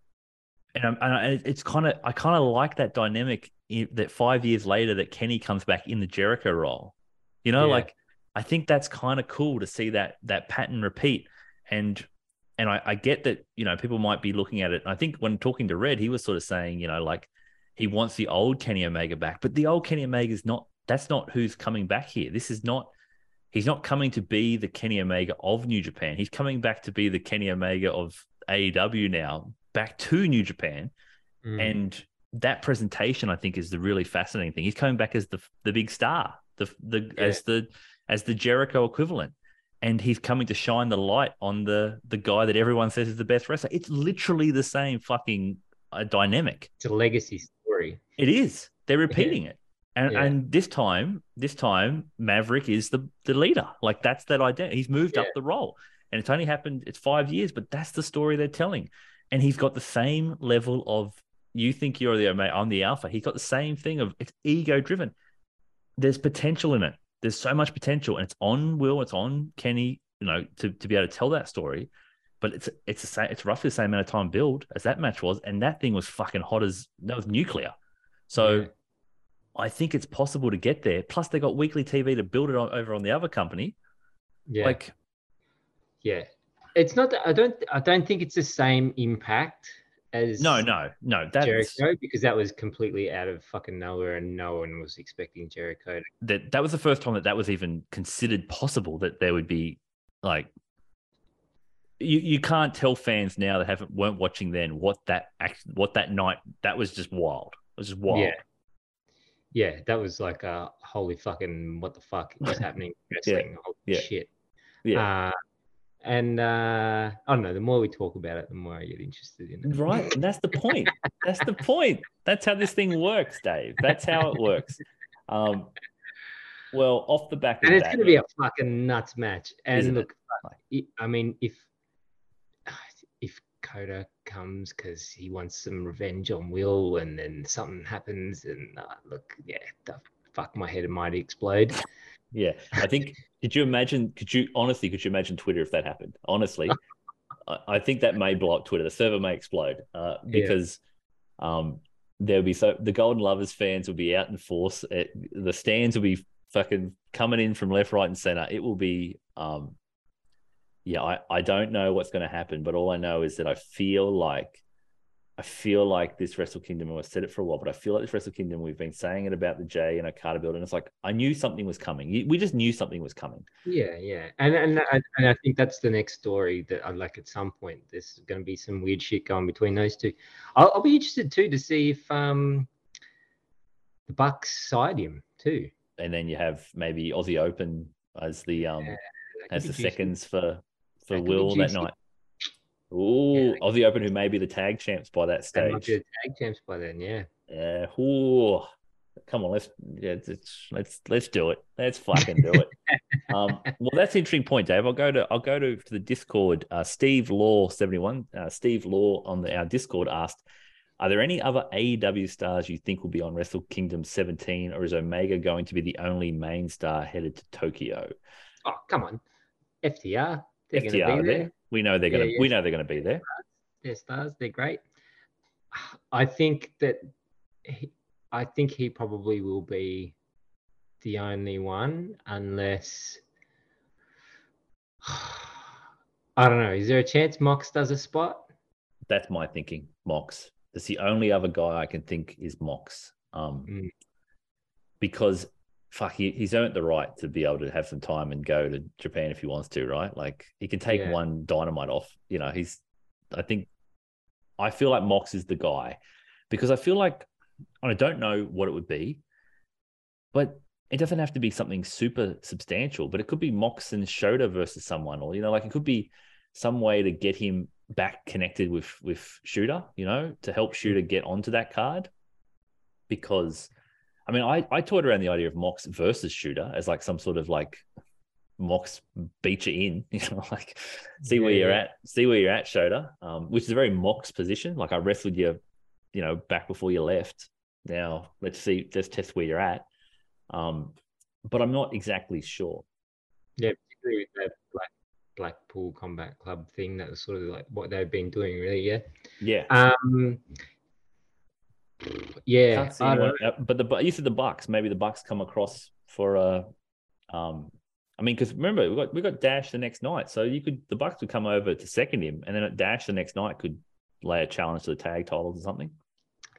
Speaker 2: and, I'm, and I- it's kind of I kind of like that dynamic i- that five years later that Kenny comes back in the Jericho role. You know,
Speaker 1: Yeah.
Speaker 2: like I think that's kind of cool to see that that pattern repeat. And and I, I get that you know people might be looking at it. I think when talking to Red, he was sort of saying you know like he wants the old Kenny Omega back, but the old Kenny Omega is not. That's not who's coming back here. This is not. He's not coming to be the Kenny Omega of New Japan. He's coming back to be the Kenny Omega of AEW now, back to New Japan
Speaker 1: Mm.
Speaker 2: and that presentation, I think, is the really fascinating thing. He's coming back as the the big star, the the
Speaker 1: Yeah.
Speaker 2: as the as the Jericho equivalent, and he's coming to shine the light on the the guy that everyone says is the best wrestler. It's literally the same fucking uh, dynamic.
Speaker 1: It's a legacy story.
Speaker 2: It is. They're repeating it. And
Speaker 1: Yeah.
Speaker 2: and this time, this time, Maverick is the the leader. Like that's that identity. He's moved up the role. And it's only happened, it's five years, but that's the story they're telling. And he's got the same level of you think you're the Omega, I'm the alpha. He's got the same thing of it's ego driven. There's potential in it. There's so much potential. And it's on Will, it's on Kenny, you know, to, to be able to tell that story. But it's it's the same, it's roughly the same amount of time build as that match was. And that thing was fucking hot as that was nuclear. So
Speaker 1: Yeah.
Speaker 2: I think it's possible to get there. Plus, they got weekly TV to build it on, over on the other company.
Speaker 1: Yeah.
Speaker 2: Like,
Speaker 1: yeah. It's not that I don't I don't think it's the same impact as
Speaker 2: no, no, no. That's
Speaker 1: Jericho because that was completely out of fucking nowhere and no one was expecting Jericho. To,
Speaker 2: that that was the first time that that was even considered possible that there would be like you you can't tell fans now that haven't weren't watching then what that act what that night that was just wild. It was just wild.
Speaker 1: Yeah. Yeah, that was like a holy fucking what the fuck is happening in wrestling? Holy
Speaker 2: Yeah.
Speaker 1: shit.
Speaker 2: Yeah.
Speaker 1: Uh, and uh, I don't know. The more we talk about it, the more I get interested in it.
Speaker 2: Right. And that's the point. That's the point. That's how this thing works, Dave. That's how it works. Um, well, off the back of
Speaker 1: And it's going to be a fucking nuts match. And
Speaker 2: Isn't it?
Speaker 1: look, I- I mean, if if Kota comes because he wants some revenge on Will, and then something happens, and uh, look, yeah, the fuck, my head might explode.
Speaker 2: Yeah, I think. Could you imagine? Could you honestly? Could you imagine Twitter if that happened? Honestly, [laughs] I, I think that may blow up Twitter. The server may explode uh,
Speaker 1: Yeah.
Speaker 2: because um, there'll be so the Golden Lovers fans will be out in force. It, the stands will be fucking coming in from left, right, and center. It will be. Um, yeah, I, I don't know what's going to happen, but all I know is that I feel like I feel like this Wrestle Kingdom, and I've said it for a while, but I feel like this Wrestle Kingdom, we've been saying it about the Jay and Okada build, and it's like I knew something was coming. We just knew something was coming.
Speaker 1: Yeah, yeah, and and I- and I think that's the next story that I like. At some point, there's going to be some weird shit going between those two. I'll, I'll be interested too to see if um the Bucks side him too.
Speaker 2: And then you have maybe Aussie Open as the um
Speaker 1: Yeah,
Speaker 2: as the seconds for for
Speaker 1: That
Speaker 2: Will that night. Ooh,
Speaker 1: Yeah.
Speaker 2: Aussie Open, who may be the tag champs by that stage.
Speaker 1: the tag champs by then. Yeah.
Speaker 2: Yeah. Ooh. Come on, let's yeah, let's let's let's do it. Let's fucking do it. [laughs] um, well, that's an interesting point, Dave. I'll go to I'll go to, to the Discord. Uh, Steve Law seventy one. Uh, Steve Law on the, our Discord asked, "Are there any other AEW stars you think will be on Wrestle Kingdom seventeen, or is Omega going to be the only main star headed to Tokyo?"
Speaker 1: Oh come on, FTR. They're
Speaker 2: FTR
Speaker 1: be
Speaker 2: there.
Speaker 1: there.
Speaker 2: We know they're
Speaker 1: Yeah,
Speaker 2: gonna.
Speaker 1: yeah.
Speaker 2: We know they're gonna be there.
Speaker 1: They're stars. They're great. I think that he, I think he probably will be the only one unless [sighs] I don't know. Is there a chance Mox does a spot?
Speaker 2: That's my thinking. Mox. That's the only other guy I can think is Mox. Um,
Speaker 1: Mm.
Speaker 2: because fuck, he, he's earned the right to be able to have some time and go to Japan if he wants to, right? Like he can take
Speaker 1: Yeah.
Speaker 2: one dynamite off. You know, he's. I think. I feel like Mox is the guy because I feel like I don't know what it would be, but it doesn't have to be something super substantial. But it could be Mox and Shota versus someone, or you know, like it could be some way to get him back connected with with Shota, you know, to help Shota mm. get onto that card. Because, I mean, I I toyed around the idea of Mox versus Shota as like some sort of like Mox beat you in, [laughs] you know, like see where you're
Speaker 1: yeah.
Speaker 2: at, see where you're at, Shota, um, which is a very Mox position. Like I wrestled you, you know, back before you left. Now let's see, let's test where you're at. Um, but I'm not exactly sure.
Speaker 1: Yeah, particularly with that Black Blackpool Combat Club thing. That was sort of like what they've been doing, really. Yeah.
Speaker 2: Yeah.
Speaker 1: Um. Yeah.
Speaker 2: Can't see
Speaker 1: I don't
Speaker 2: anyone, uh, but the but you said the Bucks. Maybe the Bucks come across for a. Um, I mean, because remember we got we got Dash the next night, so you could the Bucks would come over to second him, and then at Dash the next night could lay a challenge to the tag titles or something.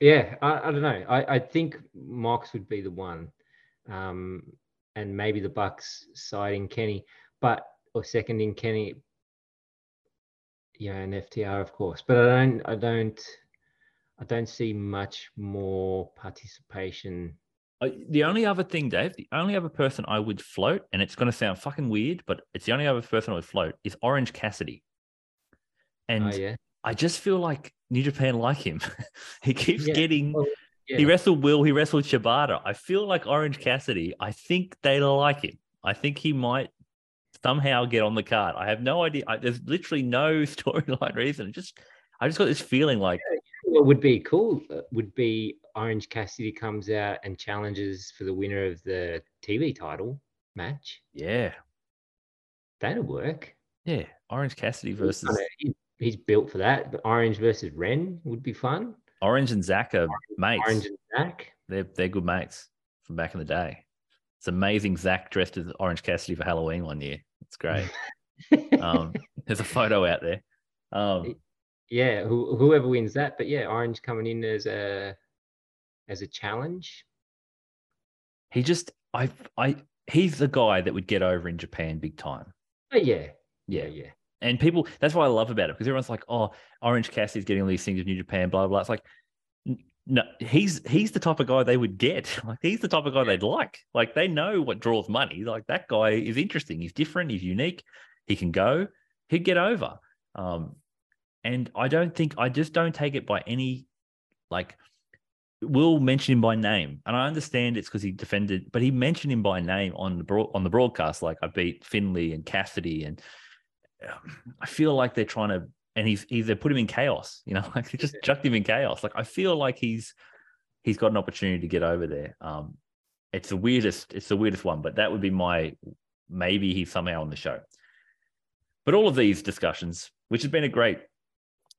Speaker 1: Yeah, I, I don't know. I, I think Mox would be the one, um, and maybe the Bucks siding Kenny, but or seconding Kenny. Yeah, and FTR of course, but I don't. I don't. I don't see much more participation.
Speaker 2: The only other thing, Dave, the only other person I would float, and it's going to sound fucking weird, but it's the only other person I would float is Orange Cassidy. And
Speaker 1: oh yeah,
Speaker 2: I just feel like New Japan like him. [laughs] he keeps
Speaker 1: Yeah,
Speaker 2: getting.
Speaker 1: well, yeah.
Speaker 2: He wrestled Will. He wrestled Shibata. I feel like Orange Cassidy. I think they like him. I think he might somehow get on the card. I have no idea. I, there's literally no [laughs] storyline reason. Just I just got this feeling like
Speaker 1: what would be cool uh, would be Orange Cassidy comes out and challenges for the winner of the TV title match.
Speaker 2: yeah,
Speaker 1: That'd work.
Speaker 2: yeah. Orange Cassidy versus
Speaker 1: kinda- he- he's built for that. But Orange versus Ren would be fun.
Speaker 2: Orange and Zack are mates.
Speaker 1: Orange and Zack.
Speaker 2: They're they're good mates from back in the day. It's amazing. Zack dressed as Orange Cassidy for Halloween one year. It's great. [laughs] Um, there's a photo out there. Um,
Speaker 1: yeah, who, whoever wins that. But yeah, Orange coming in as a as a challenge.
Speaker 2: he just I I he's the guy that would get over in Japan big time.
Speaker 1: But yeah,
Speaker 2: Yeah.
Speaker 1: yeah, yeah.
Speaker 2: And people, that's what I love about it because everyone's like, "Oh, Orange Cassidy's getting all these things with New Japan, blah blah." It's like, no, he's he's the type of guy they would get. [laughs] Like he's the type of guy they'd like. Like they know what draws money. Like that guy is interesting. He's different. He's unique. He can go. He'd get over. Um, and I don't think I just don't take it by any like. Will mention him by name, and I understand it's because he defended, but he mentioned him by name on the broad, on the broadcast. Like I beat Finlay and Cassidy, and um, I feel like they're trying to, and he's either put him in chaos, you know, [laughs] like they just chucked him in chaos. Like I feel like he's he's got an opportunity to get over there. Um, it's the weirdest, it's the weirdest one, but that would be my maybe he's somehow on the show. But all of these discussions, which has been a great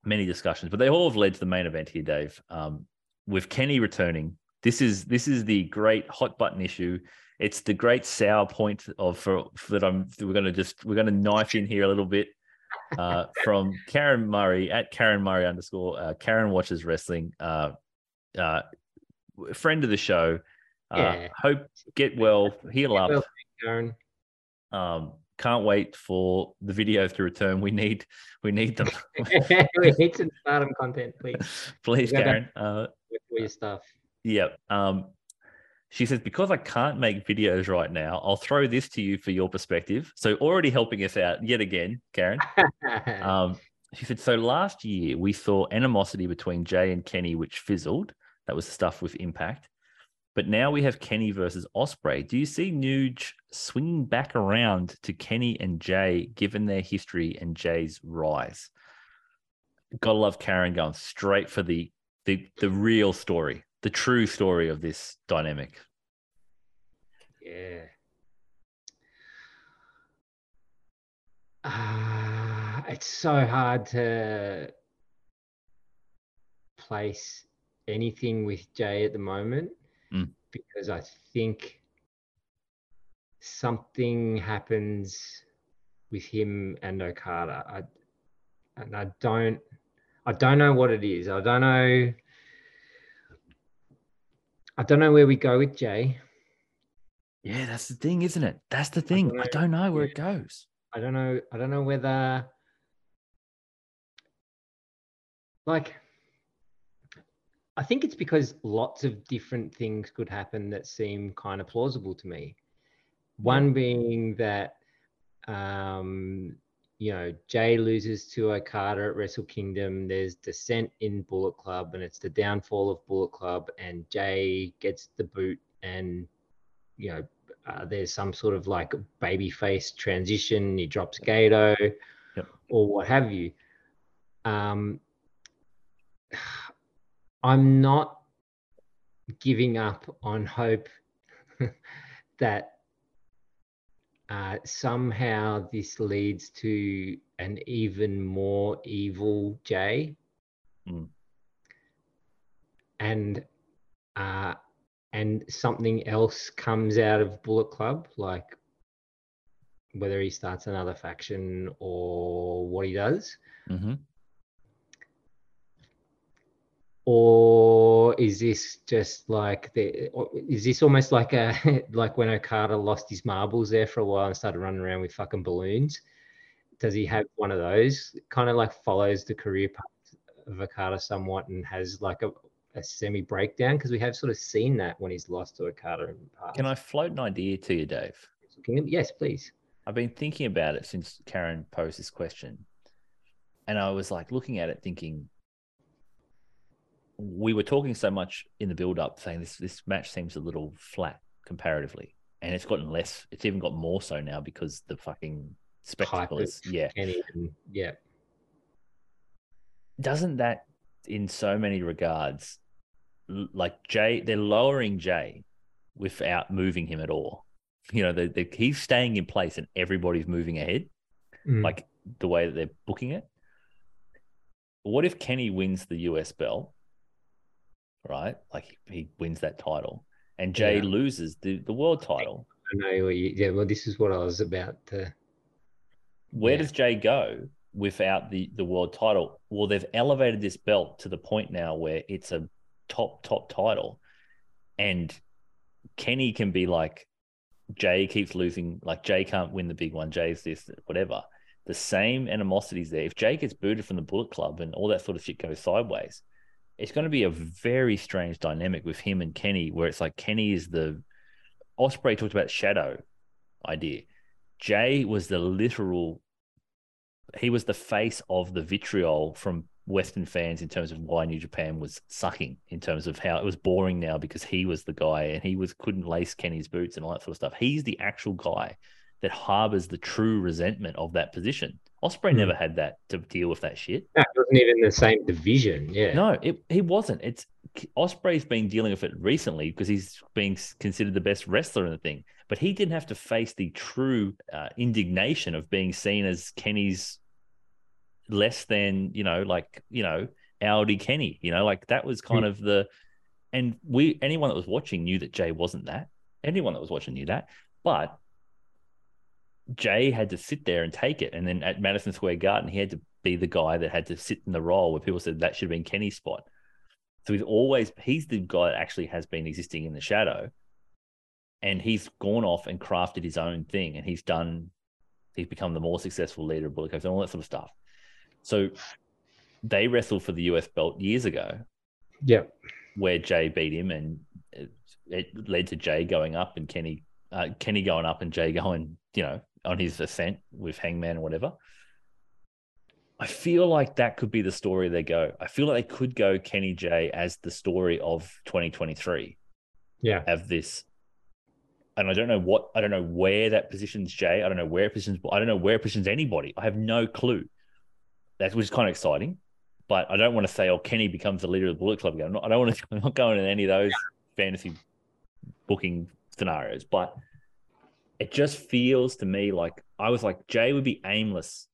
Speaker 2: many discussions, but they all have led to the main event here, Dave. Um, with Kenny returning, this is this is the great hot button issue. It's the great sour point of for, for that I'm we're gonna just we're gonna knife in here a little bit uh, from Karen Murray at Karen Murray underscore uh, Karen watches wrestling. Uh, uh, friend of the show. Uh,
Speaker 1: Yeah.
Speaker 2: Hope get well, heal up.
Speaker 1: Well, Karen.
Speaker 2: Um, can't wait for the videos to return. We need we need them. [laughs]
Speaker 1: we need some stardom content, please. [laughs]
Speaker 2: Please, Karen. Uh,
Speaker 1: With all your stuff.
Speaker 2: yeah. Um, she says because I can't make videos right now, I'll throw this to you for your perspective. So already helping us out yet again, Karen. [laughs] Um, she said, so last year we saw animosity between Jay and Kenny, which fizzled. That was the stuff with Impact. But now we have Kenny versus Ospreay. Do you see Nuge swinging back around to Kenny and Jay, given their history and Jay's rise? Gotta love Karen going straight for the the the real story, the true story of this dynamic.
Speaker 1: yeah. Ah, it's so hard to place anything with Jay at the moment
Speaker 2: Mm.
Speaker 1: because I think something happens with him and Okada. I and I don't I don't know what it is. I don't know I don't know where we go with Jay.
Speaker 2: Yeah, that's the thing, isn't it? That's the thing. I
Speaker 1: know.
Speaker 2: don't know where it goes.
Speaker 1: I don't know. I don't know whether like I think it's because lots of different things could happen that seem kind of plausible to me. One being that um you know Jay loses to Okada at Wrestle Kingdom. There's dissent in Bullet Club, and it's the downfall of Bullet Club. And Jay gets the boot, and you know uh, there's some sort of like babyface transition. He drops Gedo,
Speaker 2: Yep.
Speaker 1: or what have you. Um, I'm not giving up on hope [laughs] that uh, somehow this leads to an even more evil Jay.
Speaker 2: Mm.
Speaker 1: And uh, and something else comes out of Bullet Club, like whether he starts another faction or what he does,
Speaker 2: hmm
Speaker 1: or is this just like the? Is this almost like a [laughs] like when Okada lost his marbles there for a while and started running around with fucking balloons? Does he have one of those? Kind of like follows the career path of Okada somewhat and has like a, a semi breakdown because we have sort of seen that when he's lost to Okada in the past.
Speaker 2: Can I float an idea to you, Dave?
Speaker 1: Can you- Yes, please.
Speaker 2: I've been thinking about it since Karen posed this question. And I was like looking at it thinking we were talking so much in the build up saying this this match seems a little flat comparatively. And it's gotten less, it's even got more so now because the fucking spectacle is yeah.
Speaker 1: And yeah.
Speaker 2: Doesn't that in so many regards like Jay they're lowering Jay without moving him at all. You know, they, they, he's staying in place and everybody's moving ahead.
Speaker 1: Mm.
Speaker 2: like the way that they're booking it. What if Kenny wins the US belt, right? Like he wins that title, and Jay
Speaker 1: Yeah.
Speaker 2: loses the, the world title.
Speaker 1: I know yeah, well, this is what I was about to.
Speaker 2: Where
Speaker 1: Yeah.
Speaker 2: does Jay go without the, the world title? Well, they've elevated this belt to the point now where it's a top, top title. And Kenny can be like, Jay keeps losing, like Jay can't win the big one, Jay's this, whatever. The same animosity's there. If Jay gets booted from the Bullet Club and all that sort of shit goes sideways, it's going to be a very strange dynamic with him and Kenny, where it's like Kenny is the Ospreay talked about shadow idea. Jay was the literal he was the face of the vitriol from Western fans in terms of why New Japan was sucking, in terms of how it was boring now because he was the guy and he was couldn't lace Kenny's boots and all that sort of stuff. He's the actual guy that harbors the true resentment of that position. Ospreay
Speaker 1: Hmm.
Speaker 2: never had that to deal with that shit.
Speaker 1: No, it wasn't even the same division. Yeah.
Speaker 2: No, it, he wasn't. It's Ospreay's been dealing with it recently because he's being considered the best wrestler in the thing, but he didn't have to face the true uh, indignation of being seen as Kenny's less than you know, like you know, Audi Kenny. You know, like that was kind of the, and we anyone that was watching knew that Jay wasn't that. Anyone that was watching knew that, but Jay had to sit there and take it. And then at Madison Square Garden, he had to be the guy that had to sit in the role where people said that should have been Kenny's spot. So he's always he's the guy that actually has been existing in the shadow. And he's gone off and crafted his own thing. And he's done he's become the more successful leader of Bullet Club and all that sort of stuff. So they wrestled for the US belt years ago
Speaker 1: Yeah.
Speaker 2: where Jay beat him, and it, it led to Jay going up and Kenny, uh, Kenny going up and Jay going, you know, on his ascent with Hangman or whatever. I feel like that could be the story they go. I feel like they could go Kenny Jay as the story of 2023
Speaker 1: Yeah.
Speaker 2: have this. And I don't know what I don't know where that positions Jay. I don't know where it positions. I don't know where it positions anybody. I have no clue. That which is kind of exciting, but I don't want to say, "Oh, Kenny becomes the leader of the Bullet Club." again. I'm not, I don't want to. [laughs] I'm not going in any of those fantasy booking scenarios, but it just feels to me like I was like Jay would be aimless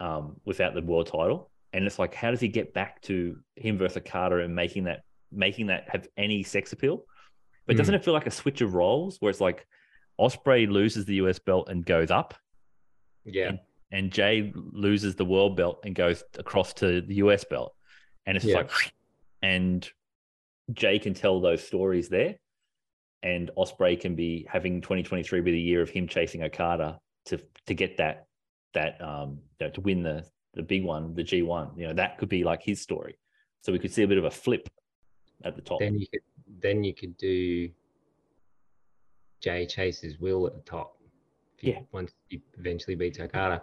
Speaker 2: um, without the world title, and it's like, how does he get back to him versus Okada and making that making that have any sex appeal? But
Speaker 1: Hmm.
Speaker 2: doesn't it feel like a switch of roles where it's like Ospreay loses the US belt and goes up,
Speaker 1: Yeah.
Speaker 2: and Jay loses the world belt and goes across to the US belt, and it's just
Speaker 1: Yeah.
Speaker 2: like, and Jay can tell those stories there, and Ospreay can be having 2023 be the year of him chasing Okada to to get that that um you know, to win the the big one, the G1. You know that could be like his story, so we could see a bit of a flip at the top.
Speaker 1: Then you could then you could do Jay Chase's will at the top. if you-
Speaker 2: Yeah.
Speaker 1: Once he eventually beats Okada.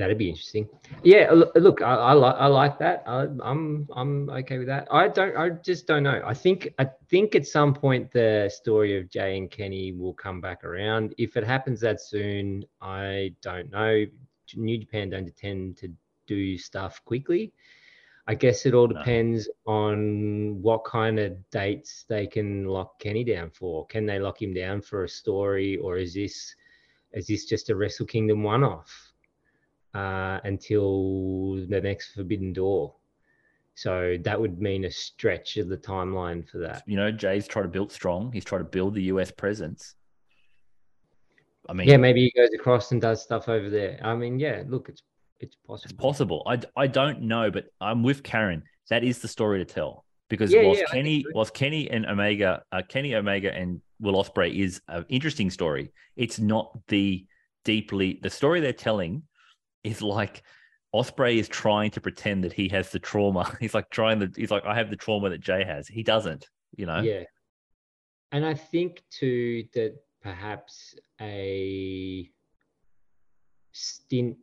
Speaker 1: That'd be interesting. Yeah, look, I, I like I like that. I, I'm I'm okay with that. I don't. I just don't know. I think I think at some point the story of Jay and Kenny will come back around. If it happens that soon, I don't know. New Japan don't tend to do stuff quickly. I guess it all
Speaker 2: No.
Speaker 1: depends on what kind of dates they can lock Kenny down for. Can they lock him down for a story, or is this is this just a Wrestle Kingdom one-off uh, until the next Forbidden Door? So that would mean a stretch of the timeline for that.
Speaker 2: You know, Jay's trying to build strong. He's trying to build the US presence. I mean,
Speaker 1: Yeah, maybe he goes across and does stuff over there. I mean, yeah, look, it's it's possible.
Speaker 2: It's possible. I, I don't know, but I'm with Karen. That is the story to tell because
Speaker 1: Yeah,
Speaker 2: whilst
Speaker 1: yeah,
Speaker 2: Kenny, whilst Kenny and Omega, uh, Kenny Omega and Will Ospreay is an interesting story. It's not the deeply the story they're telling is like Ospreay is trying to pretend that he has the trauma. [laughs] He's like trying to. He's like, I have the trauma that Jay has. He doesn't. You know.
Speaker 1: Yeah. And I think too that perhaps a stint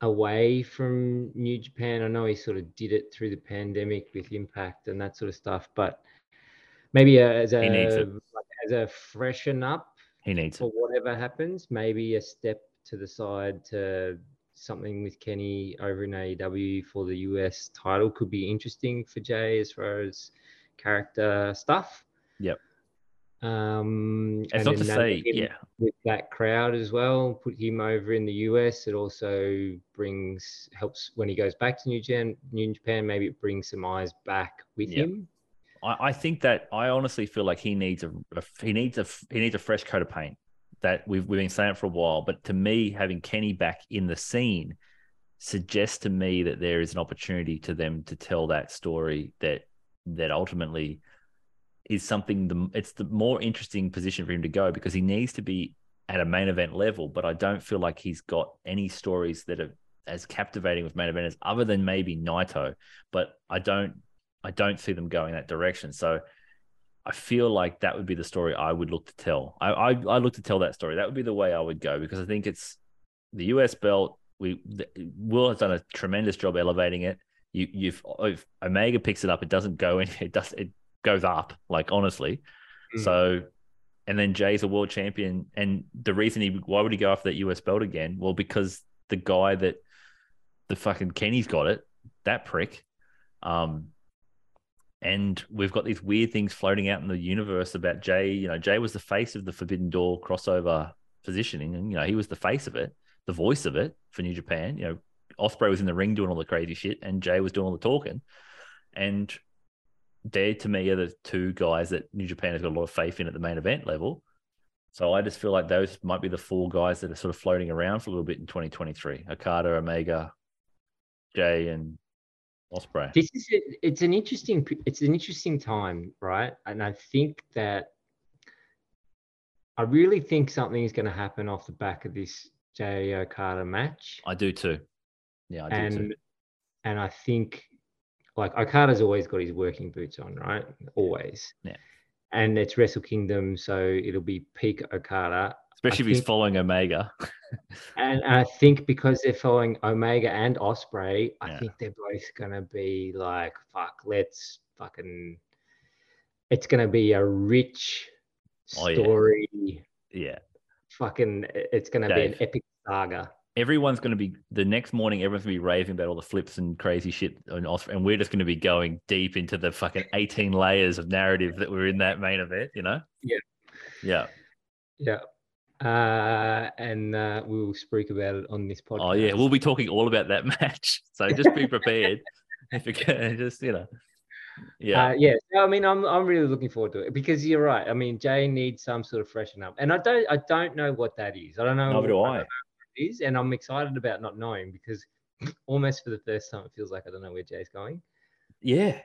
Speaker 1: away from New Japan. I know he sort of did it through the pandemic with Impact and that sort of stuff, but maybe as a
Speaker 2: He needs it.
Speaker 1: like, as a freshen up
Speaker 2: He needs
Speaker 1: for
Speaker 2: it.
Speaker 1: whatever happens, maybe a step to the side to something with Kenny over in AEW for the US title could be interesting for Jay as far as character stuff.
Speaker 2: Yep.
Speaker 1: Um,
Speaker 2: It's
Speaker 1: and
Speaker 2: not to say, yeah,
Speaker 1: with that crowd as well. Put him over in the US. It also brings helps when he goes back to New Japan. New Japan, maybe it brings some eyes back with
Speaker 2: Yep.
Speaker 1: him.
Speaker 2: I, I think that I honestly feel like he needs a, a he needs a he needs a fresh coat of paint. That we've we've been saying it for a while, but to me, having Kenny back in the scene suggests to me that there is an opportunity to them to tell that story that that ultimately is something the it's the more interesting position for him to go because he needs to be at a main event level, but I don't feel like he's got any stories that are as captivating with main eventers other than maybe Naito. But I don't I don't see them going that direction. So I feel like that would be the story I would look to tell. I I, I look to tell that story. That would be the way I would go because I think it's the US belt. We the, Will has done a tremendous job elevating it. You you've if Omega picks it up, it doesn't go [laughs] in. It does it goes up. Like honestly,
Speaker 1: Mm.
Speaker 2: so. And then Jay's a world champion, and the reason he why would he go after that US belt again? Well, because the guy that the fucking Kenny's got it, that prick. Um, and we've got these weird things floating out in the universe about Jay. You know, Jay was the face of the Forbidden Door crossover positioning, and you know he was the face of it, the voice of it for New Japan. You know, Ospreay was in the ring doing all the crazy shit, and Jay was doing all the talking. And they, to me, are the two guys that New Japan has got a lot of faith in at the main event level. So I just feel like those might be the four guys that are sort of floating around for a little bit in 2023: Okada, Omega, Jay, and Ospreay.
Speaker 1: this is it, it's an interesting it's an interesting time right and i think that i really think something is going to happen off the back of this jay okada match
Speaker 2: I do too. Yeah, I do too.
Speaker 1: and and i think like okada's always got his working boots on right always
Speaker 2: Yeah.
Speaker 1: and it's wrestle kingdom so it'll be peak okada
Speaker 2: Especially if he's
Speaker 1: think-
Speaker 2: following Omega. [laughs]
Speaker 1: and I think because they're following Omega and Ospreay, I
Speaker 2: Yeah.
Speaker 1: think they're both gonna be like, fuck, let's fucking. It's gonna be a rich
Speaker 2: Oh, yeah.
Speaker 1: story.
Speaker 2: yeah.
Speaker 1: Fucking, it's gonna be an epic saga.
Speaker 2: Everyone's going to be the next morning. Everyone's going to be raving about all the flips and crazy shit, and, Ospreay, and we're just going to be going deep into the fucking eighteen layers of narrative that were in that main event. You know?
Speaker 1: Yeah.
Speaker 2: Yeah.
Speaker 1: Yeah. Uh, and uh, we will speak about it on this podcast.
Speaker 2: Oh yeah, we'll be talking all about that [laughs] match. So just be prepared. [laughs] if you can, just you know. Yeah.
Speaker 1: Uh, yeah. So, I mean, I'm I'm really looking forward to it because you're right. I mean, Jay needs some sort of freshen up, and I don't I don't know what that is. I don't know.
Speaker 2: Neither do I.
Speaker 1: know it is, and I'm excited about not knowing because [clears throat] almost for the first time it feels like I don't know where Jay's going.
Speaker 2: Yeah.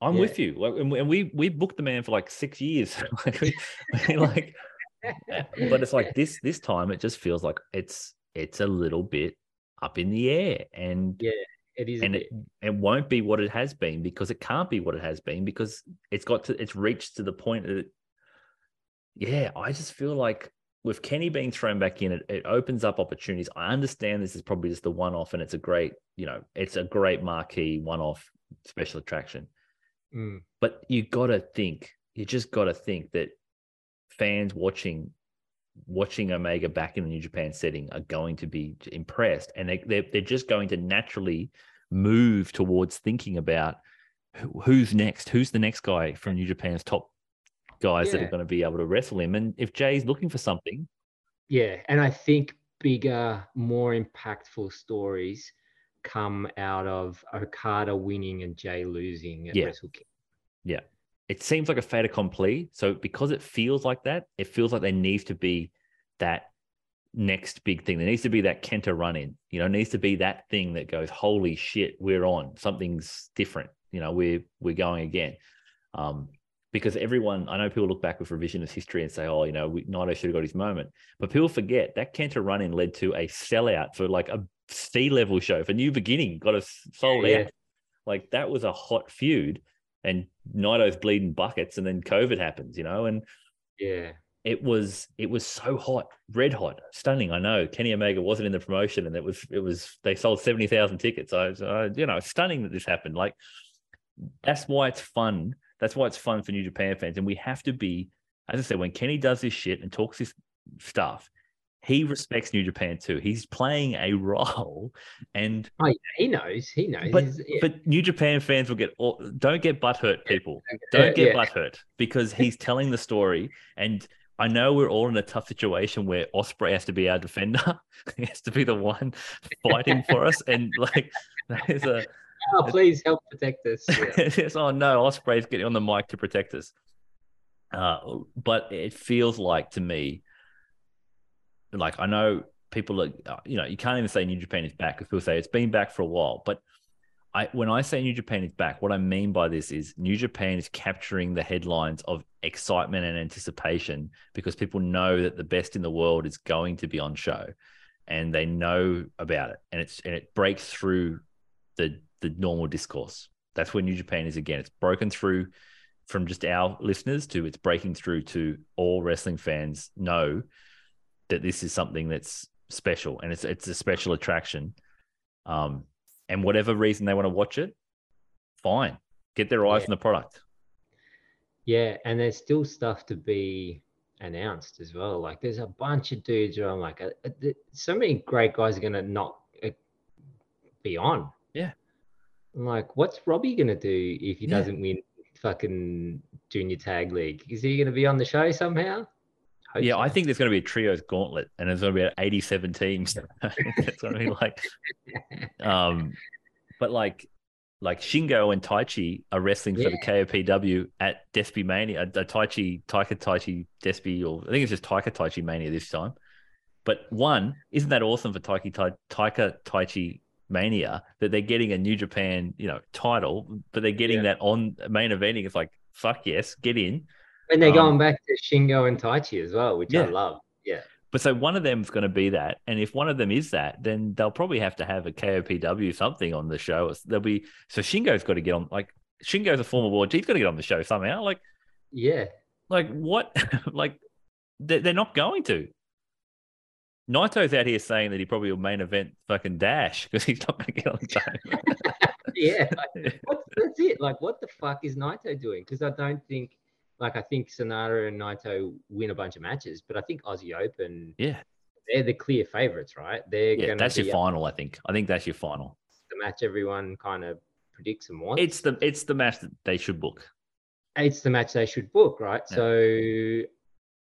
Speaker 2: I'm
Speaker 1: Yeah.
Speaker 2: with you. And we- we booked the man for like six years. [laughs] like, we, like, but it's like this this time it just feels like it's it's a little bit up in the air, and
Speaker 1: Yeah, it is.
Speaker 2: and it, it won't be what it has been because it can't be what it has been because it's got to it's reached to the point that yeah i just feel like with kenny being thrown back in it, it opens up opportunities. I understand this is probably just the one-off and it's a great you know it's a great marquee one-off special attraction.
Speaker 1: Mm,
Speaker 2: but you gotta think you just gotta think that fans watching watching omega back in the new japan setting are going to be impressed. And they, they're, they're just going to naturally move towards thinking about who, who's next who's the next guy from new japan's top guys that are going to be able to wrestle him. And if jay's looking for something.
Speaker 1: Yeah, and I think bigger, more impactful stories come out of Okada winning and Jay losing at
Speaker 2: Yeah.
Speaker 1: Wrestle Kingdom.
Speaker 2: It seems like a fait accompli. So because it feels like that, it feels like there needs to be that next big thing. There needs to be that Kenta run in. You know, needs to be that thing that goes, holy shit, we're on. Something's different. You know, we're we're going again. Um, because everyone, I know people look back with revisionist history and say, oh, you know, we, Naito should have got his moment. But people forget that Kenta run in led to a sellout for like a C level show for New Beginning got us sold
Speaker 1: Yeah.
Speaker 2: out. Like that was a hot feud, and Naito's bleeding buckets, and then COVID happens, you know, and
Speaker 1: Yeah.
Speaker 2: it was it was so hot, red hot, stunning. I know Kenny Omega wasn't in the promotion, and it was it was they sold seventy thousand tickets. I was, uh, you know, stunning that this happened. Like that's why it's fun. That's why it's fun for New Japan fans, and we have to be, as I said, when Kenny does this shit and talks this stuff, he respects New Japan too. He's playing a role, and
Speaker 1: He knows. He knows.
Speaker 2: But-
Speaker 1: yeah.
Speaker 2: but New Japan fans will get all, don't get butthurt, people.
Speaker 1: Yeah,
Speaker 2: Don't get
Speaker 1: yeah.
Speaker 2: butthurt because [laughs] he's telling the story. And I know we're all in a tough situation where Ospreay has to be our defender. [laughs] he has to be the one fighting for us. And [laughs] like, there's a,
Speaker 1: Oh, please help protect us. Yeah.
Speaker 2: it's, oh no, Ospreay's getting on the mic to protect us. Uh, but it feels like to me, like I know people are, uh, you know, you can't even say New Japan is back because people say it's been back for a while. But I, when I say New Japan is back, what I mean by this is New Japan is capturing the headlines of excitement and anticipation because people know that the best in the world is going to be on show, and they know about it, and it's and it breaks through the the normal discourse. That's where New Japan is again. It's broken through from just our listeners to it's breaking through to all wrestling fans know that this is something that's special and it's it's a special attraction. Um, and whatever reason they want to watch it, fine. Get their eyes
Speaker 1: Yeah.
Speaker 2: on the product.
Speaker 1: Yeah, and there's still stuff to be announced as well. Like there's a bunch of dudes where I'm like, uh, uh, so many great guys are gonna not uh, be on.
Speaker 2: Yeah.
Speaker 1: I'm like, what's Robbie gonna do if he
Speaker 2: Yeah.
Speaker 1: doesn't win fucking junior tag league? Is he gonna be on the show somehow?
Speaker 2: Yeah. I think there's going to be a trios gauntlet, and there's going to be 87 teams. it's going to be like, [laughs] um, but like, like Shingo and Taichi are wrestling for the KOPW at Despy Mania, uh, Taichi, Taika Taichi Despy, or I think it's just Taika Taichi Mania this time. But one, isn't that awesome for Taiki Tai, Taika Taichi Mania that they're getting a New Japan, you know, title, but they're getting
Speaker 1: Yeah.
Speaker 2: that on main eventing? It's like, fuck yes, get in.
Speaker 1: And they're
Speaker 2: um,
Speaker 1: going back to Shingo and Taichi as well, which I love. Yeah.
Speaker 2: But so one of them's going to be that, and if one of them is that, then they'll probably have to have a KOPW something on the show. There'll be so Shingo's got to get on. Like Shingo's a former world, he's got to get on the show somehow. Like,
Speaker 1: Yeah.
Speaker 2: like what? [laughs] like they're, they're not going to. Naito's out here saying that he probably will main event fucking Dash because he's not going to get on the show. [laughs]
Speaker 1: Yeah. Like, [laughs] what's, that's it. Like, what the fuck is Naito doing? Because I don't think, like, I think Sanada and Naito win a bunch of matches, but I think Aussie Open,
Speaker 2: yeah,
Speaker 1: they're the clear favorites, right? They're
Speaker 2: yeah,
Speaker 1: gonna
Speaker 2: that's your final. I think. I think that's your final.
Speaker 1: the match everyone kind of predicts and wants.
Speaker 2: It's the it's the match that they should book.
Speaker 1: it's the match they should book, right?
Speaker 2: Yeah.
Speaker 1: So,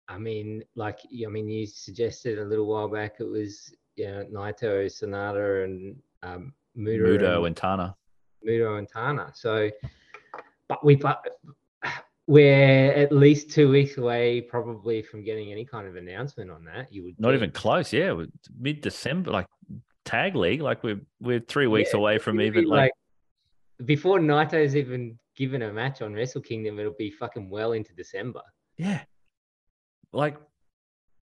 Speaker 1: I mean, like, I mean, you suggested a little while back it was, you know, Naito, Sanada, and um, Muda,
Speaker 2: Muto
Speaker 1: and,
Speaker 2: and Tana.
Speaker 1: Muto and Tana. So, but we, but we're at least two weeks away, probably from getting any kind of announcement on that. You would
Speaker 2: Not
Speaker 1: think.
Speaker 2: even close. Yeah, mid December, like tag league. Like we're we're three weeks
Speaker 1: Yeah,
Speaker 2: away from even like,
Speaker 1: before Naito's even given a match on Wrestle Kingdom, it'll be fucking well into December.
Speaker 2: yeah, like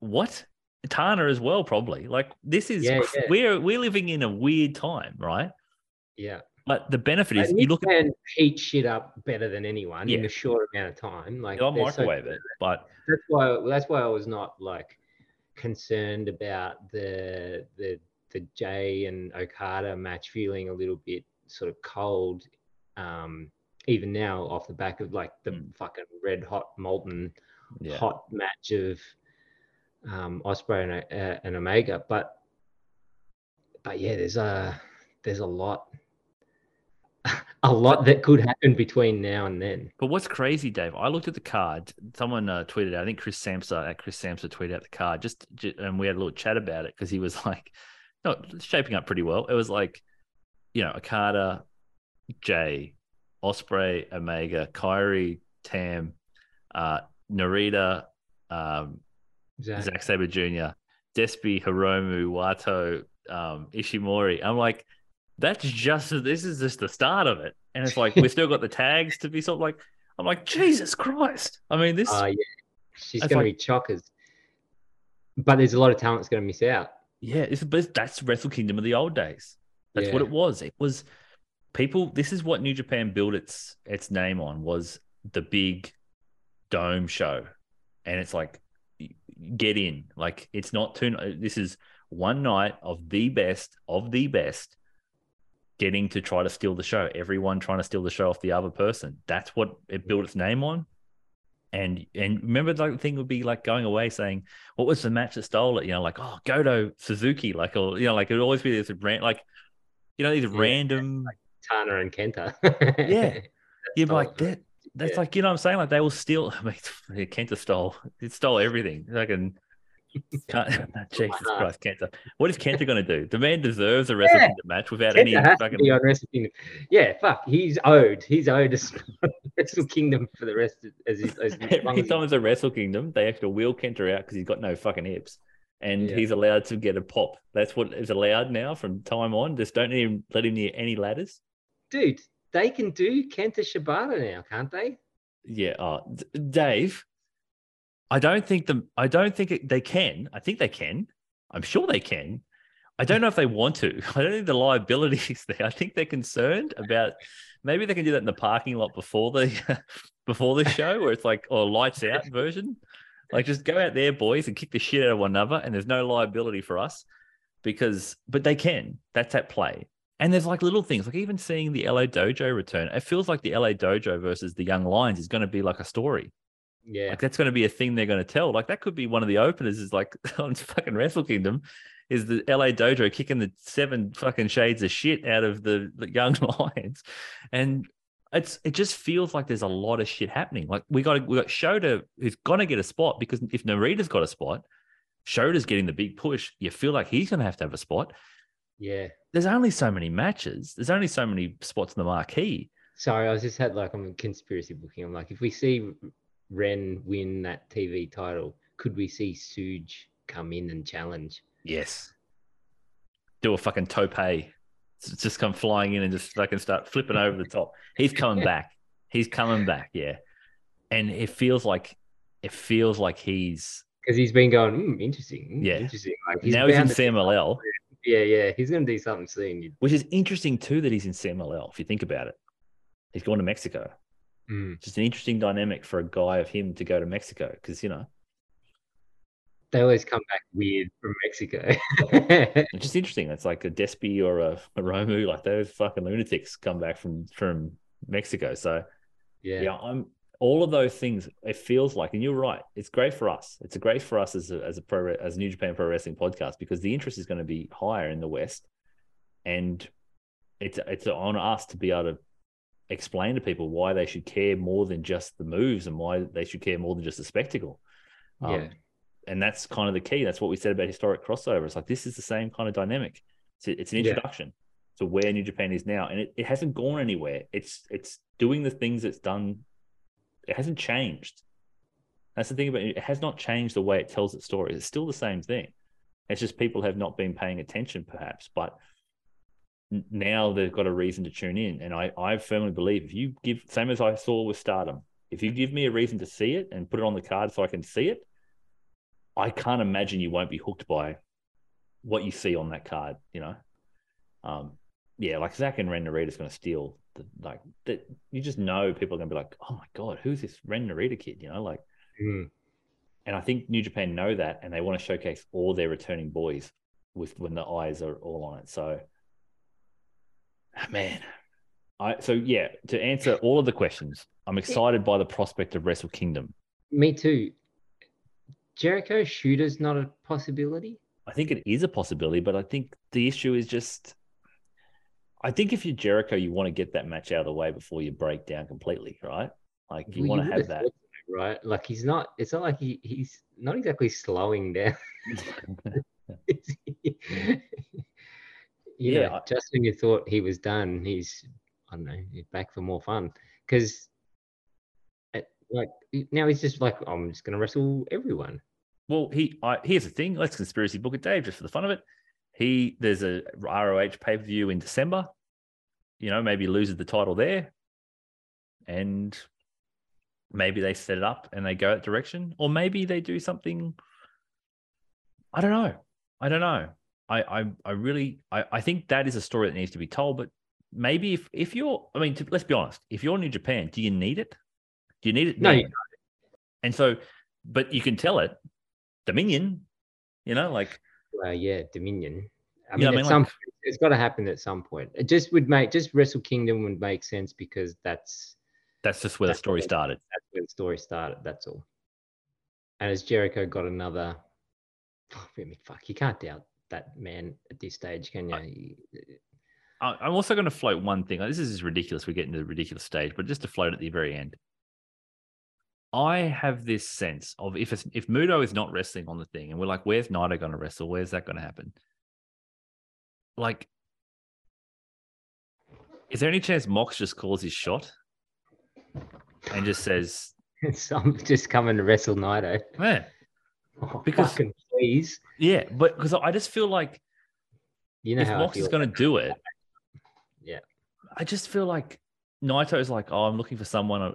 Speaker 2: what Tana as well. Probably like this is
Speaker 1: Yeah, yeah.
Speaker 2: we're we're living in a weird time, right?
Speaker 1: Yeah.
Speaker 2: But the benefit is you look at
Speaker 1: heat shit up better than anyone in a short amount of time. Like
Speaker 2: they'll
Speaker 1: they're so
Speaker 2: microwave it, but
Speaker 1: that's why that's why I was not like concerned about the the the Jay and Okada match feeling a little bit sort of cold. Um, even now, off the back of like the
Speaker 2: Mm.
Speaker 1: fucking red hot molten
Speaker 2: yeah,
Speaker 1: hot match of um, Ospreay and, uh, and Omega, but but yeah, there's a there's a lot a lot that could happen between now and then.
Speaker 2: But what's crazy, Dave? I looked at the card. Someone uh, tweeted out. I think Chris Samsa at Chris Samsa tweeted out the card. Just, ju- and we had a little chat about it because he was [laughs] like, no, shaping up pretty well. It was like, you know, Okada, Jay, Ospreay, Omega, Kairi, Tam, uh, Narita, um,
Speaker 1: Zach.
Speaker 2: Zack Sabre Jr., Despy, Hiromu, Wato, um, Ishimori. I'm like, that's just this is just the start of it. And it's like we've still got the [laughs] tags to be sort of like I'm like, Jesus Christ. I mean, this
Speaker 1: Uh, yeah, she's going
Speaker 2: like-
Speaker 1: to be chockers. But there's a lot of talent that's going to miss out.
Speaker 2: Yeah, it's but that's Wrestle Kingdom of the old days. That's what it was. It was people. This is what New Japan built its its name on was the big dome show, and it's like get in. Like it's not two. This is one night of the best of the best. Getting to try to steal the show. Everyone trying to steal the show off the other person. That's what it built its name on. And and remember the thing would be like going away saying, what was the match that stole it? You know, like oh Goto Suzuki, like or you know, like it would always be this ran like you know these
Speaker 1: Yeah.
Speaker 2: random
Speaker 1: Tana and Kenta.
Speaker 2: Yeah. [laughs] you'd be like that. That's
Speaker 1: Yeah.
Speaker 2: like you know what I'm saying. Like they will steal. [laughs] I mean, [laughs] Kenta stole. It stole everything. Like and [laughs] [laughs] Jesus. Christ, Kenta. What is Kenta going to do? The man deserves a Wrestle
Speaker 1: Yeah.
Speaker 2: Match without any
Speaker 1: Kenta has to
Speaker 2: fucking.
Speaker 1: be on Kingdom. Yeah, fuck. He's owed. He's owed a [laughs] Wrestle Kingdom for the rest of as, he- as long
Speaker 2: Every time there's a Wrestle Kingdom, they have to wheel Kenta out because he's got no fucking hips. And
Speaker 1: Yeah.
Speaker 2: he's allowed to get a pop. That's what is allowed now from time on. Just don't even let him near any ladders.
Speaker 1: dude, they can do Kenta Shibata now, can't they?
Speaker 2: Yeah, uh, Dave. I don't think the I don't think it, they can. I think they can. I'm sure they can. I don't know if they want to. [laughs] I don't think the liability [laughs] is there. I think they're concerned about maybe they can do that in the parking lot before the [laughs] before the show, where it's like or lights out version. Like just go out there, boys, and kick the shit out of one another, and there's no liability for us because, but they can. That's at play. And there's like little things, like even seeing the LA Dojo return. It feels like the LA Dojo versus the Young Lions is going to be like a story.
Speaker 1: Yeah.
Speaker 2: Like that's going to be a thing they're going to tell. Like that could be one of the openers. Is like [laughs] on fucking Wrestle Kingdom, is the LA Dojo kicking the seven fucking shades of shit out of the, the Young [laughs] Lions, and it's it just feels like there's a lot of shit happening. Like we got we got Shota who's gonna get a spot because if Narita's got a spot, Shota's getting the big push. You feel like he's gonna have to have a spot.
Speaker 1: Yeah.
Speaker 2: There's only so many matches. There's only so many spots in the marquee.
Speaker 1: Sorry, I was just had like I'm a conspiracy booking. I'm like, if we see Ren win that TV title, could we see Suge come in and challenge?
Speaker 2: Yes. Do a fucking tope. Just come flying in and just fucking start flipping over the top. He's coming [laughs] back. He's coming back. Yeah. And it feels like it feels like he's
Speaker 1: Because he's been going, mm, interesting, mm,
Speaker 2: Yeah.
Speaker 1: interesting. Like he's
Speaker 2: now he's in CMLL.
Speaker 1: Yeah, yeah, he's gonna do something soon.
Speaker 2: which is interesting too that he's in CMLL. If you think about it, he's going to Mexico.
Speaker 1: Mm.
Speaker 2: Just an interesting dynamic for a guy of him to go to Mexico because you know
Speaker 1: They always come back weird from Mexico.
Speaker 2: it's [laughs] just interesting. It's like a Despi or a, a Romu, like those fucking lunatics come back from from Mexico. So
Speaker 1: yeah,
Speaker 2: yeah, I'm all of those things. It feels like, and you're right. It's great for us. It's great for us as a, as a pro as a New Japan Pro Wrestling podcast because the interest is going to be higher in the West, and it's it's on us to be able to explain to people why they should care more than just the moves and why they should care more than just the spectacle. Um,
Speaker 1: Yeah.
Speaker 2: and that's kind of the key. That's what we said about historic crossover. It's like this is the same kind of dynamic. It's, it's an
Speaker 1: Yeah.
Speaker 2: introduction to where New Japan is now, and it, it hasn't gone anywhere. It's it's doing the things it's done. It hasn't changed. That's the thing about it. It has not changed the way it tells its story. It's still the same thing. It's just people have not been paying attention, perhaps. But now they've got a reason to tune in, and I I firmly believe if you give same as I saw with Stardom, if you give me a reason to see it and put it on the card so I can see it, I can't imagine you won't be hooked by what you see on that card. You know, um, yeah, like Zack and Ren Narita's going to steal. The, like that, you just know people are going to be like, oh my god, who's this Ren Narita kid? You know, like,
Speaker 1: Mm.
Speaker 2: and I think New Japan know that, and they want to showcase all their returning boys with when the eyes are all on it. So, Ah, man, I so yeah. To answer all of the questions, I'm excited by the prospect of Wrestle Kingdom.
Speaker 1: Me too. Jericho Shota's not a possibility.
Speaker 2: I think it is a possibility, but I think the issue is just. I think if you're Jericho, you want to get that match out of the way before you break down completely, right? Like you
Speaker 1: Well,
Speaker 2: want to
Speaker 1: would
Speaker 2: have that.
Speaker 1: thought right? Like he's not. It's not like he, he's not exactly slowing down. [laughs] [laughs] [laughs] you
Speaker 2: Yeah,
Speaker 1: just when you thought he was done, he's I don't know, he's back for more fun. Because like now he's just like, I'm just gonna wrestle everyone.
Speaker 2: Well, he I, here's the thing. Let's conspiracy book it, Dave, just for the fun of it. He there's a ROH pay per view in December. You know, maybe loses the title there, and maybe they set it up and they go that direction, or maybe they do something. I don't know. I don't know. I I, I really I, I think that is a story that needs to be told. But maybe if if you're, I mean, to, let's be honest, if you're New Japan, do you need it? Do you need it?
Speaker 1: No,
Speaker 2: now? And so, but you can tell it, Dominion, you know, like
Speaker 1: Well, yeah, Dominion. I mean,
Speaker 2: I mean,
Speaker 1: some
Speaker 2: like-
Speaker 1: point, it's got to happen at some point. It just would make just Wrestle Kingdom would make sense because that's
Speaker 2: that's just where the story
Speaker 1: what-
Speaker 2: started.
Speaker 1: that's where the story started. That's all. And as Jericho got another, [laughs] I mean, fuck, you can't doubt that man at this stage, can you?
Speaker 2: Uh, I- I'm also going to float one thing. This is ridiculous. We're getting to the ridiculous stage, but just to float at the very end. I have this sense of if it's, if Muto is not wrestling on the thing, and we're like, where's Naito going to wrestle? Where's that going to happen? Like, is there any chance Mox just calls his shot and just says, [laughs]
Speaker 1: Some just coming to wrestle Naito.
Speaker 2: "Man, [laughs]
Speaker 1: Oh,
Speaker 2: Because-
Speaker 1: fucking please.
Speaker 2: yeah," but because I just feel like
Speaker 1: You know
Speaker 2: if
Speaker 1: how
Speaker 2: Mox is going to do it,
Speaker 1: Yeah.
Speaker 2: I just feel like Naito's like, oh, I'm looking for someone. I-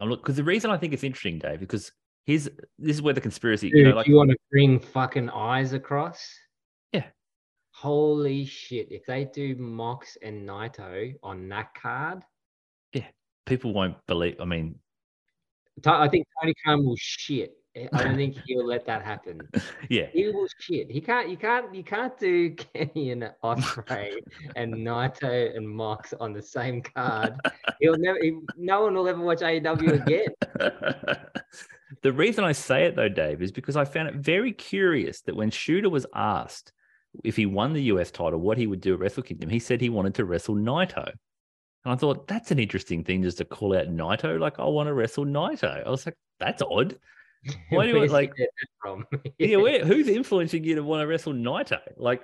Speaker 2: I'm look because the reason I think it's interesting, Dave, because here's this is where the conspiracy,
Speaker 1: Dude,
Speaker 2: you know, like
Speaker 1: you want to bring fucking eyes across?
Speaker 2: Yeah.
Speaker 1: Holy shit! If they do Mox and Naito on that card, yeah,
Speaker 2: people won't believe. I mean,
Speaker 1: I think Tony Khan will shit. I don't think he'll let that happen. [laughs]
Speaker 2: yeah,
Speaker 1: He will shit. He can't. You can't. You can't do [laughs] Kenny and Ospreay and [laughs] Naito and Mox on the same card. He'll never. He, no one will ever watch AEW again.
Speaker 2: the reason I say it though, Dave, is because I found it very curious that when Shooter was asked if he won the US title, what he would do at Wrestle Kingdom, he said he wanted to wrestle Naito. And I thought that's an interesting thing just to call out Naito. Like, I want to wrestle Naito. I was like, that's odd. [laughs] Why do you like-
Speaker 1: from? [laughs]
Speaker 2: yeah, where, who's influencing you to want to wrestle Naito? Like,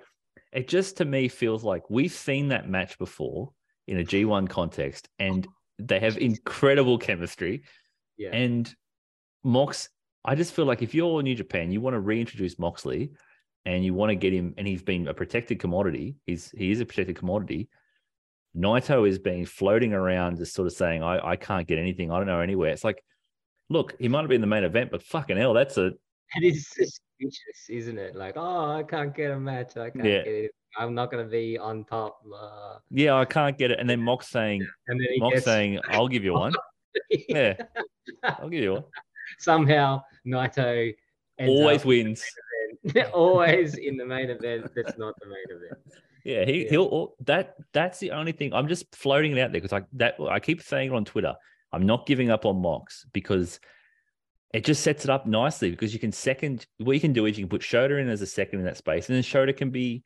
Speaker 2: it just to me feels like we've seen that match before in a G1 context, and they have incredible chemistry.
Speaker 1: yeah.
Speaker 2: And Mox, I just feel like if you're New Japan, you want to reintroduce Moxley, and you want to get him, and he's been a protected commodity. He's he is a protected commodity. Naito is being floating around, just sort of saying, "I I can't get anything. I don't know anywhere." It's like, look, he might have been the main event, but fucking hell, that's a
Speaker 1: It is suspicious, isn't it? Like, oh, I can't get a match. I can't
Speaker 2: Yeah.
Speaker 1: get it. I'm not going to be on top. Uh,
Speaker 2: Yeah, I can't get it. And then Mox saying,
Speaker 1: and then
Speaker 2: Mox
Speaker 1: gets
Speaker 2: saying, I'll give you [laughs] one. Yeah, I'll give you one.
Speaker 1: somehow Naito
Speaker 2: Always wins. [laughs]
Speaker 1: always in the main event. That's not the main event.
Speaker 2: Yeah, he
Speaker 1: Yeah.
Speaker 2: he'll that that's the only thing. I'm just floating it out there because I that I keep saying it on Twitter. I'm not giving up on Mox because it just sets it up nicely because you can second what you can do is you can put Shota in as a second in that space, and then Shota can be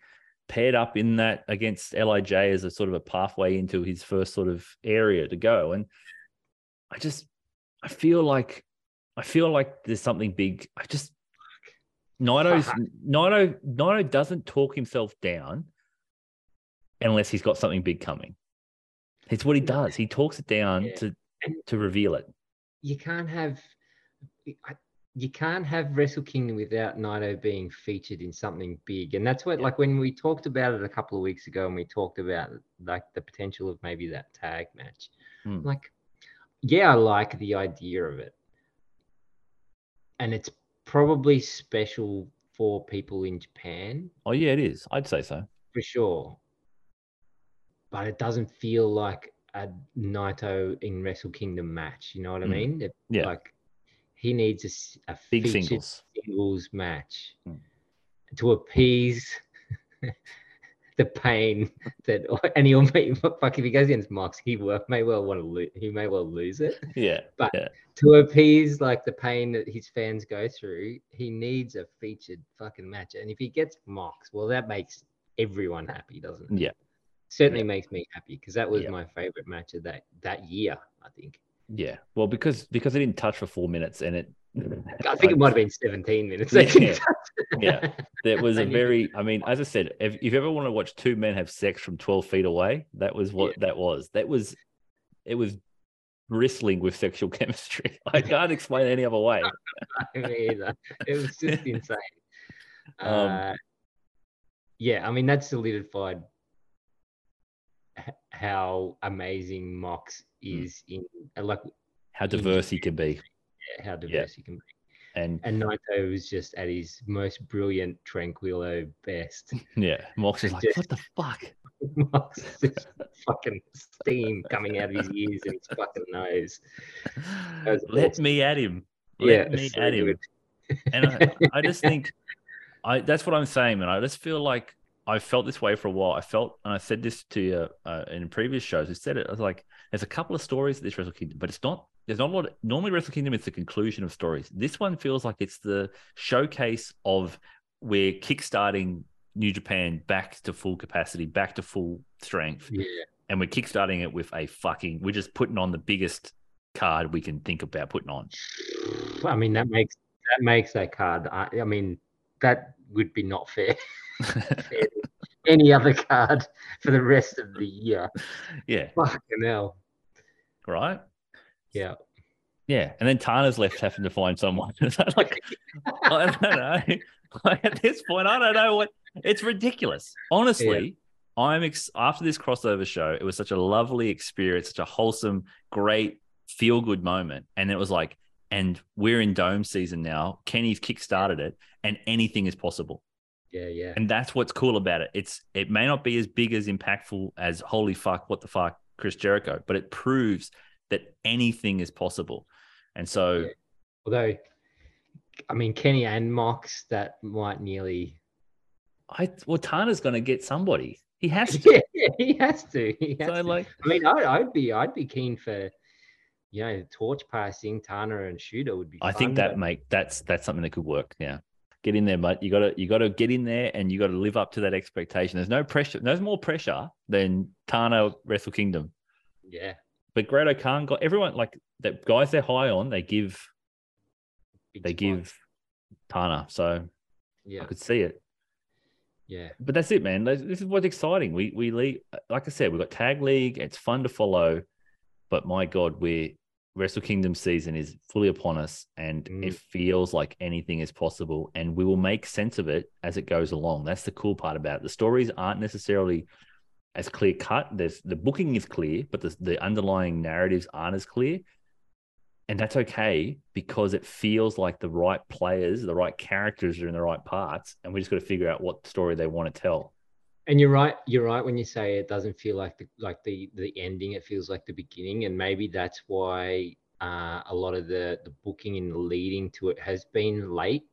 Speaker 2: paired up in that against LIJ as a sort of a pathway into his first sort of area to go. And I just I feel like I feel like there's something big. I just Naito's [laughs] Naito Naito doesn't talk himself down unless he's got something big coming. It's what he does. He talks it down
Speaker 1: Yeah.
Speaker 2: to to reveal it.
Speaker 1: you can't have you can't have Wrestle Kingdom without Naito being featured in something big, and that's what
Speaker 2: Yeah.
Speaker 1: like when we talked about it a couple of weeks ago, and we talked about like the potential of maybe that tag match.
Speaker 2: Hmm.
Speaker 1: Like, yeah, I like the idea of it, and it's probably special for people in Japan
Speaker 2: Oh yeah, it is. I'd say so.
Speaker 1: for sure, but it doesn't feel like a Naito in Wrestle Kingdom match. You know what I
Speaker 2: Mm.
Speaker 1: mean? It-
Speaker 2: Yeah.
Speaker 1: Like he needs a
Speaker 2: Big
Speaker 1: featured
Speaker 2: singles.
Speaker 1: singles match
Speaker 2: Mm.
Speaker 1: to appease [laughs] the pain that, [laughs] and he'll make, fuck if he goes against Mox, he may well want to lose. He may well lose it.
Speaker 2: Yeah.
Speaker 1: But
Speaker 2: yeah.
Speaker 1: to appease like the pain that his fans go through, he needs a featured fucking match. And if he gets Mox, well, that makes everyone happy, doesn't it?
Speaker 2: Yeah.
Speaker 1: Certainly makes me happy because that was
Speaker 2: Yeah.
Speaker 1: my favorite match of that that year. I think.
Speaker 2: Yeah. Well, because because it didn't touch for four minutes and it [laughs]
Speaker 1: I think it might have been 17 minutes.
Speaker 2: Yeah, yeah. That [laughs] was a very, I mean, as I said, if, if you ever want to watch two men have sex from 12 feet away, that was what that was. That was, it was bristling with sexual [laughs] chemistry. I can't explain it any other way.
Speaker 1: me either. It was just insane.
Speaker 2: Um,
Speaker 1: uh, yeah, I mean that solidified how amazing Mox
Speaker 2: Hmm.
Speaker 1: is in uh, like
Speaker 2: How diverse he can be.
Speaker 1: how diverse he can be.
Speaker 2: And
Speaker 1: And Naito was just at his most brilliant Tranquilo best. [laughs]
Speaker 2: yeah, Mox is like,
Speaker 1: Just-
Speaker 2: what the fuck? [laughs]
Speaker 1: Mox is just fucking steam coming out of his ears and his fucking nose.
Speaker 2: Let
Speaker 1: awesome.
Speaker 2: me at him. Let
Speaker 1: yeah,
Speaker 2: me
Speaker 1: so
Speaker 2: at him. and I, I just [laughs] think I that's what I'm saying, man. I just feel like I felt this way for a while. I felt, and I said this to you uh, in previous shows. I said it. I was like, there's a couple of stories at this Wrestle Kingdom, but it's not. There's not a lot. Normally, Wrestle Kingdom is the conclusion of stories. This one feels like it's the showcase of we're kickstarting New Japan back to full capacity, back to full strength,
Speaker 1: yeah,
Speaker 2: and we're kickstarting it with a fucking. We're just putting on the biggest card we can think about putting on.
Speaker 1: I mean that makes that makes that card. I, I mean that would be not [laughs] [laughs] fair. any other card for the rest of the year.
Speaker 2: yeah,
Speaker 1: Fucking hell.
Speaker 2: right.
Speaker 1: Yeah.
Speaker 2: Yeah, and then Tana's left having to find someone. [laughs] Like, I don't know. Like, at this point, I don't know what. It's ridiculous. Honestly, I'm ex- after this crossover show. It was such a lovely experience, such a wholesome, great, feel good moment, and it was like, and we're in dome season now. Kenny's kickstarted it, and anything is possible.
Speaker 1: Yeah, yeah.
Speaker 2: And that's what's cool about it. It's it may not be as big as impactful as holy fuck, what the fuck, Chris Jericho, but it proves that anything is possible. And so
Speaker 1: Yeah. Although, I mean, Kenny and Mox, that might nearly.
Speaker 2: I well, Tana's gonna get somebody. He has [laughs] to.
Speaker 1: Yeah, yeah, he has to. He has
Speaker 2: so
Speaker 1: to.
Speaker 2: like
Speaker 1: I mean, I'd, I'd be, I'd be keen for, you know, torch passing Tana and Shooter would be.
Speaker 2: I think that
Speaker 1: but-
Speaker 2: make that's that's something that could work. Yeah. Get in there, but you gotta you gotta get in there and you gotta live up to that expectation. There's no pressure, there's more pressure than Tana Wrestle Kingdom.
Speaker 1: Yeah.
Speaker 2: But Grado Khan got everyone like the guys they're high on, they give
Speaker 1: big
Speaker 2: they give Tana. So
Speaker 1: Yeah.
Speaker 2: I could see it.
Speaker 1: Yeah.
Speaker 2: but that's it, man. This this is what's exciting. We we lead, like I said, we've got tag league. It's fun to follow, but my God, we're Wrestle Kingdom season is fully upon us, and
Speaker 1: Mm.
Speaker 2: it feels like anything is possible, and we will make sense of it as it goes along. That's the cool part about it. The stories aren't necessarily as clear cut. There's the booking is clear, but the the underlying narratives aren't as clear. And that's okay because it feels like the right players, the right characters are in the right parts, and we just got to figure out what story they want to tell.
Speaker 1: And you're right. You're right when you say it doesn't feel like the like the the ending. It feels like the beginning, and maybe that's why uh, a lot of the the booking and the leading to it has been late,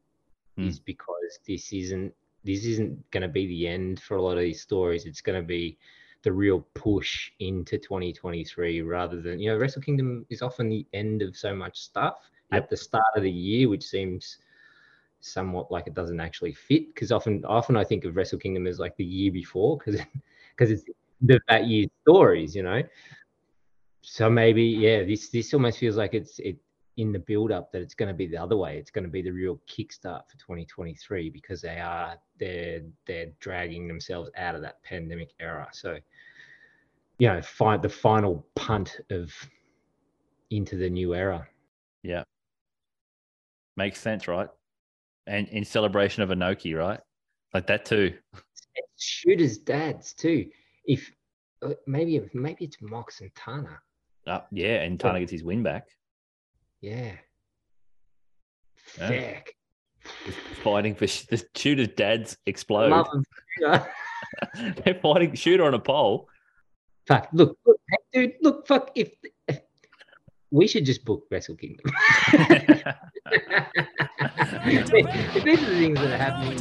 Speaker 2: Hmm.
Speaker 1: is because this isn't this isn't going to be the end for a lot of these stories. It's going to be the real push into 2023 rather than you know Wrestle Kingdom is often the end of so much stuff
Speaker 2: Yep.
Speaker 1: at the start of the year, which seems somewhat like it doesn't actually fit because often often I think of Wrestle Kingdom as like the year before because because it's the, that year's stories, you know. So maybe yeah, this this almost feels like it's it in the build up that it's going to be the other way. It's going to be the real kickstart for 2023 because they are they're they're dragging themselves out of that pandemic era. So you know, find the final punt of into the new era.
Speaker 2: Yeah. Makes sense, right? And in celebration of Inoki, right? Like that too.
Speaker 1: Shooters' dads too. If uh, maybe maybe it's Mox and Tana.
Speaker 2: Uh, yeah, and Tana gets his win back.
Speaker 1: Yeah.
Speaker 2: Yeah.
Speaker 1: Feck.
Speaker 2: Fighting for sh- the shooter's dads explode.
Speaker 1: Love 'em. Yeah. [laughs]
Speaker 2: They're fighting shooter on a pole.
Speaker 1: Fuck. Look, look, dude. Look, fuck. If, if we should just book Wrestle Kingdom. these are the things that are happening,